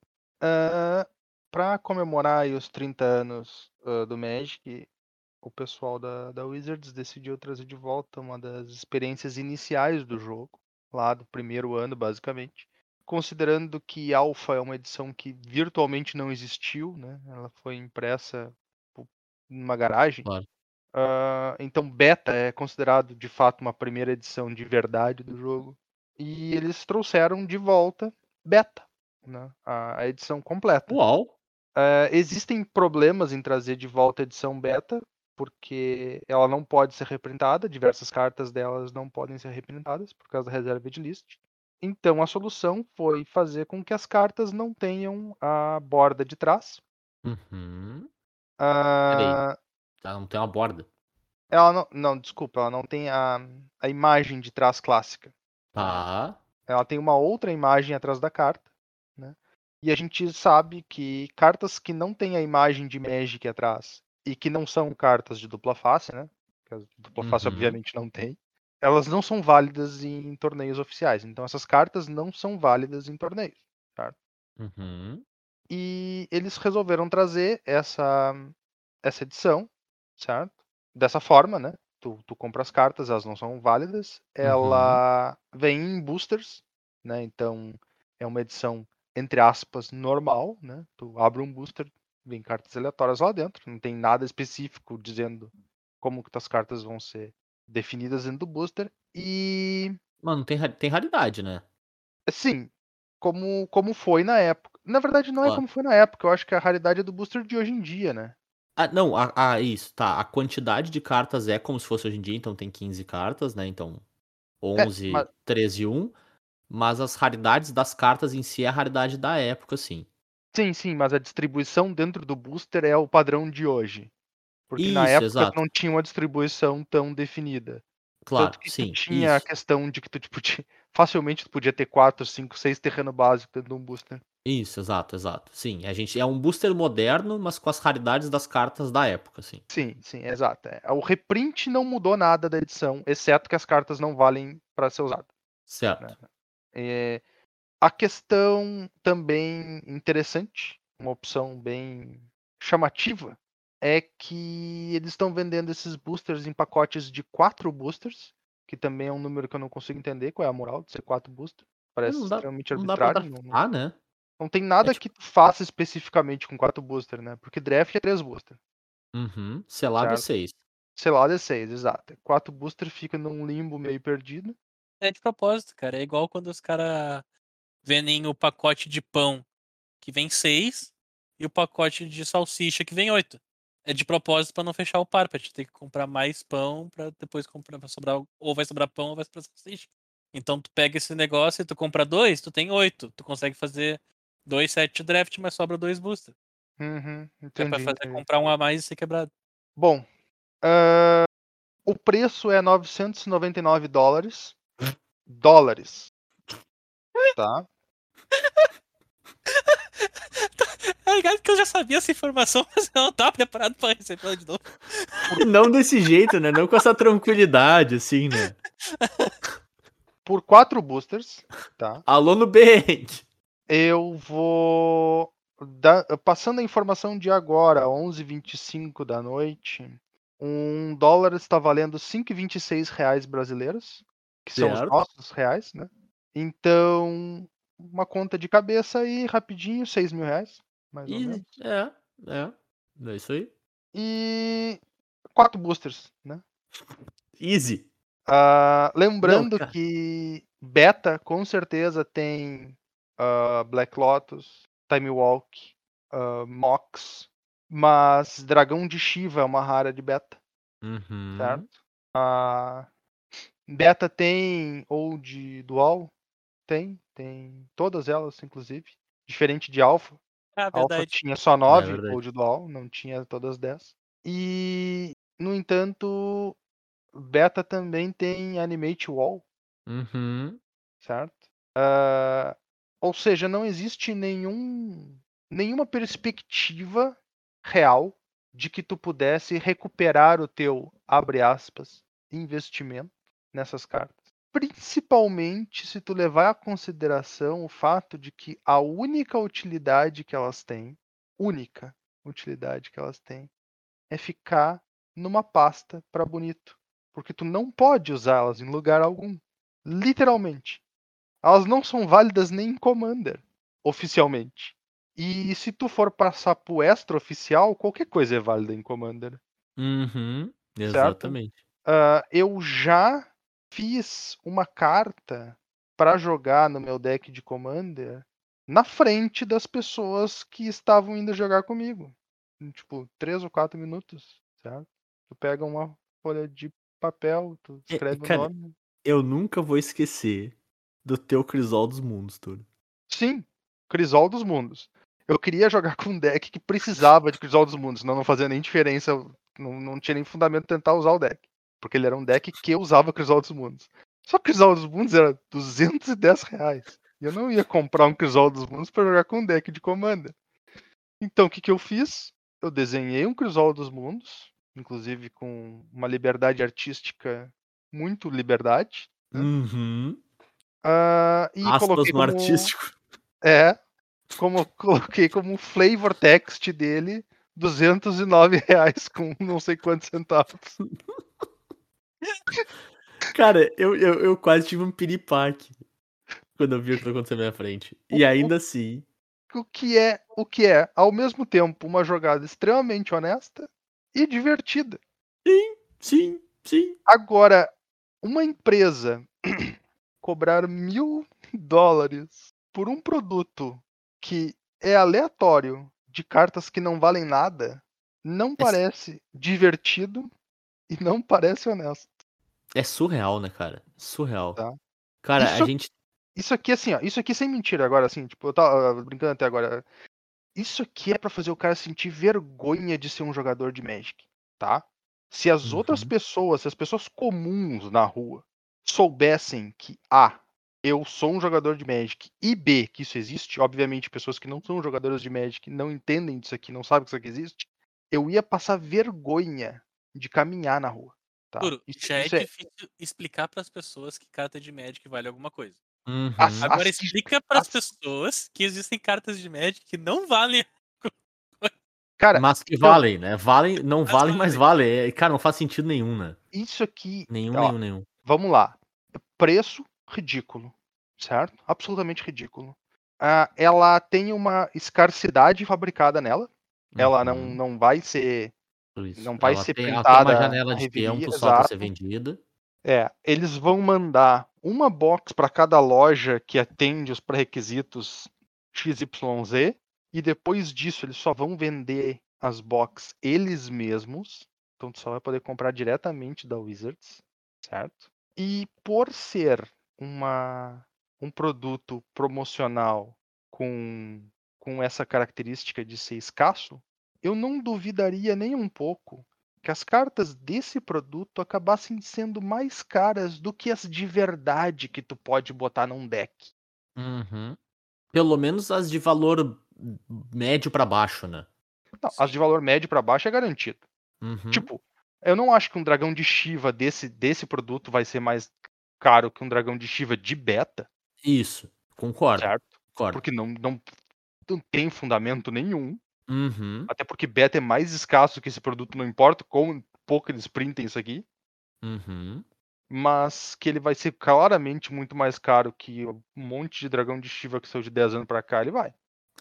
S4: Para comemorar os 30 anos ah, do Magic, o pessoal da, da Wizards decidiu trazer de volta uma das experiências iniciais do jogo, lá do primeiro ano, basicamente. Considerando que Alpha é uma edição que virtualmente não existiu, né? Ela foi impressa numa garagem.
S2: Claro.
S4: Ah, então, Beta é considerado de fato uma primeira edição de verdade do jogo. E eles trouxeram de volta Beta, né? a, a edição completa.
S2: Uau!
S4: Eh, existem problemas em trazer de volta a edição beta, porque ela não pode ser reprintada, diversas cartas delas não podem ser reprintadas por causa da reserva de list. Então a solução foi fazer com que as cartas não tenham a borda de trás.
S2: Uhum.
S4: Ah,
S2: Tá, não tem uma borda.
S4: ela não, não, desculpa, ela não tem a, a imagem de trás clássica.
S2: Tá.
S4: ela tem uma outra imagem atrás da carta, né? E a gente sabe que cartas que não têm a imagem de Magic atrás e que não são cartas de dupla face, né? Que de dupla face
S2: Uhum.
S4: obviamente não tem. Elas não são válidas em torneios oficiais. Então essas cartas não são válidas em torneios.
S2: Uhum.
S4: E eles resolveram trazer essa essa edição, certo? Dessa forma, né? Tu, tu compra as cartas, elas não são válidas. Ela vem em boosters, né? Então é uma edição entre aspas normal, né? Tu abre um booster, vem cartas aleatórias lá dentro, não tem nada específico dizendo como que as cartas vão ser definidas dentro do booster e
S2: Mano, tem, tem raridade, né?
S4: Sim, como, como foi na época. Na verdade, não é como foi na época. Eu acho que a raridade é do booster de hoje em dia, né?
S2: Ah, não, a, a- isso, tá. A quantidade de cartas é como se fosse hoje em dia, então tem 15 cartas, né? Então 11,
S4: mas-
S2: 13 e 1. Mas as raridades das cartas em si é a raridade da época, sim.
S4: Sim, sim, mas a distribuição dentro do booster é o padrão de hoje. Porque na
S2: Isso,
S4: época
S2: exato.
S4: não tinha uma distribuição tão definida.
S2: Claro,
S4: Tanto que
S2: sim.
S4: tinha a
S2: Isso,
S4: questão de que tu tipo, ti- facilmente tu podia ter 4, 5, 6 terreno básico dentro de um booster.
S2: isso, exato, exato. Sim, a gente é um booster moderno, mas com as raridades das cartas da época, sim.
S4: Sim, sim, exato. é. O reprint não mudou nada da edição, exceto que as cartas não valem para ser usadas.
S2: Certo.
S4: É, a questão também interessante, uma opção bem chamativa, é que eles estão vendendo esses boosters em pacotes de quatro boosters, que também é um número que eu não consigo entender qual é a moral de ser quatro boosters. Parece
S2: Não dá-
S4: extremamente
S2: Não
S4: arbitrário. Não, não-
S2: draftar, né?
S4: não tem nada
S2: tipo
S4: que tu faça especificamente com quatro boosters, né? Porque draft é três boosters.
S2: Uhum. Selado é
S4: Certo.
S2: 6.
S4: Sei lá, é seis, exato. Quatro boosters fica num limbo meio perdido.
S3: É de propósito, cara. É igual quando os caras vendem o pacote de pão que vem seis e o pacote de salsicha que vem oito. É de propósito pra não fechar o par, pra te ter que comprar mais pão pra depois comprar pra sobrar ou vai sobrar pão ou vai sobrar salsicha. Então tu pega esse negócio e tu compra dois, tu tem oito. Tu consegue fazer dois set draft, mas sobra dois booster.
S4: Uhum,
S3: É
S4: entendi,
S3: pra fazer
S4: entendi.
S3: comprar um a mais e ser quebrado.
S4: Bom, ah, o preço é 999 dólares. Dólares. Tá?
S3: É ligado que eu já sabia essa informação, mas eu não tava preparado pra receber ela de novo.
S2: Não desse jeito, né? Não com essa tranquilidade, assim, né?
S4: Por quatro boosters, tá?
S2: Alô no Bank!
S4: Eu vou. dar- passando a informação de agora, 11h25 da noite, um dólar está valendo 5,26 reais brasileiros, que são os nossos reais, né? Então, uma conta de cabeça aí, rapidinho, 6 mil reais, mais ou menos.
S2: É, é. É isso aí.
S4: E quatro boosters, né?
S2: Easy.
S4: Ah, lembrando
S2: cara.
S4: que beta com certeza tem ah, Black Lotus, Time Walk, ah, Mox, Mas Dragão de Shiva é uma rara de beta,
S2: Uhum.
S4: certo? A beta tem ou de dual? Tem, tem todas elas, inclusive. Diferente de alpha.
S3: Ah,
S4: A Alpha
S3: verdade.
S4: tinha só 9
S2: verdade.
S4: ou de dual, não tinha todas 10. E, no entanto, beta também tem Animate Wall,
S2: Uhum.
S4: certo? Ah, ou seja, não existe nenhum, nenhuma perspectiva real de que tu pudesse recuperar o teu, abre aspas, investimento nessas cartas. Principalmente se tu levar à consideração o fato de que a única utilidade que elas têm, única utilidade que elas têm, é ficar numa pasta para bonito. Porque tu não pode usá-las em lugar algum. Literalmente. Elas não são válidas nem em Commander, oficialmente. E se tu for passar pro extra oficial, qualquer coisa é válida em Commander.
S2: Uhum. Exatamente.
S4: Ah, eu já fiz uma carta para jogar no meu deck de Commander na frente das pessoas que estavam indo jogar comigo. Em, tipo, três ou quatro minutos, certo? Tu pega uma folha de papel, tu
S2: É,
S4: escreve
S2: cara,
S4: o nome.
S2: Eu nunca vou esquecer do teu Crisol dos Mundos, Túlio.
S4: Sim, Crisol dos Mundos. Eu queria jogar com um deck que precisava de Crisol dos Mundos, senão não fazia nem diferença, não, não tinha nem fundamento tentar usar o deck. Porque ele era um deck que usava Crisol dos Mundos. Só que Crisol dos Mundos era 210 reais. E eu não ia comprar um Crisol dos Mundos para jogar com um deck de Commander. Então o que, que eu fiz? Eu desenhei um Crisol dos Mundos, inclusive com uma liberdade artística, muito liberdade.
S2: Uhum.
S4: ah, e
S2: Aspas
S4: coloquei
S2: no
S4: como...
S2: artístico.
S4: É, como eu coloquei como flavor text dele, 209 reais com não sei quantos centavos.
S2: Cara, eu, eu, eu quase tive um piripaque quando eu vi o que aconteceu na minha frente. E ainda assim.
S4: O que é, o que é, ao mesmo tempo, uma jogada extremamente honesta e divertida.
S2: Sim, sim.
S4: Agora, uma empresa cobrar mil dólares por um produto que é aleatório de cartas que não valem nada, não parece divertido e não parece honesto.
S2: É surreal, né, cara? Surreal.
S4: Tá.
S2: Cara,
S4: Isso-
S2: a gente.
S4: Isso aqui, assim, ó, isso aqui sem mentira agora, assim, tipo, eu tava brincando até agora. Isso aqui é pra fazer o cara sentir vergonha de ser um jogador de Magic, tá? Se as outras
S2: Uhum.
S4: pessoas, se as pessoas comuns na rua soubessem que A, eu sou um jogador de Magic, e B, que isso existe, obviamente, pessoas que não são jogadoras de Magic não entendem disso aqui, não sabem que isso aqui existe, eu ia passar vergonha de caminhar na rua. Tá? Isso-
S3: já é
S4: isso é-
S3: difícil explicar pras pessoas que carta de Magic vale alguma coisa.
S2: Uhum.
S4: As-
S3: Agora
S4: As
S3: explica pras
S4: as-
S3: pessoas que existem cartas de Magic que não valem.
S4: Cara,
S2: Mas que
S4: então-
S2: valem, né? Valem, não valem, mas
S3: valem.
S2: É, Cara, não faz sentido nenhum, né?
S4: isso aqui
S2: Nenhum,
S4: Ó,
S2: nenhum, nenhum.
S4: Vamos lá. Preço ridículo, certo? Absolutamente ridículo. Ah, ela tem uma escarcidade fabricada nela. Ela não,
S2: Uhum,
S4: não vai ser.
S2: Por isso.
S4: não vai
S2: ela
S4: ser
S2: tem, ela
S4: printada
S2: tem uma janela de tempo só pra ser vendida.
S4: É, eles vão mandar uma box para cada loja que atende os pré-requisitos XYZ. E depois disso, eles só vão vender as box eles mesmos. Então tu só vai poder comprar diretamente da Wizards, certo? E por ser uma, um produto promocional com, com essa característica de ser escasso, eu não duvidaria nem um pouco que as cartas desse produto acabassem sendo mais caras do que as de verdade que tu pode botar num deck.
S2: Uhum. Pelo menos as de valor médio pra baixo, né?
S4: Não, as de valor médio pra baixo é garantido.
S2: Uhum.
S4: Tipo, eu não acho que um dragão de Shiva desse, desse produto vai ser mais caro que um dragão de Shiva de beta,
S2: Isso, concordo.
S4: certo?
S2: concordo.
S4: Porque não, não, não tem fundamento nenhum.
S2: Uhum,
S4: Até porque beta é mais escasso que esse produto, não importa como pouco eles printem isso aqui.
S2: uhum.
S4: Mas que ele vai ser claramente muito mais caro que um monte de dragão de Shiva que saiu de 10 anos pra cá, ele vai.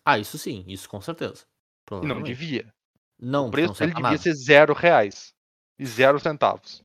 S2: Ah, isso sim, isso com certeza.
S4: E não devia.
S2: Não,
S4: o preço dele devia
S2: nada.
S4: ser zero reais. E zero centavos.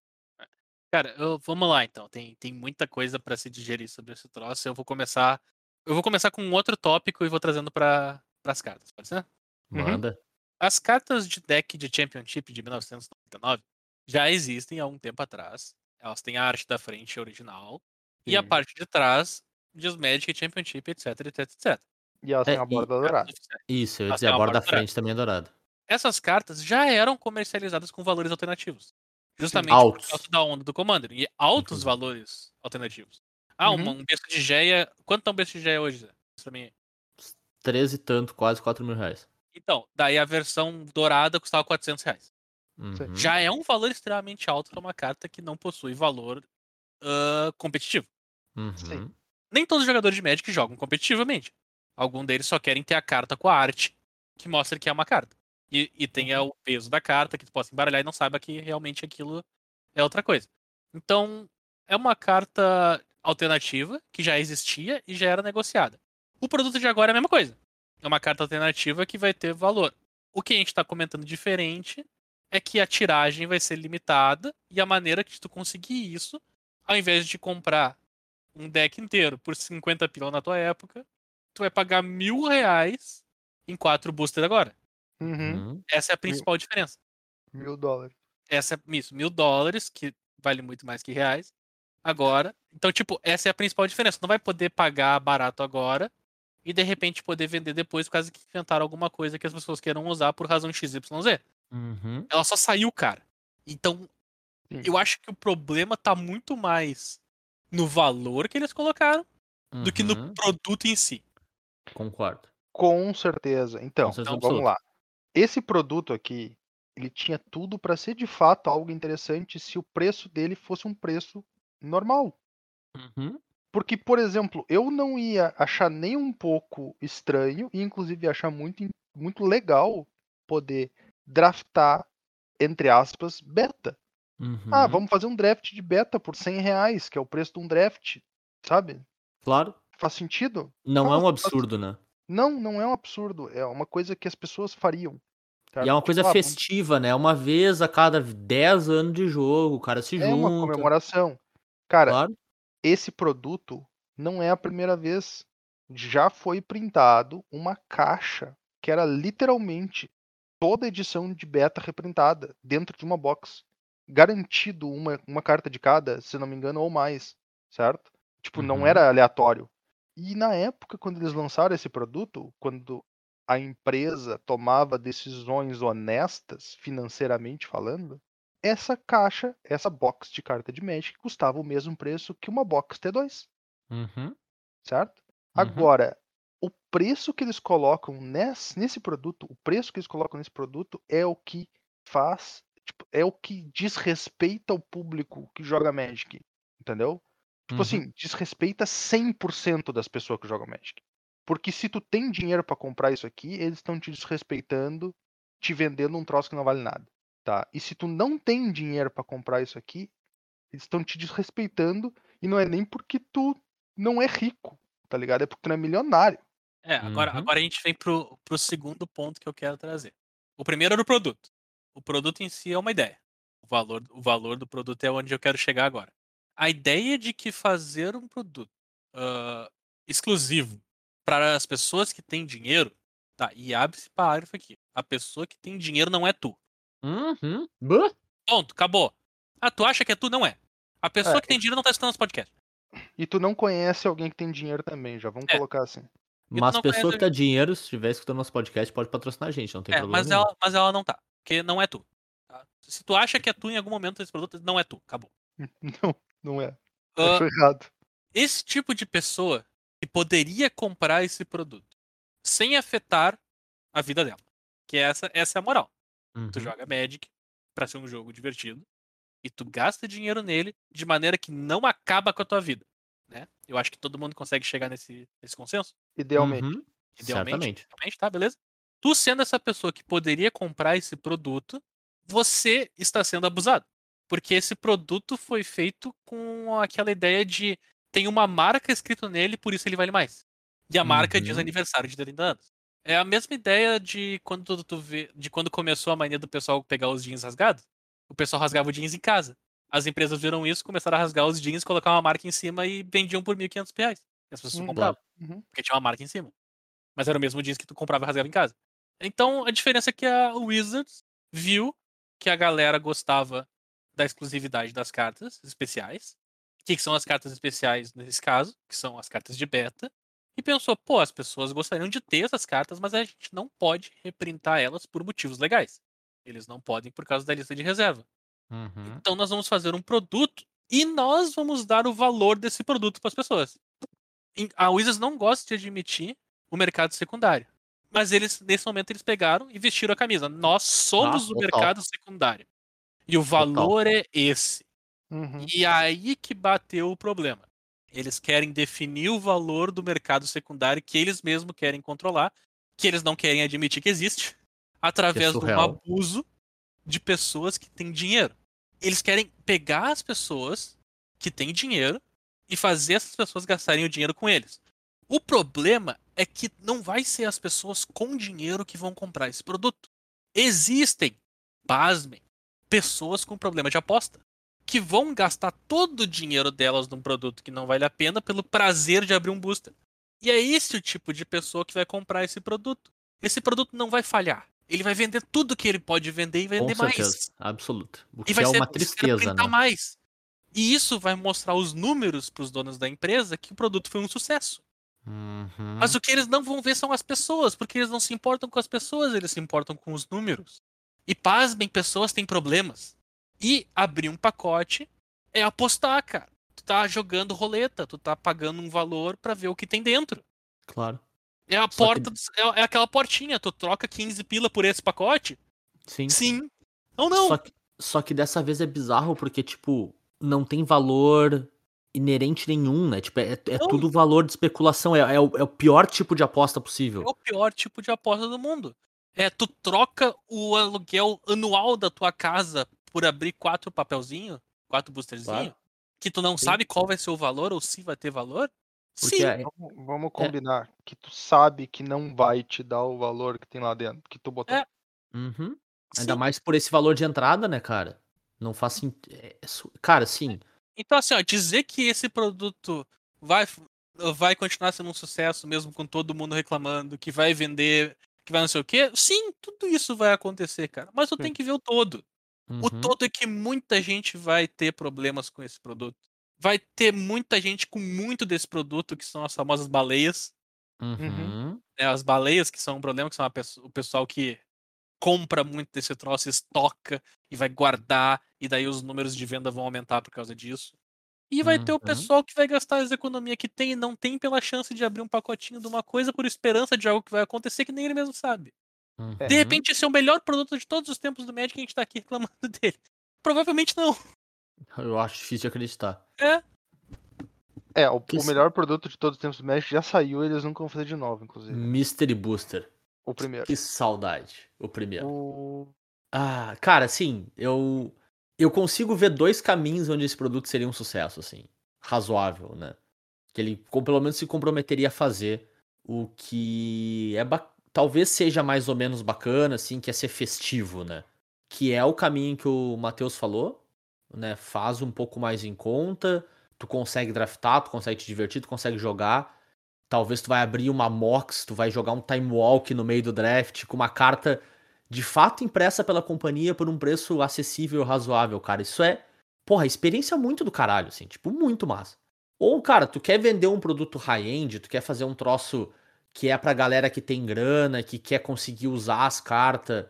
S3: Cara, eu- vamos lá então. Tem, tem muita coisa pra se digerir sobre esse troço. Eu vou começar. Eu vou começar com um outro tópico e vou trazendo para as cartas, pode ser?
S4: Uhum.
S2: Manda.
S3: as cartas de deck de Championship de 1999 já existem há um tempo atrás. Elas têm a arte da frente original e a
S2: Sim.
S3: parte de trás diz Magic Championship, etc, etc, etc.
S4: E elas
S2: É,
S4: têm a
S2: e-
S4: borda dourada.
S2: Isso, eu ia dizer, a borda da
S3: dourada.
S2: frente também é dourada.
S3: Essas cartas já eram comercializadas com valores alternativos. Justamente
S2: Altos.
S3: por causa da onda do Commander. E altos
S2: Uhum.
S3: valores alternativos. Ah, uma- um berço de Geia. Quanto tá um berço de Geia hoje? Zé? Isso pra mim.
S2: 13 e tanto, quase 4 mil reais.
S3: Então, daí a versão dourada custava 400 reais.
S2: Uhum.
S3: Já é um valor extremamente alto para uma carta que não possui valor ah, competitivo.
S2: Uhum.
S4: Sim.
S3: Nem todos os jogadores de Magic jogam competitivamente. Alguns deles só querem ter a carta com a arte que mostra que é uma carta. E, e tenha o peso da carta, que tu possa embaralhar e não saiba que realmente aquilo é outra coisa. Então, é uma carta alternativa que já existia e já era negociada. O produto de agora é a mesma coisa. É uma carta alternativa que vai ter valor. O que a gente está comentando diferente é que a tiragem vai ser limitada e a maneira que tu conseguir isso, ao invés de comprar um deck inteiro por 50 pila na tua época, tu vai pagar mil reais em quatro boosters agora.
S4: Uhum.
S2: Uhum.
S3: Essa é a principal diferença.
S4: Mil dólares.
S3: Essa é isso, mil dólares, que vale muito mais que reais. Agora. Então, tipo, essa é a principal diferença. Tu não vai poder pagar barato agora e de repente poder vender depois por causa que inventaram alguma coisa que as pessoas queiram usar por razão XYZ.
S2: Uhum.
S3: Ela só saiu, cara. Então,
S4: Sim.
S3: eu acho que o problema tá muito mais no valor que eles colocaram do que no
S2: Uhum.
S3: produto em si.
S2: Concordo.
S4: Com certeza. Então,
S2: Com certeza
S4: vamos lá. Esse produto aqui, ele tinha tudo para ser de fato algo interessante se o preço dele fosse um preço normal.
S2: Uhum.
S4: Porque, por exemplo, eu não ia achar nem um pouco estranho, e inclusive ia achar muito, muito legal poder draftar, entre aspas, beta. Ah,
S2: Uhum.
S4: vamos fazer um draft de beta por 100 reais, que é o preço de um draft, sabe?
S2: Claro.
S4: Faz sentido?
S2: Não é
S4: Faz,
S2: um
S4: faz-
S2: absurdo, né?
S4: Não, não é um absurdo. É uma coisa que as pessoas fariam. certo?
S2: E é uma coisa
S4: Tipo, ah, vamos-
S2: festiva, né? Uma vez a cada 10 anos de jogo, o cara se
S4: É uma
S2: junta.
S4: comemoração. Cara,
S2: Claro.
S4: Esse produto não é a primeira vez. Já foi printado uma caixa que era literalmente toda a edição de beta reprintada dentro de uma box. Garantido uma, uma carta de cada, se não me engano, ou mais, certo? Tipo, não
S2: Uhum.
S4: era aleatório. E na época, quando eles lançaram esse produto, quando a empresa tomava decisões honestas, financeiramente falando, essa caixa, essa box de carta de Magic custava o mesmo preço que uma box T2,
S2: Uhum.
S4: certo?
S2: Uhum.
S4: Agora, o preço que eles colocam nesse, nesse produto, o preço que eles colocam nesse produto é o que faz, tipo, é o que diz respeito ao público que joga Magic, entendeu? Tipo
S2: Uhum.
S4: assim, desrespeita 100% das pessoas que jogam Magic. Porque se tu tem dinheiro pra comprar isso aqui, eles estão te desrespeitando, te vendendo um troço que não vale nada, tá? E se tu não tem dinheiro pra comprar isso aqui, eles estão te desrespeitando e não é nem porque tu não é rico, tá ligado? É porque tu não é milionário.
S3: É, agora,
S2: Uhum.
S3: agora a gente vem pro, pro segundo ponto que eu quero trazer. O primeiro era o produto. O produto em si é uma ideia. O valor, o valor do produto é onde eu quero chegar agora. A ideia de que fazer um produto ah, exclusivo para as pessoas que têm dinheiro, tá? E abre esse parágrafo aqui. A pessoa que tem dinheiro não é tu.
S2: Uhum. Bah!
S3: Ponto, acabou. Ah, tu acha que é tu? Não é. A pessoa
S4: É,
S3: que tem dinheiro não tá escutando esse podcast.
S4: E tu não conhece alguém que tem dinheiro também, já vamos
S3: É.
S4: colocar assim.
S2: Mas
S3: não
S2: pessoa que tá dinheiro, se estiver escutando nosso podcast, pode patrocinar a gente, não tem
S3: É,
S2: problema.
S3: mas
S2: nenhum.
S3: ela, mas ela não tá. Porque não é tu. tá? Se tu acha que é tu em algum momento desse produto, não é tu. Acabou.
S4: Não, não é. Achou errado.
S3: esse tipo de pessoa que poderia comprar esse produto sem afetar a vida dela. Que essa, essa é a moral. Tu
S2: Uhum.
S3: joga Magic pra ser um jogo divertido e tu gasta dinheiro nele de maneira que não acaba com a tua vida. Né? Eu acho que todo mundo consegue chegar nesse, nesse consenso.
S4: Idealmente.
S2: Uhum.
S3: Idealmente.
S2: Certamente.
S3: Tá, beleza? Tu sendo essa pessoa que poderia comprar esse produto, você está sendo abusado. Porque esse produto foi feito com aquela ideia de tem uma marca escrito nele, por isso ele vale mais. E a marca diz
S2: Uhum.
S3: aniversário de 30 anos. É a mesma ideia de quando tu vê, de quando começou a mania do pessoal pegar os jeans rasgados. O pessoal rasgava o jeans em casa. As empresas viram isso, começaram a rasgar os jeans, colocar uma marca em cima e vendiam por 1.500 reais. E as pessoas
S4: Hum,
S3: compravam
S4: Uhum.
S3: porque tinha uma marca em cima. Mas era o mesmo jeans que tu comprava e rasgava em casa. Então a diferença é que a Wizards viu que a galera gostava da exclusividade das cartas especiais. O que, que são as cartas especiais nesse caso? Que são as cartas de beta. E pensou, pô, as pessoas gostariam de ter essas cartas, mas a gente não pode reprintar elas por motivos legais. Eles não podem por causa da lista de reserva.
S2: Uhum.
S3: Então nós vamos fazer um produto e nós vamos dar o valor desse produto para as pessoas. A Wizards não gosta de admitir o mercado secundário. Mas eles, nesse momento, eles pegaram e vestiram a camisa. Nós somos o
S2: total.
S3: mercado secundário. E o valor é esse.
S4: Uhum.
S3: E aí que bateu o problema. Eles querem definir o valor do mercado secundário que eles mesmos querem controlar, que eles não querem admitir que existe, através de um abuso de pessoas que têm dinheiro. Eles querem pegar as pessoas que têm dinheiro e fazer essas pessoas gastarem o dinheiro com eles. O problema é que não vai ser as pessoas com dinheiro que vão comprar esse produto. Existem, pasmem, pessoas com problema de aposta que vão gastar todo o dinheiro delas num produto que não vale a pena pelo prazer de abrir um booster. E é esse o tipo de pessoa que vai comprar esse produto. Esse produto não vai falhar. Ele vai vender tudo que ele pode vender e
S2: Com
S3: vender mais.
S2: Absoluto. O que
S3: E vai
S2: é
S3: ser
S2: uma tristeza, né?
S3: mais. E isso vai mostrar os números para os donos da empresa que o produto foi um sucesso.
S2: Uhum.
S3: Mas o que eles não vão ver são as pessoas, porque eles não se importam com as pessoas, eles se importam com os números. E pasmem, pessoas têm problemas. E abrir um pacote é apostar, cara. Tu tá jogando roleta, tu tá pagando um valor pra ver o que tem dentro.
S2: Claro.
S3: É a
S2: Só que-
S3: porta, do- é, é aquela portinha, tu troca 15 pila por esse pacote?
S2: Sim.
S3: Sim. Ou não?
S2: Só que, só que dessa vez é bizarro porque, tipo, não tem valor inerente nenhum, né? Tipo, é, é tudo valor de especulação. É, é o, é o pior tipo de aposta possível.
S3: É o pior tipo de aposta do mundo. É, tu troca o aluguel anual da tua casa por abrir quatro papelzinhos, quatro boosterzinhos,
S2: Claro.
S3: que tu não
S2: Sim.
S3: sabe qual vai ser o valor ou se vai ter valor?
S2: Porque
S3: Sim.
S2: é-
S4: Vamos, vamos combinar que tu sabe que não vai te dar o valor que tem lá dentro, que tu botou.
S3: É.
S2: Uhum. Ainda mais por esse valor de entrada, né, cara? Não faz sentido. Cara, sim.
S3: Então, assim, ó, dizer que esse produto vai, vai continuar sendo um sucesso, mesmo com todo mundo reclamando, que vai vender, que vai não sei o quê, sim, tudo isso vai acontecer, cara. Mas tu tem que ver o todo. O
S2: Uhum.
S3: todo é que muita gente vai ter problemas com esse produto. Vai ter muita gente com muito desse produto, que são as famosas baleias.
S2: Uhum.
S3: né, as baleias, que são um problema, que são o pessoal que compra muito desse troço, estoca e vai guardar, e daí os números de venda vão aumentar por causa disso. E vai ter o
S2: Uhum.
S3: pessoal que vai gastar as economias que tem e não tem pela chance de abrir um pacotinho de uma coisa por esperança de algo que vai acontecer que nem ele mesmo sabe.
S2: Uhum.
S3: De repente, esse é o melhor produto de todos os tempos do Magic que a gente tá aqui reclamando dele. Provavelmente não.
S2: Eu acho difícil de acreditar.
S3: É,
S4: É, o, o melhor produto de todos os tempos do Magic já saiu e eles nunca vão fazer de novo, inclusive.
S2: Mystery Booster.
S4: O primeiro.
S2: Que saudade. O primeiro.
S4: O...
S2: Ah, cara, assim, eu eu consigo ver dois caminhos onde esse produto seria um sucesso, assim, razoável, né? Que ele pelo menos se comprometeria a fazer o que é ba- talvez seja mais ou menos bacana, assim, que é ser festivo, né? Que é o caminho que o Matheus falou, né? Faz um pouco mais em conta, tu consegue draftar, tu consegue te divertir, tu consegue jogar. Talvez tu vai abrir uma Mox, tu vai jogar um Time Walk no meio do draft com uma carta de fato impressa pela companhia por um preço acessível razoável, cara. Isso é, porra, experiência muito do caralho, assim, tipo, muito massa. Ou, cara, tu quer vender um produto high-end, tu quer fazer um troço que é pra galera que tem grana, que quer conseguir usar as cartas,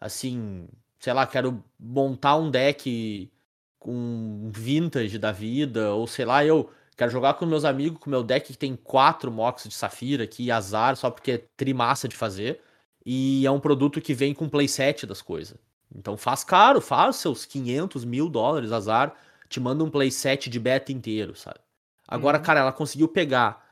S2: assim, sei lá, quero montar um deck com vintage da vida, ou sei lá, eu quero jogar com meus amigos com meu deck que tem quatro mocks de safira aqui, azar, só porque é trimassa de fazer. E é um produto que vem com playset das coisas. Então faz caro, faz seus 500 mil dólares, azar, te manda um playset de beta inteiro, sabe? Agora,
S4: Uhum.
S2: cara, ela conseguiu pegar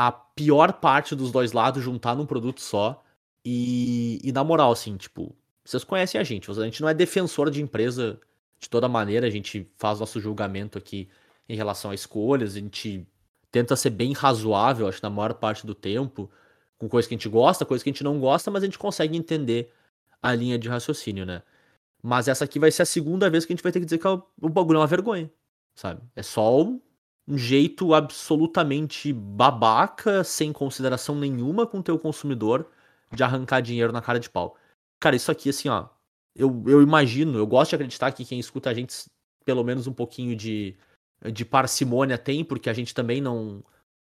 S2: a pior parte dos dois lados, juntar num produto só. E, e na moral, assim, tipo, vocês conhecem a gente, a gente não é defensor de empresa de toda maneira, a gente faz nosso julgamento aqui em relação a escolhas, a gente tenta ser bem razoável, acho, na maior parte do tempo, com coisa que a gente gosta, coisa que a gente não gosta, mas a gente consegue entender a linha de raciocínio, né? Mas essa aqui vai ser a segunda vez que a gente vai ter que dizer que o o bagulho é uma vergonha, sabe? É só um um jeito absolutamente babaca, sem consideração nenhuma com o teu consumidor, de arrancar dinheiro na cara de pau. Cara, isso aqui, assim, ó. Eu, eu imagino, eu gosto de acreditar que quem escuta a gente, pelo menos um pouquinho de, de parcimônia tem, porque a gente também não,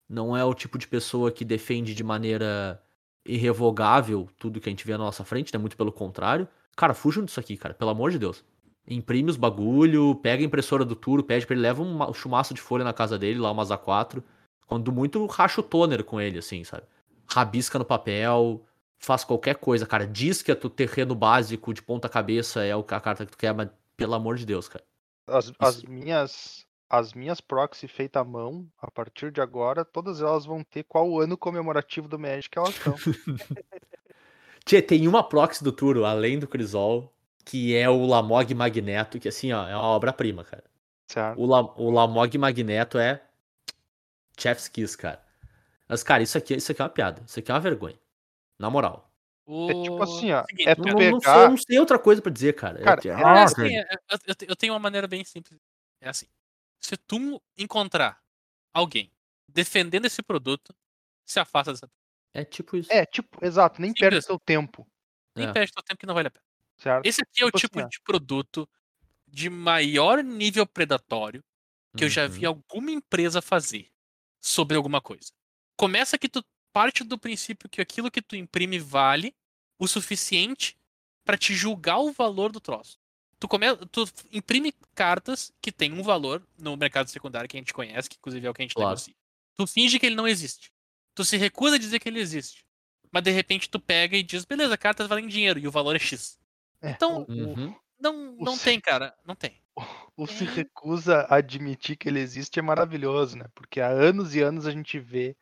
S2: não é o tipo de pessoa que defende de maneira irrevogável tudo que a gente vê na nossa frente, né? Muito pelo contrário. Cara, fujam disso aqui, cara, pelo amor de Deus. Imprime os bagulho, pega a impressora do Turo, pede pra ele, leva um ma- chumaço de folha na casa dele, lá umas A4. Quando muito, racha o toner com ele, assim, sabe? Rabisca no papel, faz qualquer coisa, cara. Diz que é tu terreno básico de ponta cabeça é o- a carta que tu quer, mas pelo amor de Deus, cara.
S4: As, as minhas as minhas proxy feitas à mão, a partir de agora, todas elas vão ter qual ano comemorativo do Magic elas estão.
S2: Tchê, tem uma proxy do Turo, além do Crisol, que é o Lamog Magneto, que assim, ó, é uma obra-prima, cara.
S4: certo?
S2: O, La, o Lamog Magneto é Chef's Kiss, cara. Mas, cara, isso aqui, isso aqui é uma piada. Isso aqui é uma vergonha. Na moral.
S4: É tipo assim, ó,
S3: Seguinte,
S4: é
S3: cara,
S4: tu
S2: Não, não, não sei,
S4: pegar-
S2: eu não sei outra coisa pra dizer, cara. É-
S4: Cara,
S2: é,
S3: É, assim, é, eu, eu eu tenho uma maneira bem simples. É assim. Se tu encontrar alguém defendendo esse produto, se afasta dessa.
S2: é tipo isso.
S4: É, tipo, exato, nem
S3: Simples.
S4: perde seu tempo,
S3: Nem
S2: É.
S3: perde teu tempo que não vale a pena.
S4: Certo?
S3: Esse aqui é o
S4: Tipo
S3: tipo
S4: assim,
S3: de produto de maior nível predatório que eu já vi
S2: Uhum.
S3: alguma empresa fazer sobre alguma coisa. Começa que tu parte do princípio que aquilo que tu imprime vale o suficiente pra te julgar o valor do troço. Tu, come... tu imprime cartas que tem um valor no mercado secundário que a gente conhece, que inclusive é o que a gente
S2: Claro.
S3: negocia. Tu finge que ele não existe. Tu se recusa a dizer que ele existe. Mas de repente tu pega e diz, beleza, cartas valem dinheiro e o valor é X.
S4: É,
S3: Então,
S2: Uhum.
S3: não, não
S4: se-
S3: tem, cara. Não tem.
S4: O se
S3: É.
S4: recusa a admitir que ele existe é maravilhoso, né? Porque há anos e anos a gente vê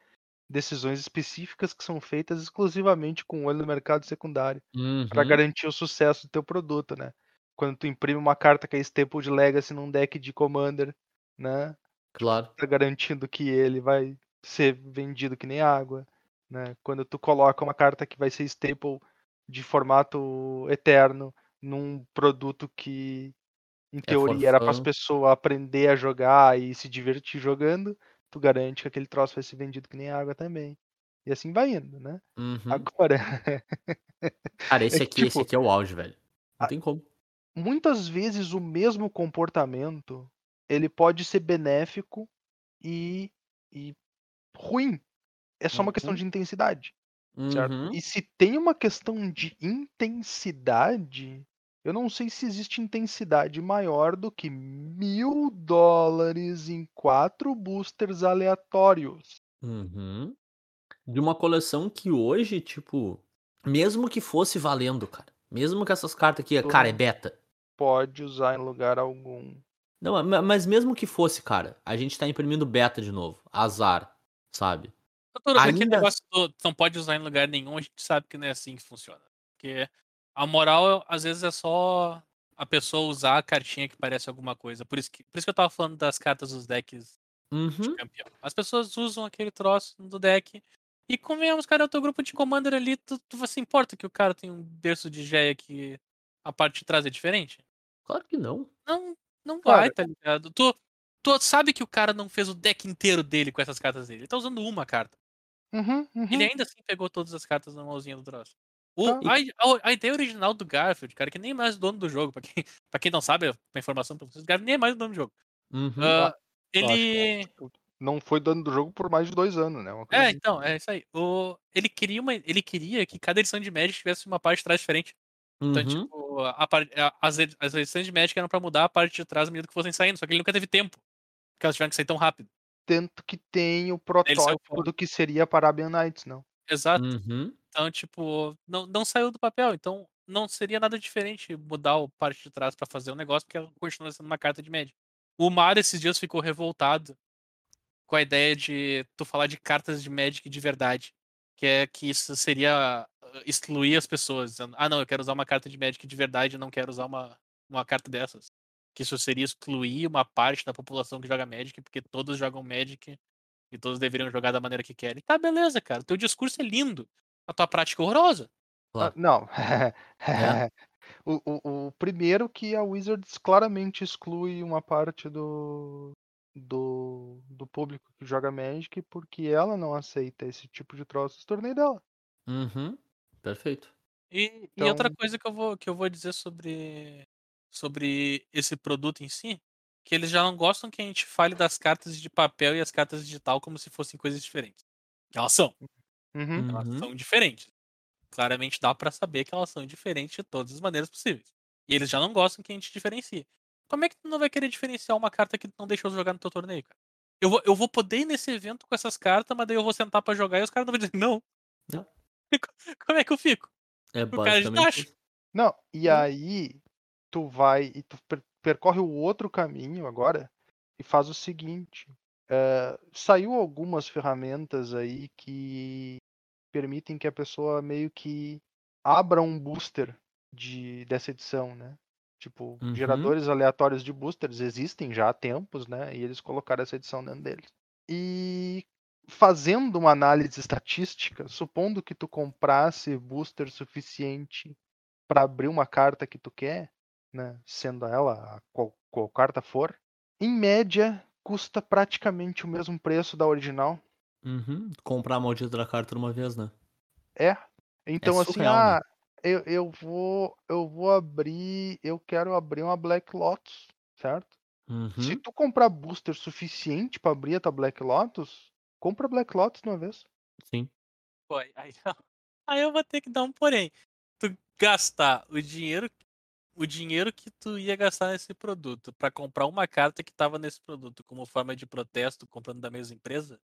S4: decisões específicas que são feitas exclusivamente com o olho no mercado secundário para
S2: Uhum.
S4: garantir o sucesso do teu produto, né? Quando tu imprime uma carta que é Staple de Legacy num deck de Commander, né?
S2: Claro.
S4: Tá garantindo que ele vai ser vendido que nem água, né? Quando tu coloca uma carta que vai ser Staple de formato eterno num produto que em
S2: É
S4: teoria era para as pessoas aprender a jogar e se divertir jogando, tu garante que aquele troço vai ser vendido que nem água também. E assim vai indo, né?
S2: Uhum.
S4: Agora,
S2: Cara, esse
S4: é
S2: aqui, esse
S4: tipo-
S2: aqui é o auge, velho. Não
S4: a-
S2: tem como.
S4: muitas vezes o mesmo comportamento ele pode ser benéfico e, e ruim. É só uma questão
S2: Uhum.
S4: de intensidade?
S2: Uhum.
S4: E se tem uma questão de intensidade, eu não sei se existe intensidade maior do que mil dólares em quatro boosters aleatórios.
S2: Uhum. De uma coleção que hoje, tipo, mesmo que fosse valendo, cara. Mesmo que essas cartas aqui, cara, é beta.
S4: Pode usar em lugar algum.
S2: Não, ma- mas mesmo que fosse, cara, a gente tá imprimindo beta de novo. Azar, sabe?
S3: Doutor, aquele
S2: Ainda-
S3: negócio do não pode usar em lugar nenhum, a gente sabe que não é assim que funciona. Porque a moral, às vezes, é só a pessoa usar a cartinha que parece alguma coisa. Por isso que, por isso que eu tava falando das cartas dos decks de
S2: Uhum.
S3: campeão. As pessoas usam aquele troço do deck. E convenhamos, cara, é o teu grupo de commander ali, tu, tu você importa que o cara tem um berço de Geia que a parte de trás é diferente?
S2: Claro que não.
S3: Não, não
S4: Cara,
S3: vai, tá ligado? Tu, tu sabe que o cara não fez o deck inteiro dele com essas cartas dele. Ele tá usando uma carta.
S4: Uhum, uhum.
S3: Ele ainda assim pegou todas as cartas na mãozinha do troço. O-
S4: Tá.
S3: a, a- a ideia original do Garfield, cara, que nem é mais o dono do jogo, pra quem, pra quem não sabe, a informação pra vocês, o Garfield nem é mais o dono do jogo.
S2: Uhum.
S4: Que
S3: ele.
S4: Não foi dono do jogo por mais de dois anos, né? Uma coisa
S3: É,
S4: assim.
S3: então, é isso aí. O, ele, queria uma, ele queria que cada edição de Magic tivesse uma parte de trás diferente. Então,
S2: Uhum.
S3: tipo, a, a- as, as edições de Magic eram pra mudar a parte de trás à medida que fossem saindo, só que ele nunca teve tempo. Porque elas tiveram que sair tão rápido.
S4: Tanto que tem o protótipo do que seria para Arabian Nights, não.
S3: Exato.
S2: Uhum.
S3: Então, tipo, não, não saiu do papel. Então, não seria nada diferente mudar o parte de trás pra fazer o negócio, porque ela continua sendo uma carta de média. O Mario esses dias ficou revoltado com a ideia de tu falar de cartas de Magic de verdade. Que é que isso seria uh, excluir as pessoas, dizendo, ah, não, eu quero usar uma carta de Magic de verdade, eu não quero usar uma, uma carta dessas. Que isso seria excluir uma parte da população que joga Magic, porque todos jogam Magic e todos deveriam jogar da maneira que querem. Tá, beleza, cara. Teu discurso é lindo. A tua prática é horrorosa.
S2: Claro.
S4: Ah, não.
S2: É.
S4: o, o, o primeiro que a Wizards claramente exclui uma parte do, do, do público que joga Magic porque ela não aceita esse tipo de troço no torneio dela.
S2: Uhum. Perfeito.
S3: E, e outra
S4: Então-
S3: coisa que eu vou, que eu vou dizer sobre, sobre esse produto em si, que eles já não gostam que a gente fale das cartas de papel e as cartas digital como se fossem coisas diferentes. Elas são.
S4: Uhum.
S3: Elas
S2: Uhum.
S3: são diferentes. Claramente dá pra saber que elas são diferentes de todas as maneiras possíveis. E eles já não gostam que a gente diferencie. Como é que tu não vai querer diferenciar uma carta que tu não deixou jogar no teu torneio, cara? Eu vou, eu vou poder ir nesse evento com essas cartas, mas daí eu vou sentar pra jogar e os caras não vão dizer não.
S2: Não.
S3: Como é que eu fico?
S2: É
S3: O cara de.
S4: Não, e
S3: Hum.
S4: aí tu vai e tu per- percorre o outro caminho agora e faz o seguinte. eh, saiu algumas ferramentas aí que permitem que a pessoa meio que abra um booster de, dessa edição, né? Tipo,
S2: Uhum.
S4: geradores aleatórios de boosters existem já há tempos, né? E eles colocaram essa edição dentro deles. E fazendo uma análise estatística, supondo que tu comprasse booster suficiente para abrir uma carta que tu quer, né, sendo ela a qual, qual carta for, em média custa praticamente o mesmo preço da original.
S2: Uhum. Comprar a maldita da carta de uma vez, né?
S4: É. Então assim,
S2: surreal, né?
S4: ah, eu, eu vou eu vou abrir, eu quero abrir uma Black Lotus, certo? Se
S2: Uhum.
S4: tu comprar booster suficiente para abrir a tua Black Lotus, compra Black Lotus de uma vez.
S2: Sim.
S3: Pô, aí, aí eu vou ter que dar um porém. Tu gastar o dinheiro, o dinheiro que tu ia gastar nesse produto pra comprar uma carta que tava nesse produto como forma de protesto comprando da mesma empresa?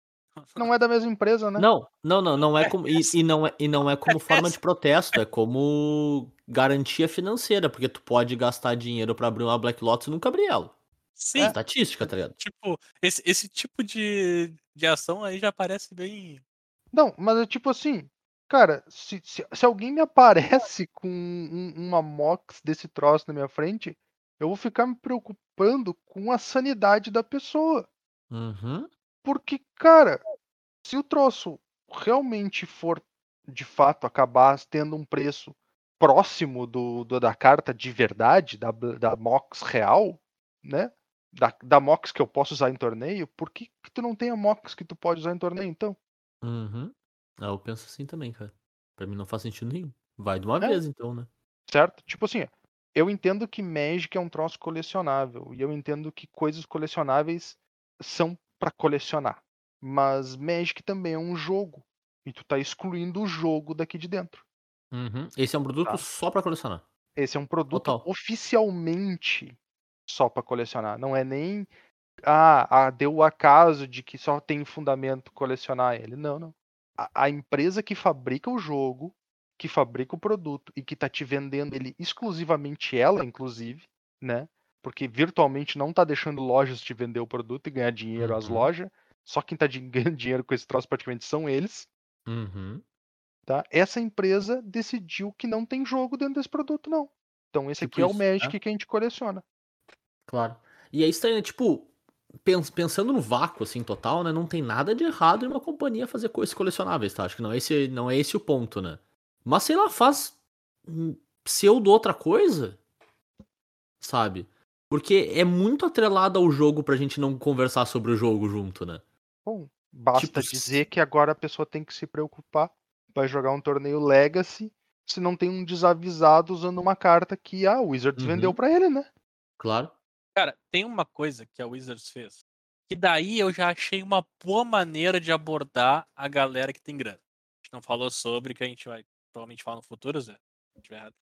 S4: Não é da mesma empresa, né?
S2: Não, não, não, não é
S3: É
S2: como. E, e não é, e não é como
S3: É
S2: forma de protesto, é como garantia financeira, porque tu pode gastar dinheiro pra abrir uma Black Lotus e nunca abrir ela.
S3: Sim,
S2: É estatística, tá ligado?
S3: tipo, esse, esse tipo de, de ação aí já parece bem.
S4: Não, mas é tipo assim, cara, se, se, se alguém me aparece com um- uma mox desse troço na minha frente, eu vou ficar me preocupando com a sanidade da pessoa.
S2: Uhum.
S4: Porque, cara, se o troço realmente for de fato acabar tendo um preço próximo do, do- da carta de verdade, da, da Mox real, né? Da, da Mox que eu posso usar em torneio, por que, que tu não tem a Mox que tu pode usar em torneio, então?
S2: Uhum. Ah, eu penso assim também, cara. Pra mim não faz sentido nenhum. Vai de uma
S4: É.
S2: vez, então, né?
S4: Certo? Tipo assim, eu entendo que Magic é um troço colecionável, e eu entendo que coisas colecionáveis são pra colecionar. Mas Magic também é um jogo, e tu tá excluindo o jogo daqui de dentro.
S2: Uhum. Esse é um produto
S4: Tá.
S2: só pra colecionar.
S4: Esse é um produto
S2: Total.
S4: oficialmente só pra colecionar. Não é nem ah, ah, deu o acaso de que só tem fundamento colecionar ele. Não, não. A, a empresa que fabrica o jogo, que fabrica o produto e que tá te vendendo ele exclusivamente ela, inclusive, né? Porque virtualmente não tá deixando lojas te vender o produto e ganhar dinheiro às
S2: Uhum.
S4: lojas. Só quem tá din- ganhando dinheiro com esse troço praticamente são eles.
S2: Uhum.
S4: Tá? Essa empresa decidiu que não tem jogo dentro desse produto, não. Então esse
S2: Tipo
S4: aqui é o Magic
S2: né?
S4: que a gente coleciona.
S2: Claro. E é estranho, né? Tipo, pensando no vácuo, assim, total, né? Não tem nada de errado em uma companhia fazer coisas colecionáveis, tá? Acho que não é esse, não é esse o ponto, né? Mas, sei lá, faz hum, pseudo outra coisa, sabe? Porque é muito atrelado ao jogo pra gente não conversar sobre o jogo junto, né?
S4: Bom, basta
S2: Tipo,
S4: dizer que agora a pessoa tem que se preocupar. Vai jogar um torneio Legacy se não tem um desavisado usando uma carta que a Wizards
S2: Uhum.
S4: vendeu pra ele, né?
S2: Claro.
S3: Cara, tem uma coisa que a Wizards fez. Que daí eu já achei uma boa maneira de abordar a galera que tem grana. A gente não falou sobre, que a gente vai provavelmente falar no futuro, Zé. se não tiver errado,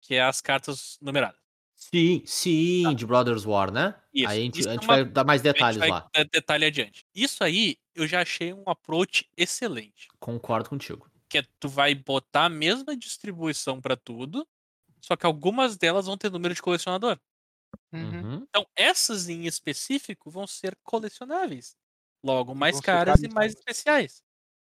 S3: Que é as cartas numeradas.
S2: Sim, sim,
S3: Tá.
S2: de Brothers War, né?
S3: Isso,
S2: Aí a gente, a
S3: é
S2: gente
S3: uma-
S2: vai dar mais detalhes lá.
S3: detalhe adiante. Isso aí eu já achei um approach excelente.
S2: Concordo contigo.
S3: Que é tu vai botar a mesma distribuição pra tudo, só que algumas delas vão ter número de colecionador.
S2: Uhum.
S3: Então, essas em específico vão ser colecionáveis. Logo, mais caras e mais especiais.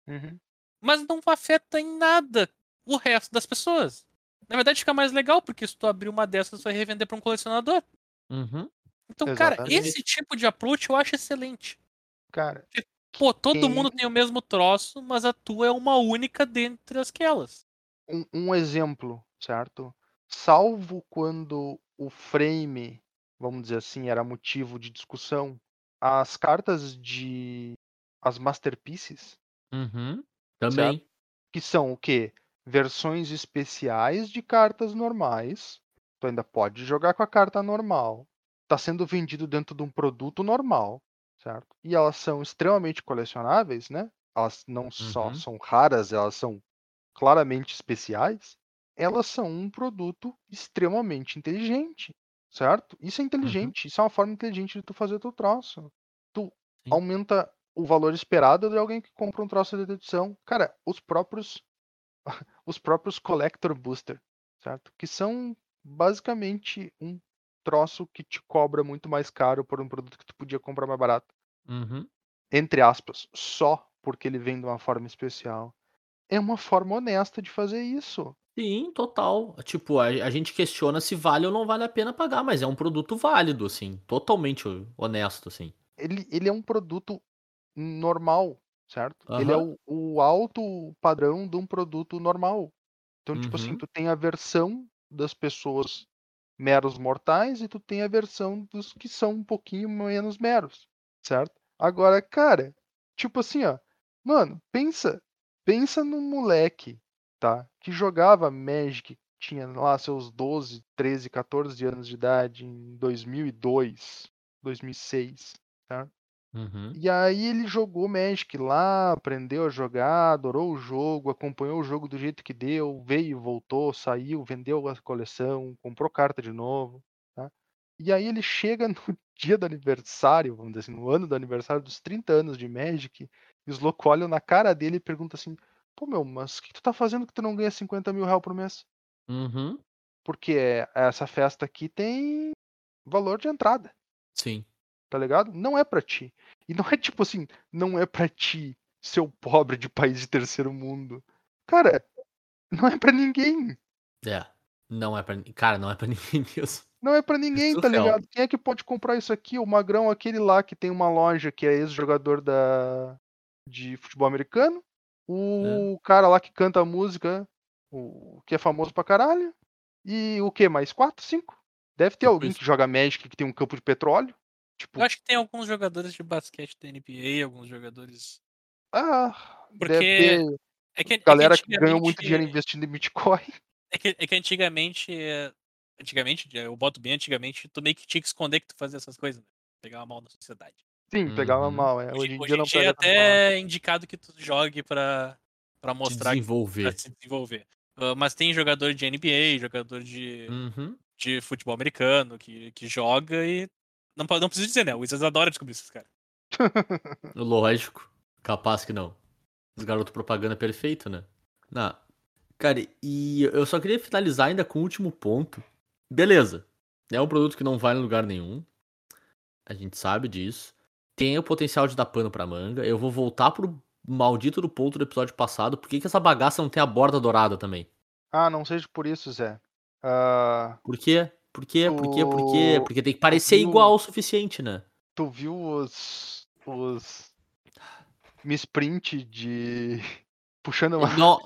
S4: Uhum.
S3: Mas não afeta em nada o resto das pessoas. Na verdade, fica mais legal, porque se tu abrir uma dessas, tu vai revender pra um colecionador.
S2: Uhum.
S3: Então, cara,
S4: Exatamente.
S3: esse tipo de approach eu acho excelente.
S4: Cara,
S3: Pô, todo
S4: Quem-
S3: mundo tem o mesmo troço, mas a tua é uma única dentre aquelas.
S4: um, um exemplo, certo? Salvo quando o frame, vamos dizer assim, era motivo de discussão, as cartas de. as masterpieces,
S2: Uhum. Também.
S4: que são o quê? versões especiais de cartas normais. Tu ainda pode jogar com a carta normal. Tá sendo vendido dentro de um produto normal, certo? E elas são extremamente colecionáveis, né? Elas não só
S2: Uhum.
S4: são raras, elas são claramente especiais. Elas são um produto extremamente inteligente, certo? Isso é inteligente, isso é uma forma inteligente de tu fazer teu troço. Tu
S2: Sim.
S4: aumenta o valor esperado de alguém que compra um troço de edição. Cara, os próprios os próprios collector booster, certo? Que são basicamente um troço que te cobra muito mais caro por um produto que tu podia comprar mais barato,
S2: Uhum.
S4: entre aspas, só porque ele vem de uma forma especial. É uma forma honesta de fazer isso.
S2: Sim, total. Tipo, a, a gente questiona se vale ou não vale a pena pagar, mas é um produto válido, assim. Totalmente honesto, assim.
S4: Ele, ele é um produto normal, certo? Ele é o, o alto padrão de um produto normal. Então, tipo assim,
S2: Uhum.
S4: tu tem a versão das pessoas meros mortais e tu tem a versão dos que são um pouquinho menos meros, certo? Agora, cara, tipo assim, ó, mano, pensa, pensa num moleque, tá? Que jogava Magic, tinha lá seus 12, 13, 14 anos de idade em 2002, 2006, certo?
S2: Uhum.
S4: E aí ele jogou Magic lá, aprendeu a jogar, adorou o jogo, acompanhou o jogo do jeito que deu, veio, voltou, saiu, vendeu a coleção, comprou carta de novo, tá? E aí ele chega no dia do aniversário, vamos dizer assim, no ano do aniversário dos 30 anos de Magic, e os loucos olham na cara dele e perguntam assim, pô meu, mas o que tu tá fazendo que tu não ganha 50 mil reais por mês?
S2: Uhum.
S4: Porque essa festa aqui tem valor de entrada
S2: Sim.
S4: tá ligado? Não é pra ti. E não é tipo assim, não é pra ti, seu pobre de país de terceiro mundo. Cara, não é pra ninguém.
S2: É. Não é pra. Cara, não é pra ninguém mesmo.
S4: Não é pra ninguém, tá
S2: surreal.
S4: ligado? Quem é que pode comprar isso aqui? O Magrão, aquele lá que tem uma loja que é ex-jogador da de futebol americano. O cara lá que canta a música, o que é famoso pra caralho. E o que mais? Quatro, cinco? Deve ter
S2: Tipo
S4: alguém que joga Magic que tem um campo de petróleo. Tipo,
S3: Eu acho que tem alguns jogadores de basquete da NBA, alguns jogadores.
S4: ah,
S3: Porque
S4: ter
S3: É que, é que
S4: galera que ganhou muito dinheiro investindo em Bitcoin.
S3: É que, é que antigamente. é, Antigamente, eu boto bem antigamente, tu meio que tinha que esconder que tu fazia essas coisas, né? Pegar mal na sociedade.
S4: Sim, pegava
S2: Uhum.
S4: mal, é.
S3: Hoje,
S4: Hoje em
S3: hoje
S4: dia não
S3: é
S4: pega mal.
S3: até indicado que tu jogue pra, pra
S2: Se
S3: mostrar que
S2: desenvolver.
S3: pra se desenvolver. Ah, mas tem jogador de NBA, jogador de,
S2: Uhum.
S3: de futebol americano que, que joga e. Não, pode- não preciso dizer, né? O Wizards adora descobrir esses caras.
S2: Lógico. Capaz que não. Os garoto propaganda perfeito, né? Não. Cara, e eu só queria finalizar ainda com o último ponto. Beleza. É um produto que não vai em lugar nenhum. A gente sabe disso. Tem o potencial de dar pano pra manga. Eu vou voltar pro maldito do ponto do episódio passado. Por que, que essa bagaça não tem a borda dourada também?
S4: Ah, não seja por isso, Zé. Ah,
S2: Por quê? Por quê? Por quê? Por quê? Porque tem que parecer
S4: viu-
S2: igual o suficiente, né?
S4: tu viu os. os. misprint de. puxando uma.
S2: Não,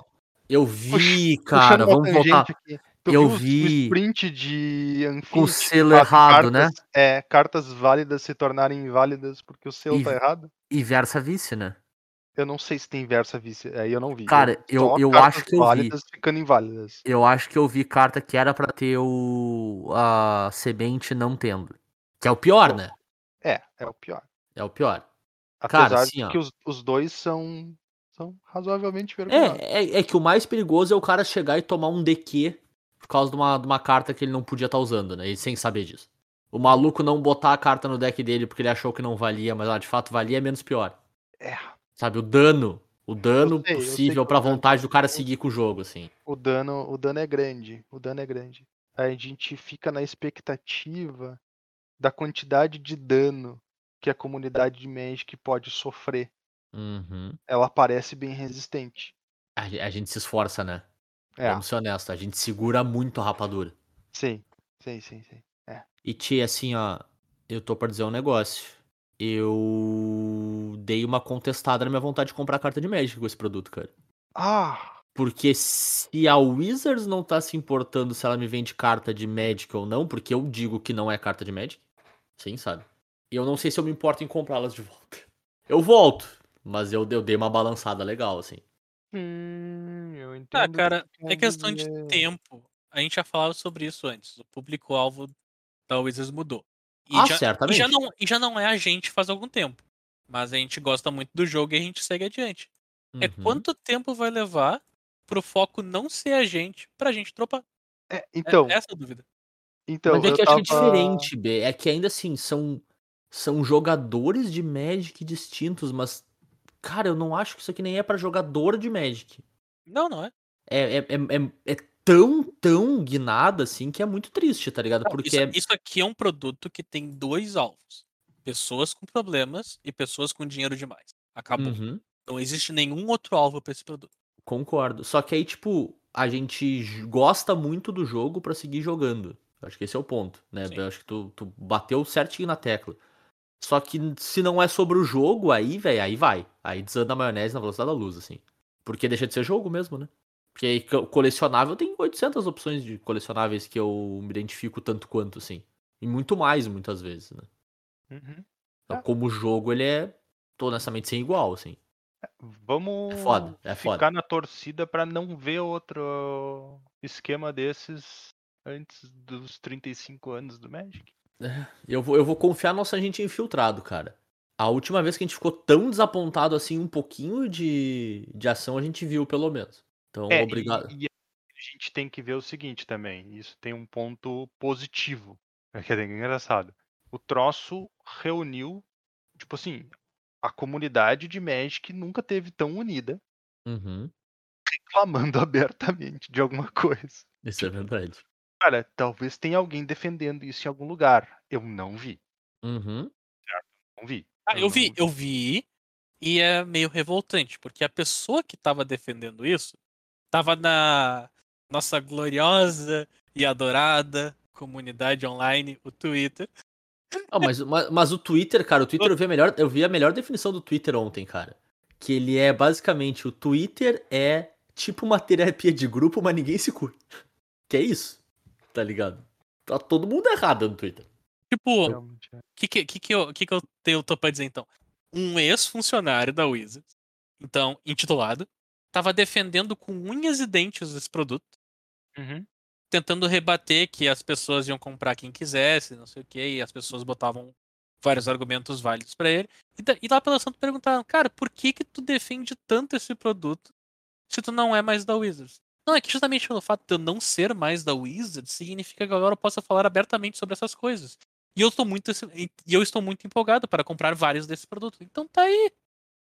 S2: eu vi,
S4: puxando
S2: cara. Vamos voltar.
S4: aqui.
S2: Eu vi.
S4: misprint de
S2: Com o selo errado, né?
S4: cartas- É, cartas válidas se tornarem inválidas porque o selo
S2: E-
S4: tá errado?
S2: E versa vice, né?
S4: Eu não sei se tem versa vice. Aí eu não vi.
S2: Cara, eu- eu
S4: cartas
S2: acho que eu vi.
S4: válidas ficando inválidas.
S2: Eu acho que eu vi carta que era pra ter o a semente não tendo. Que é o pior, né?
S4: É, é o pior.
S2: É o pior.
S4: Apesar
S2: Cara, assim,
S4: de que os, os dois são, são razoavelmente vergonhosos.
S2: É, é, é que o mais perigoso é o cara chegar e tomar um DQ por causa de uma, de uma carta que ele não podia estar usando, né? E sem saber disso. O maluco não botar a carta no deck dele porque ele achou que não valia, mas ela de fato valia é menos pior.
S4: É,
S2: Sabe, o dano. O dano
S4: sei,
S2: possível pra vontade do cara seguir com o jogo, assim.
S4: o dano, o dano é grande. O dano é grande. A gente fica na expectativa da quantidade de dano que a comunidade de Magic pode sofrer.
S2: Uhum.
S4: Ela parece bem resistente.
S2: A, a gente se esforça, né?
S4: É,
S2: Vamos ser honestos, a gente segura muito a rapadura.
S4: sim, sim, sim, sim.
S2: E tia, assim, ó, eu tô pra dizer um negócio. Eu dei uma contestada na minha vontade de comprar carta de Magic com esse produto, cara.
S4: Ah,
S2: Porque se a Wizards não tá se importando se ela me vende carta de Magic ou não, porque eu digo que não é carta de Magic, sim, sabe? E eu não sei se eu me importo em comprá-las de volta. Eu volto, mas eu, eu dei uma balançada legal, assim.
S4: Sim, eu entendo.
S3: Ah,
S4: o que
S3: cara,
S4: tu
S3: é questão de
S4: dizer.
S3: tempo. A gente já falava sobre isso antes. O público-alvo da Wizards mudou. E,
S2: Ah,
S3: já, e,
S2: certamente.
S3: já não, e já não é a gente faz algum tempo. Mas a gente gosta muito do jogo e a gente segue adiante. É
S2: Uhum.
S3: quanto tempo vai levar pro foco não ser a gente pra gente dropar?
S4: É,
S3: É
S4: então,
S3: essa a dúvida.
S4: então,
S2: Mas é que eu acho que é
S4: tava-
S2: diferente, B. É que ainda assim, são, são jogadores de Magic distintos, mas, cara, eu não acho que isso aqui nem é pra jogador de Magic.
S3: Não, não é.
S2: É, é, é, é, é tão, tão guinado assim que é muito triste, tá ligado?
S3: Não,
S2: Porque
S3: isso,
S2: é.
S3: isso aqui é um produto que tem dois alvos: pessoas com problemas e pessoas com dinheiro demais. Acabou.
S2: Uhum,
S3: Não existe nenhum outro alvo pra esse produto.
S2: concordo. Só que aí, tipo, a gente gosta muito do jogo pra seguir jogando. Acho que esse é o ponto, né?
S3: Sim.
S2: Eu acho que tu, tu bateu certinho na tecla. Só que se não é sobre o jogo, aí, velho, aí vai. Aí desanda a maionese na velocidade da luz, assim. Porque deixa de ser jogo mesmo, né? Porque aí co- colecionável tem 800 opções de colecionáveis que eu me identifico tanto quanto, assim. E muito mais, muitas vezes, né?
S4: Uhum.
S2: Então,
S4: Ah.
S2: como jogo, ele é, tô honestamente, sem igual, assim.
S4: Vamos
S2: É foda, é
S4: ficar
S2: foda.
S4: na torcida pra não ver outro esquema desses antes dos 35 anos do Magic.
S2: Eu vou, eu vou confiar no nosso agente infiltrado, cara. A última vez que a gente ficou tão desapontado assim, um pouquinho de, de ação a gente viu, pelo menos. Então,
S4: É, e-
S2: obrigado.
S4: E, a gente tem que ver o seguinte também. Isso tem um ponto positivo. É que é engraçado. O troço reuniu, tipo assim, a comunidade de Magic nunca teve tão unida,
S2: Uhum,
S4: reclamando abertamente de alguma coisa.
S2: isso é verdade.
S4: Cara, talvez tenha alguém defendendo isso em algum lugar. Eu não vi.
S2: Uhum.
S4: Não vi.
S3: Ah, eu
S4: não
S3: vi, eu vi. E é meio revoltante, porque a pessoa que tava defendendo isso tava na nossa gloriosa e adorada comunidade online, o Twitter.
S2: Ah, mas, mas, mas o Twitter, cara, o Twitter eu vi, a melhor, eu vi a melhor definição do Twitter ontem, cara. Que ele é basicamente, o Twitter é tipo uma terapia de grupo, mas ninguém se cura. Que é isso, tá ligado? Tá todo mundo errado no Twitter.
S3: Tipo, o
S4: é.
S3: que, que, que, que, eu, que, que eu tenho tô pra dizer então? Um ex-funcionário da Wizards, então, intitulado, tava defendendo com unhas e dentes esse produto.
S4: Uhum.
S3: tentando rebater que as pessoas iam comprar quem quisesse, não sei o que, e as pessoas botavam vários argumentos válidos pra ele. E, da- e lá pela Santo perguntaram, cara, por que que tu defende tanto esse produto se tu não é mais da Wizards? Não, é que justamente pelo fato de eu não ser mais da Wizards, significa que agora eu possa falar abertamente sobre essas coisas. E eu estou muito, e eu estou muito empolgado para comprar vários desses produtos. Então tá aí.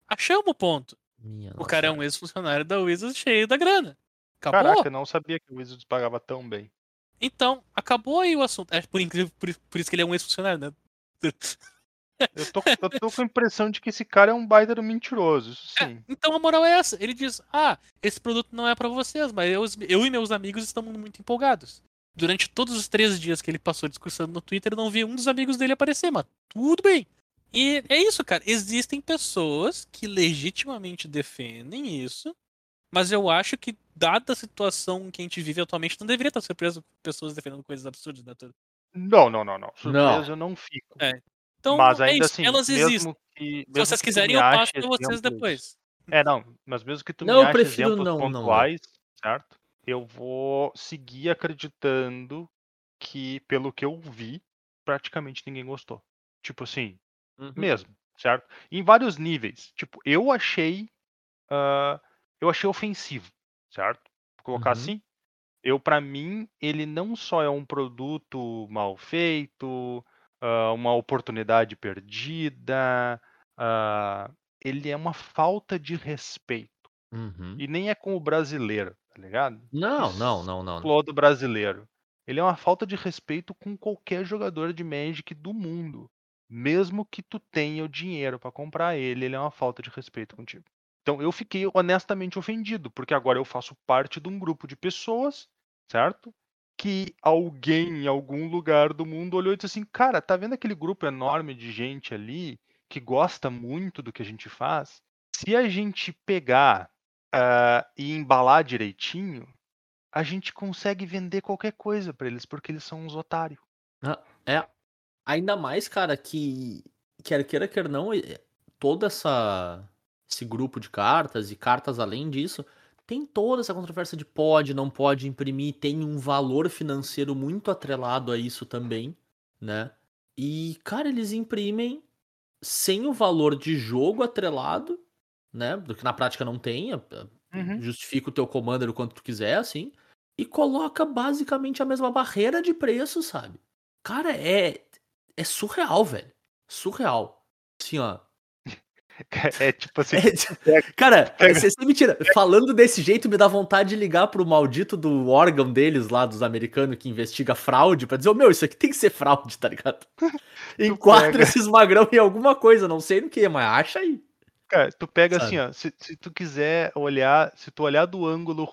S3: Achamos o ponto.
S2: Minha
S3: O cara é um
S2: nossa.
S3: ex-funcionário da Wizards cheio da grana. Acabou.
S4: Caraca, eu não sabia que o Wizards pagava tão bem.
S3: Então, acabou aí o assunto. É por incrível, por, por isso que ele é um ex-funcionário, né?
S4: Eu tô, eu tô com a impressão de que esse cara é um baita do mentiroso, isso
S3: É,
S4: sim.
S3: então a moral é essa. Ele diz: Ah, esse produto não é pra vocês, mas eu, eu e meus amigos estamos muito empolgados. Durante todos os três dias que ele passou discursando no Twitter, eu não vi um dos amigos dele aparecer, mas tudo bem. E é isso, cara. Existem pessoas que legitimamente defendem isso, mas eu acho que, dada a situação que a gente vive atualmente, não deveria estar surpreso com pessoas defendendo coisas absurdas, né? Tudo.
S4: Não, não, não, não. Surpreso eu não fico.
S3: É, Então,
S4: Mas
S3: é
S4: ainda
S3: isso.
S4: assim,
S3: Elas
S4: mesmo
S3: existem.
S4: que.
S3: Se vocês quiserem, eu passo pra vocês
S4: exemplos-
S3: depois.
S4: É, não, mas mesmo que tu
S2: Não,
S4: me
S2: eu
S4: ache
S2: prefiro
S4: exemplos
S2: não- não
S4: pontuais, certo? Eu vou seguir acreditando que, pelo que eu vi, praticamente ninguém gostou. Tipo assim,
S2: Uhum.
S4: mesmo, certo? Em vários níveis. Tipo, eu achei. ah, eu achei ofensivo, certo? Vou colocar
S2: Uhum.
S4: assim. Eu, pra mim, ele não só é um produto mal feito, ah, uma oportunidade perdida, ah, ele é uma falta de respeito.
S2: Uhum.
S4: E nem é com o brasileiro, tá ligado?
S2: Não, não, não, não.
S4: Flor do brasileiro. Ele é uma falta de respeito com qualquer jogador de Magic do mundo. Mesmo que tu tenha o dinheiro pra comprar ele, ele é uma falta de respeito contigo. Então eu fiquei honestamente ofendido, porque agora eu faço parte de um grupo de pessoas, certo? Que alguém em algum lugar do mundo olhou e disse assim: Cara, tá vendo aquele grupo enorme de gente ali que gosta muito do que a gente faz? Se a gente pegar ah, e embalar direitinho, a gente consegue vender qualquer coisa pra eles, porque eles são uns otários.
S2: É. Ainda mais, cara, que quer queira, quer não, toda essa esse grupo de cartas e cartas além disso, tem toda essa controvérsia de pode, não pode imprimir, tem um valor financeiro muito atrelado a isso também, né? E, cara, eles imprimem sem o valor de jogo atrelado, né? Do que na prática não tem, a- a-
S4: Uhum.
S2: justifica o teu commander o quanto tu quiser, assim, e coloca basicamente a mesma barreira de preço, sabe? Cara, é, é surreal, velho. Surreal. Assim, ó.
S4: É tipo assim,
S2: É, tipo, cara, você sem mentira. Falando desse jeito, me dá vontade de ligar pro maldito do órgão deles lá, dos americanos, que investiga fraude, pra dizer, ô meu, isso aqui tem que ser fraude, tá ligado? Enquadra
S4: pega.
S2: esses magrão em alguma coisa, não sei no que, mas acha aí.
S4: cara, tu pega
S2: Sabe?
S4: assim, ó, se, se tu quiser olhar, se tu olhar do ângulo,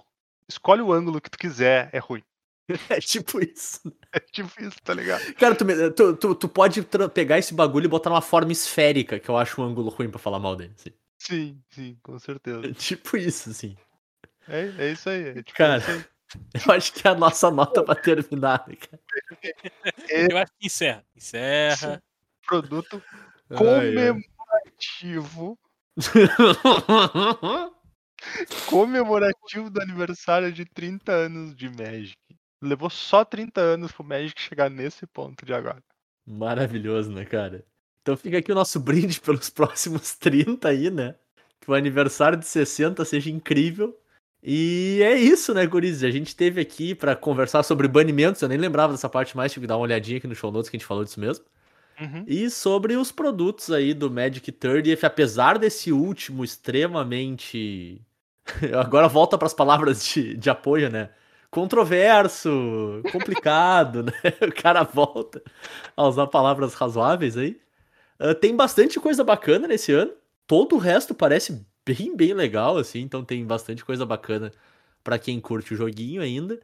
S4: escolhe o ângulo que tu quiser, é ruim.
S2: É tipo isso.
S4: É difícil, tá ligado?
S2: Cara, tu, me- tu, tu, tu pode pegar esse bagulho e botar numa forma esférica, que eu acho um ângulo ruim pra falar mal dele. assim.
S4: Sim, sim, com certeza.
S2: É tipo isso, assim.
S4: É, é isso aí. É tipo
S2: Cara.
S4: isso aí.
S2: Eu acho que é a nossa nota pra terminar, né, cara.
S3: Eu acho que encerra. Encerra.
S4: Produto
S2: Ai,
S4: comemorativo. Comemorativo do aniversário de 30 anos de Magic. Levou só 30 anos pro Magic chegar nesse ponto de agora.
S2: Maravilhoso, né, cara? Então fica aqui o nosso brinde pelos próximos 30 aí, né? Que o aniversário de 60 seja incrível. E é isso, né, Gurizes? A gente teve aqui pra conversar sobre banimentos. Eu nem lembrava dessa parte mais, tive que dar uma olhadinha aqui no show notes que a gente falou disso mesmo.
S4: Uhum.
S2: E sobre os produtos aí do Magic 30th, apesar desse último extremamente. Agora volta para as palavras de, de apoio, né? Controverso, complicado, né? O cara volta a usar palavras razoáveis aí. Ah, tem bastante coisa bacana nesse ano. Todo o resto parece bem, bem legal, assim. Então tem bastante coisa bacana para quem curte o joguinho ainda.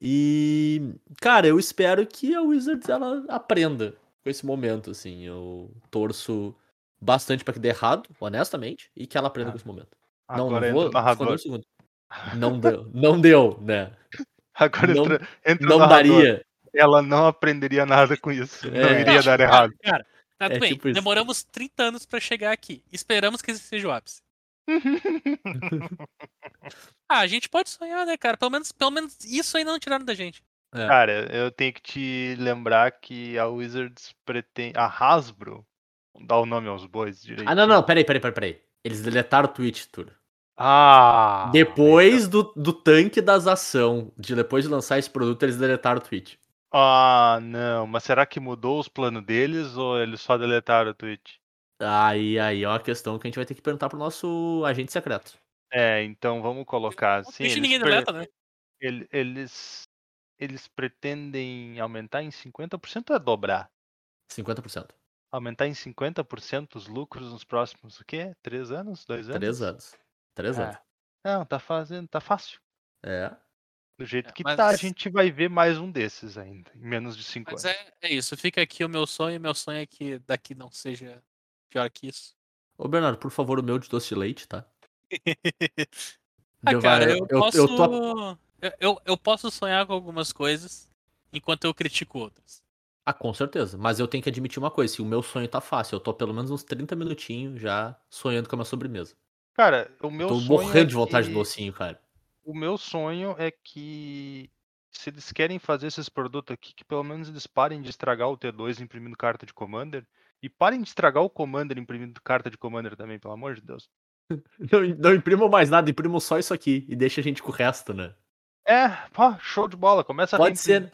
S2: E, cara, eu espero que a Wizards ela aprenda com esse momento, assim. Eu torço bastante pra que dê errado, honestamente, e que ela aprenda
S4: Ah,
S2: com esse momento. Não, não vou. esconder um segundo. Não deu, não deu, né?
S4: Agora
S2: não-
S4: entra, entra
S2: Não daria.
S4: Ela não aprenderia nada com isso. Não
S2: É.
S4: iria dar errado.
S3: Cara, tá
S2: É
S3: tudo bem.
S2: tipo isso.
S3: Demoramos 30 anos pra chegar aqui. Esperamos que esse seja o ápice. Ah, a gente pode sonhar, né, cara? Pelo menos, pelo menos isso aí não tiraram da gente.
S2: É.
S4: Cara, eu tenho que te lembrar que a Wizards pretende. A Hasbro. Vamos dar o nome aos bois direito.
S2: Ah, não, não, peraí, peraí, peraí, peraí. Eles deletaram o tweet, Tur.
S4: Ah!
S2: Depois do, do tanque das ação, de depois de lançar esse produto, eles deletaram o tweet.
S4: Ah, não. Mas será que mudou os planos deles ou eles só deletaram o tweet?
S2: Aí, aí é uma questão que a gente vai ter que perguntar pro nosso agente secreto.
S4: É, então vamos colocar assim. eles
S3: ninguém deleta, né?
S4: ele- Eles, eles pretendem aumentar em 50% ou é dobrar?
S2: 50%.
S4: Aumentar em 50% os lucros nos próximos, o quê? Três anos? Dois anos?
S2: Três anos. Três
S4: É.
S2: anos.
S4: Não, tá fazendo, tá fácil.
S2: É.
S4: Do jeito
S3: É,
S4: que
S3: mas-
S4: tá, a gente vai ver mais um desses ainda, em menos de cinco
S3: Mas
S4: anos.
S3: é, é isso. Fica aqui o meu sonho. Meu sonho é que daqui não seja pior que isso.
S2: Ô, Bernardo, por favor, o meu de doce de leite, tá?
S3: Ah,
S2: Eu
S3: cara,
S2: vai-
S3: eu,
S2: eu-
S3: posso.
S2: eu tô-
S3: eu, eu, eu posso sonhar com algumas coisas enquanto eu critico outras.
S2: Ah, com certeza. Mas eu tenho que admitir uma coisa: se o meu sonho tá fácil, eu tô pelo menos uns 30 minutinhos já sonhando com a minha sobremesa.
S4: Cara, o meu
S2: tô
S4: sonho
S2: morrendo
S4: é
S2: de vontade
S4: que-
S2: de docinho, cara.
S4: O meu sonho é que se eles querem fazer esses produtos aqui, que pelo menos eles parem de estragar o T2 imprimindo carta de Commander e parem de estragar o Commander imprimindo carta de Commander também, pelo amor de Deus.
S2: Não, não imprimam mais nada, imprimam só isso aqui e deixa a gente com o resto, né?
S4: É, pá, show de bola. Começa a
S2: Pode ser.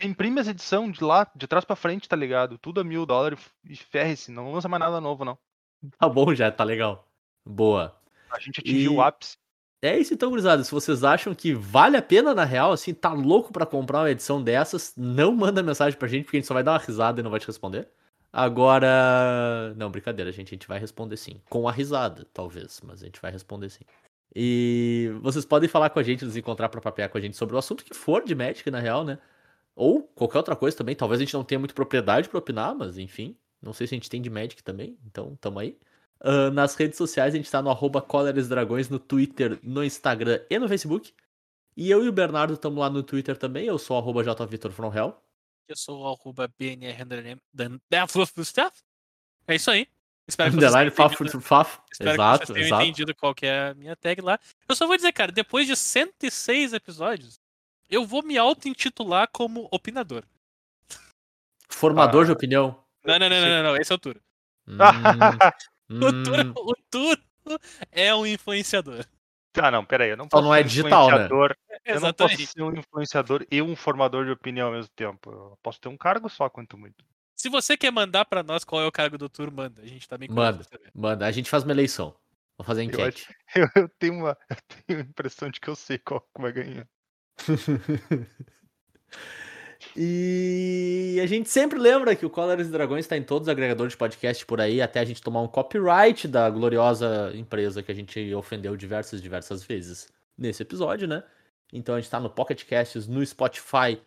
S4: Imprime as edições de lá, de trás pra frente, tá ligado? Tudo a mil dólares e ferre-se. Não lança mais nada novo, não.
S2: Tá bom já, tá legal. Boa.
S4: A gente atingiu
S2: E-
S4: o ápice.
S2: É isso então, gurizada. Se vocês acham que vale a pena, na real, assim, tá louco pra comprar uma edição dessas, não manda mensagem pra gente, porque a gente só vai dar uma risada e não vai te responder. Agora. Não, brincadeira, gente. A gente vai responder sim. Com a risada, talvez, mas a gente vai responder sim. E vocês podem falar com a gente, nos encontrar pra papear com a gente sobre o assunto que for de Magic, na real, né? Ou qualquer outra coisa também. Talvez a gente não tenha muita propriedade pra opinar, mas enfim. Não sei se a gente tem de Magic também, então tamo aí. Ah, nas redes sociais a gente tá no arroba Dragões, no Twitter, no Instagram e no Facebook. E eu e o Bernardo estamos lá no Twitter também. Eu sou arroba jvitorfromhell.
S3: Eu sou o arroba BNR É isso aí. Espero que vocês
S2: Underline Faf Faf.
S3: espero que
S2: Exato,
S3: vocês tenham
S2: exato.
S3: entendido qual que é a minha tag lá. Eu só vou dizer, cara, depois de 106 episódios, eu vou me auto-intitular como opinador.
S2: Formador
S4: Ah.
S2: de opinião.
S3: Não, não, não, não, não, não, esse é o Turo.
S2: Hum, hum.
S3: o Turo é um influenciador.
S4: Ah, não, peraí, eu não
S2: Só
S4: posso
S2: não é
S4: ser um
S2: digital, né?
S4: influenciador- Eu não posso ser um influenciador e um formador de opinião ao mesmo tempo. Eu posso ter um cargo só, quanto muito.
S3: Se você quer mandar pra nós qual é o cargo do Turo, manda. A gente também curioso
S2: Manda. Manda, a gente faz uma eleição. Vou fazer
S4: Eu
S2: enquete.
S4: Eu, eu tenho uma eu tenho a impressão de que eu sei qual vai ganhar.
S2: e a gente sempre lembra que o Colors e Dragões está em todos os agregadores de podcast por aí, até a gente tomar um copyright da gloriosa empresa que a gente ofendeu diversas, diversas vezes nesse episódio, né? Então a gente tá no Pocket Casts, no Spotify,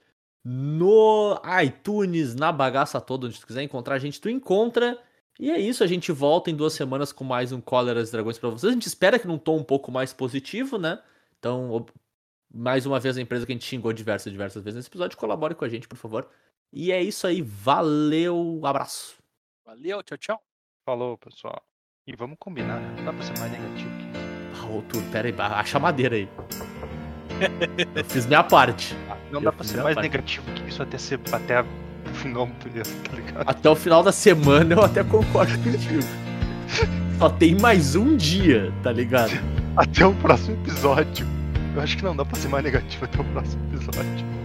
S2: no iTunes, na bagaça toda, onde tu quiser encontrar a gente, tu encontra. E é isso, a gente volta em duas semanas com mais um Cóleras e Dragões pra vocês. A gente espera que num tom um pouco mais positivo, né? Então, mais uma vez a empresa que a gente xingou diversas, diversas vezes nesse episódio, colabore com a gente, por favor. E é isso aí, valeu, abraço.
S3: Valeu, tchau, tchau.
S4: Falou, pessoal. E vamos combinar, né? Não dá pra ser mais negativo que isso.
S2: Ah, ô, pera aí, acha a madeira aí. Eu fiz minha parte.
S4: Ah, Não
S2: Eu
S4: dá pra ser mais
S2: parte.
S4: negativo que isso até ser até o final tá ligado?
S2: Até o final da semana eu até concordo contigo. Só tem mais um dia, tá ligado?
S4: Até o próximo episódio. Eu acho que não dá pra ser mais negativo até o próximo episódio.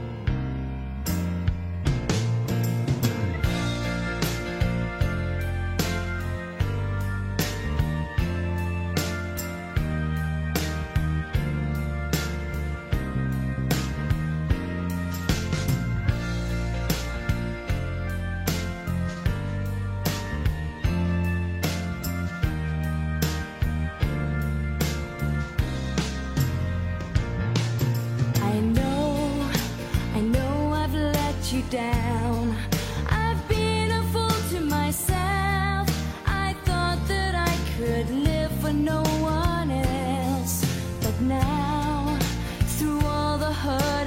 S5: Down. I've been a fool to myself. I thought that I could live for no one else. But now, through all the hurt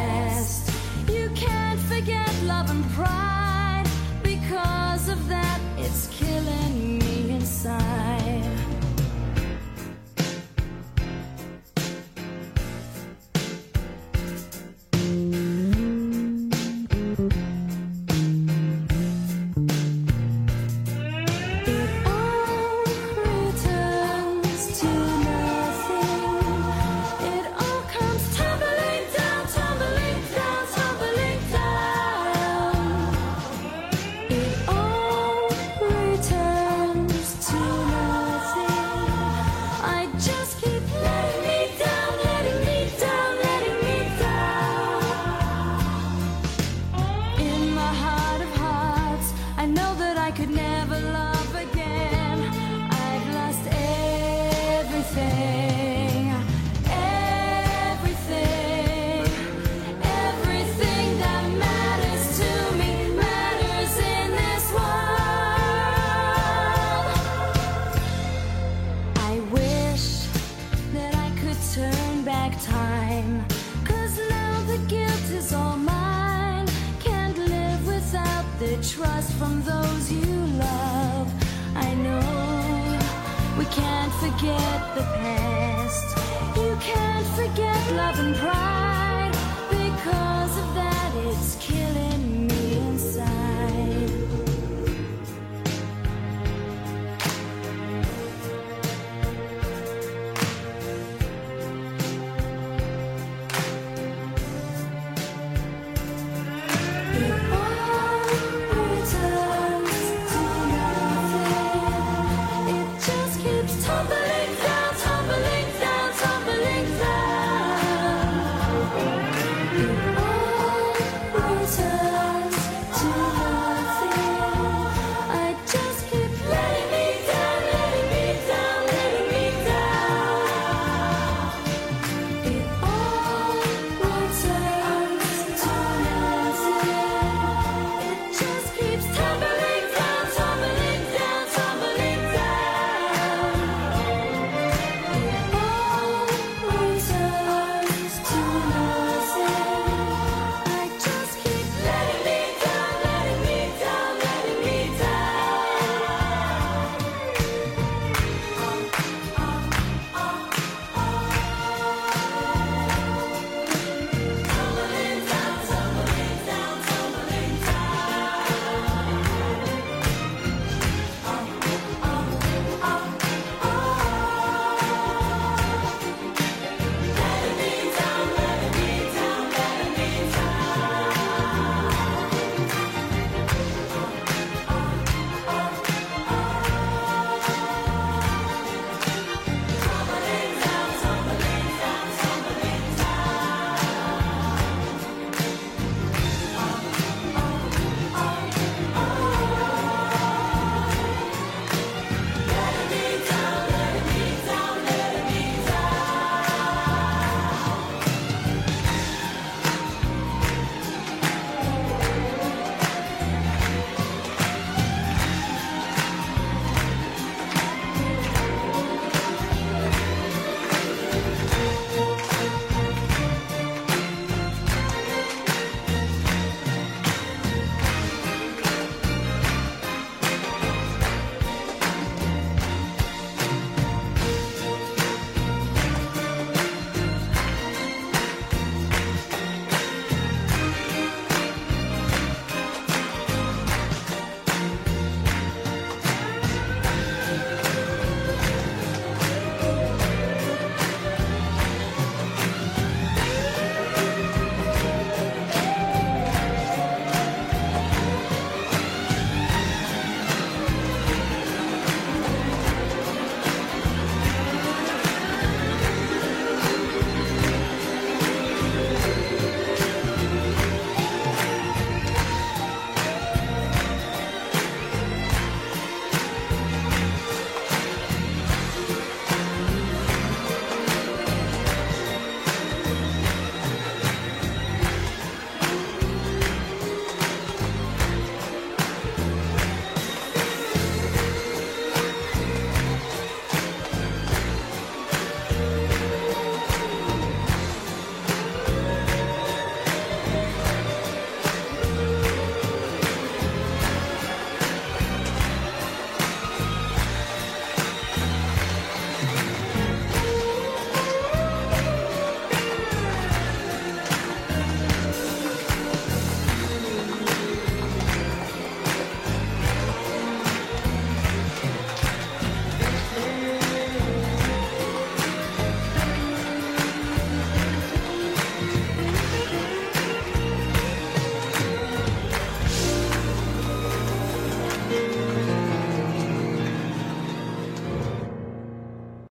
S5: Forget love and pride. Because of that, it's killing me inside.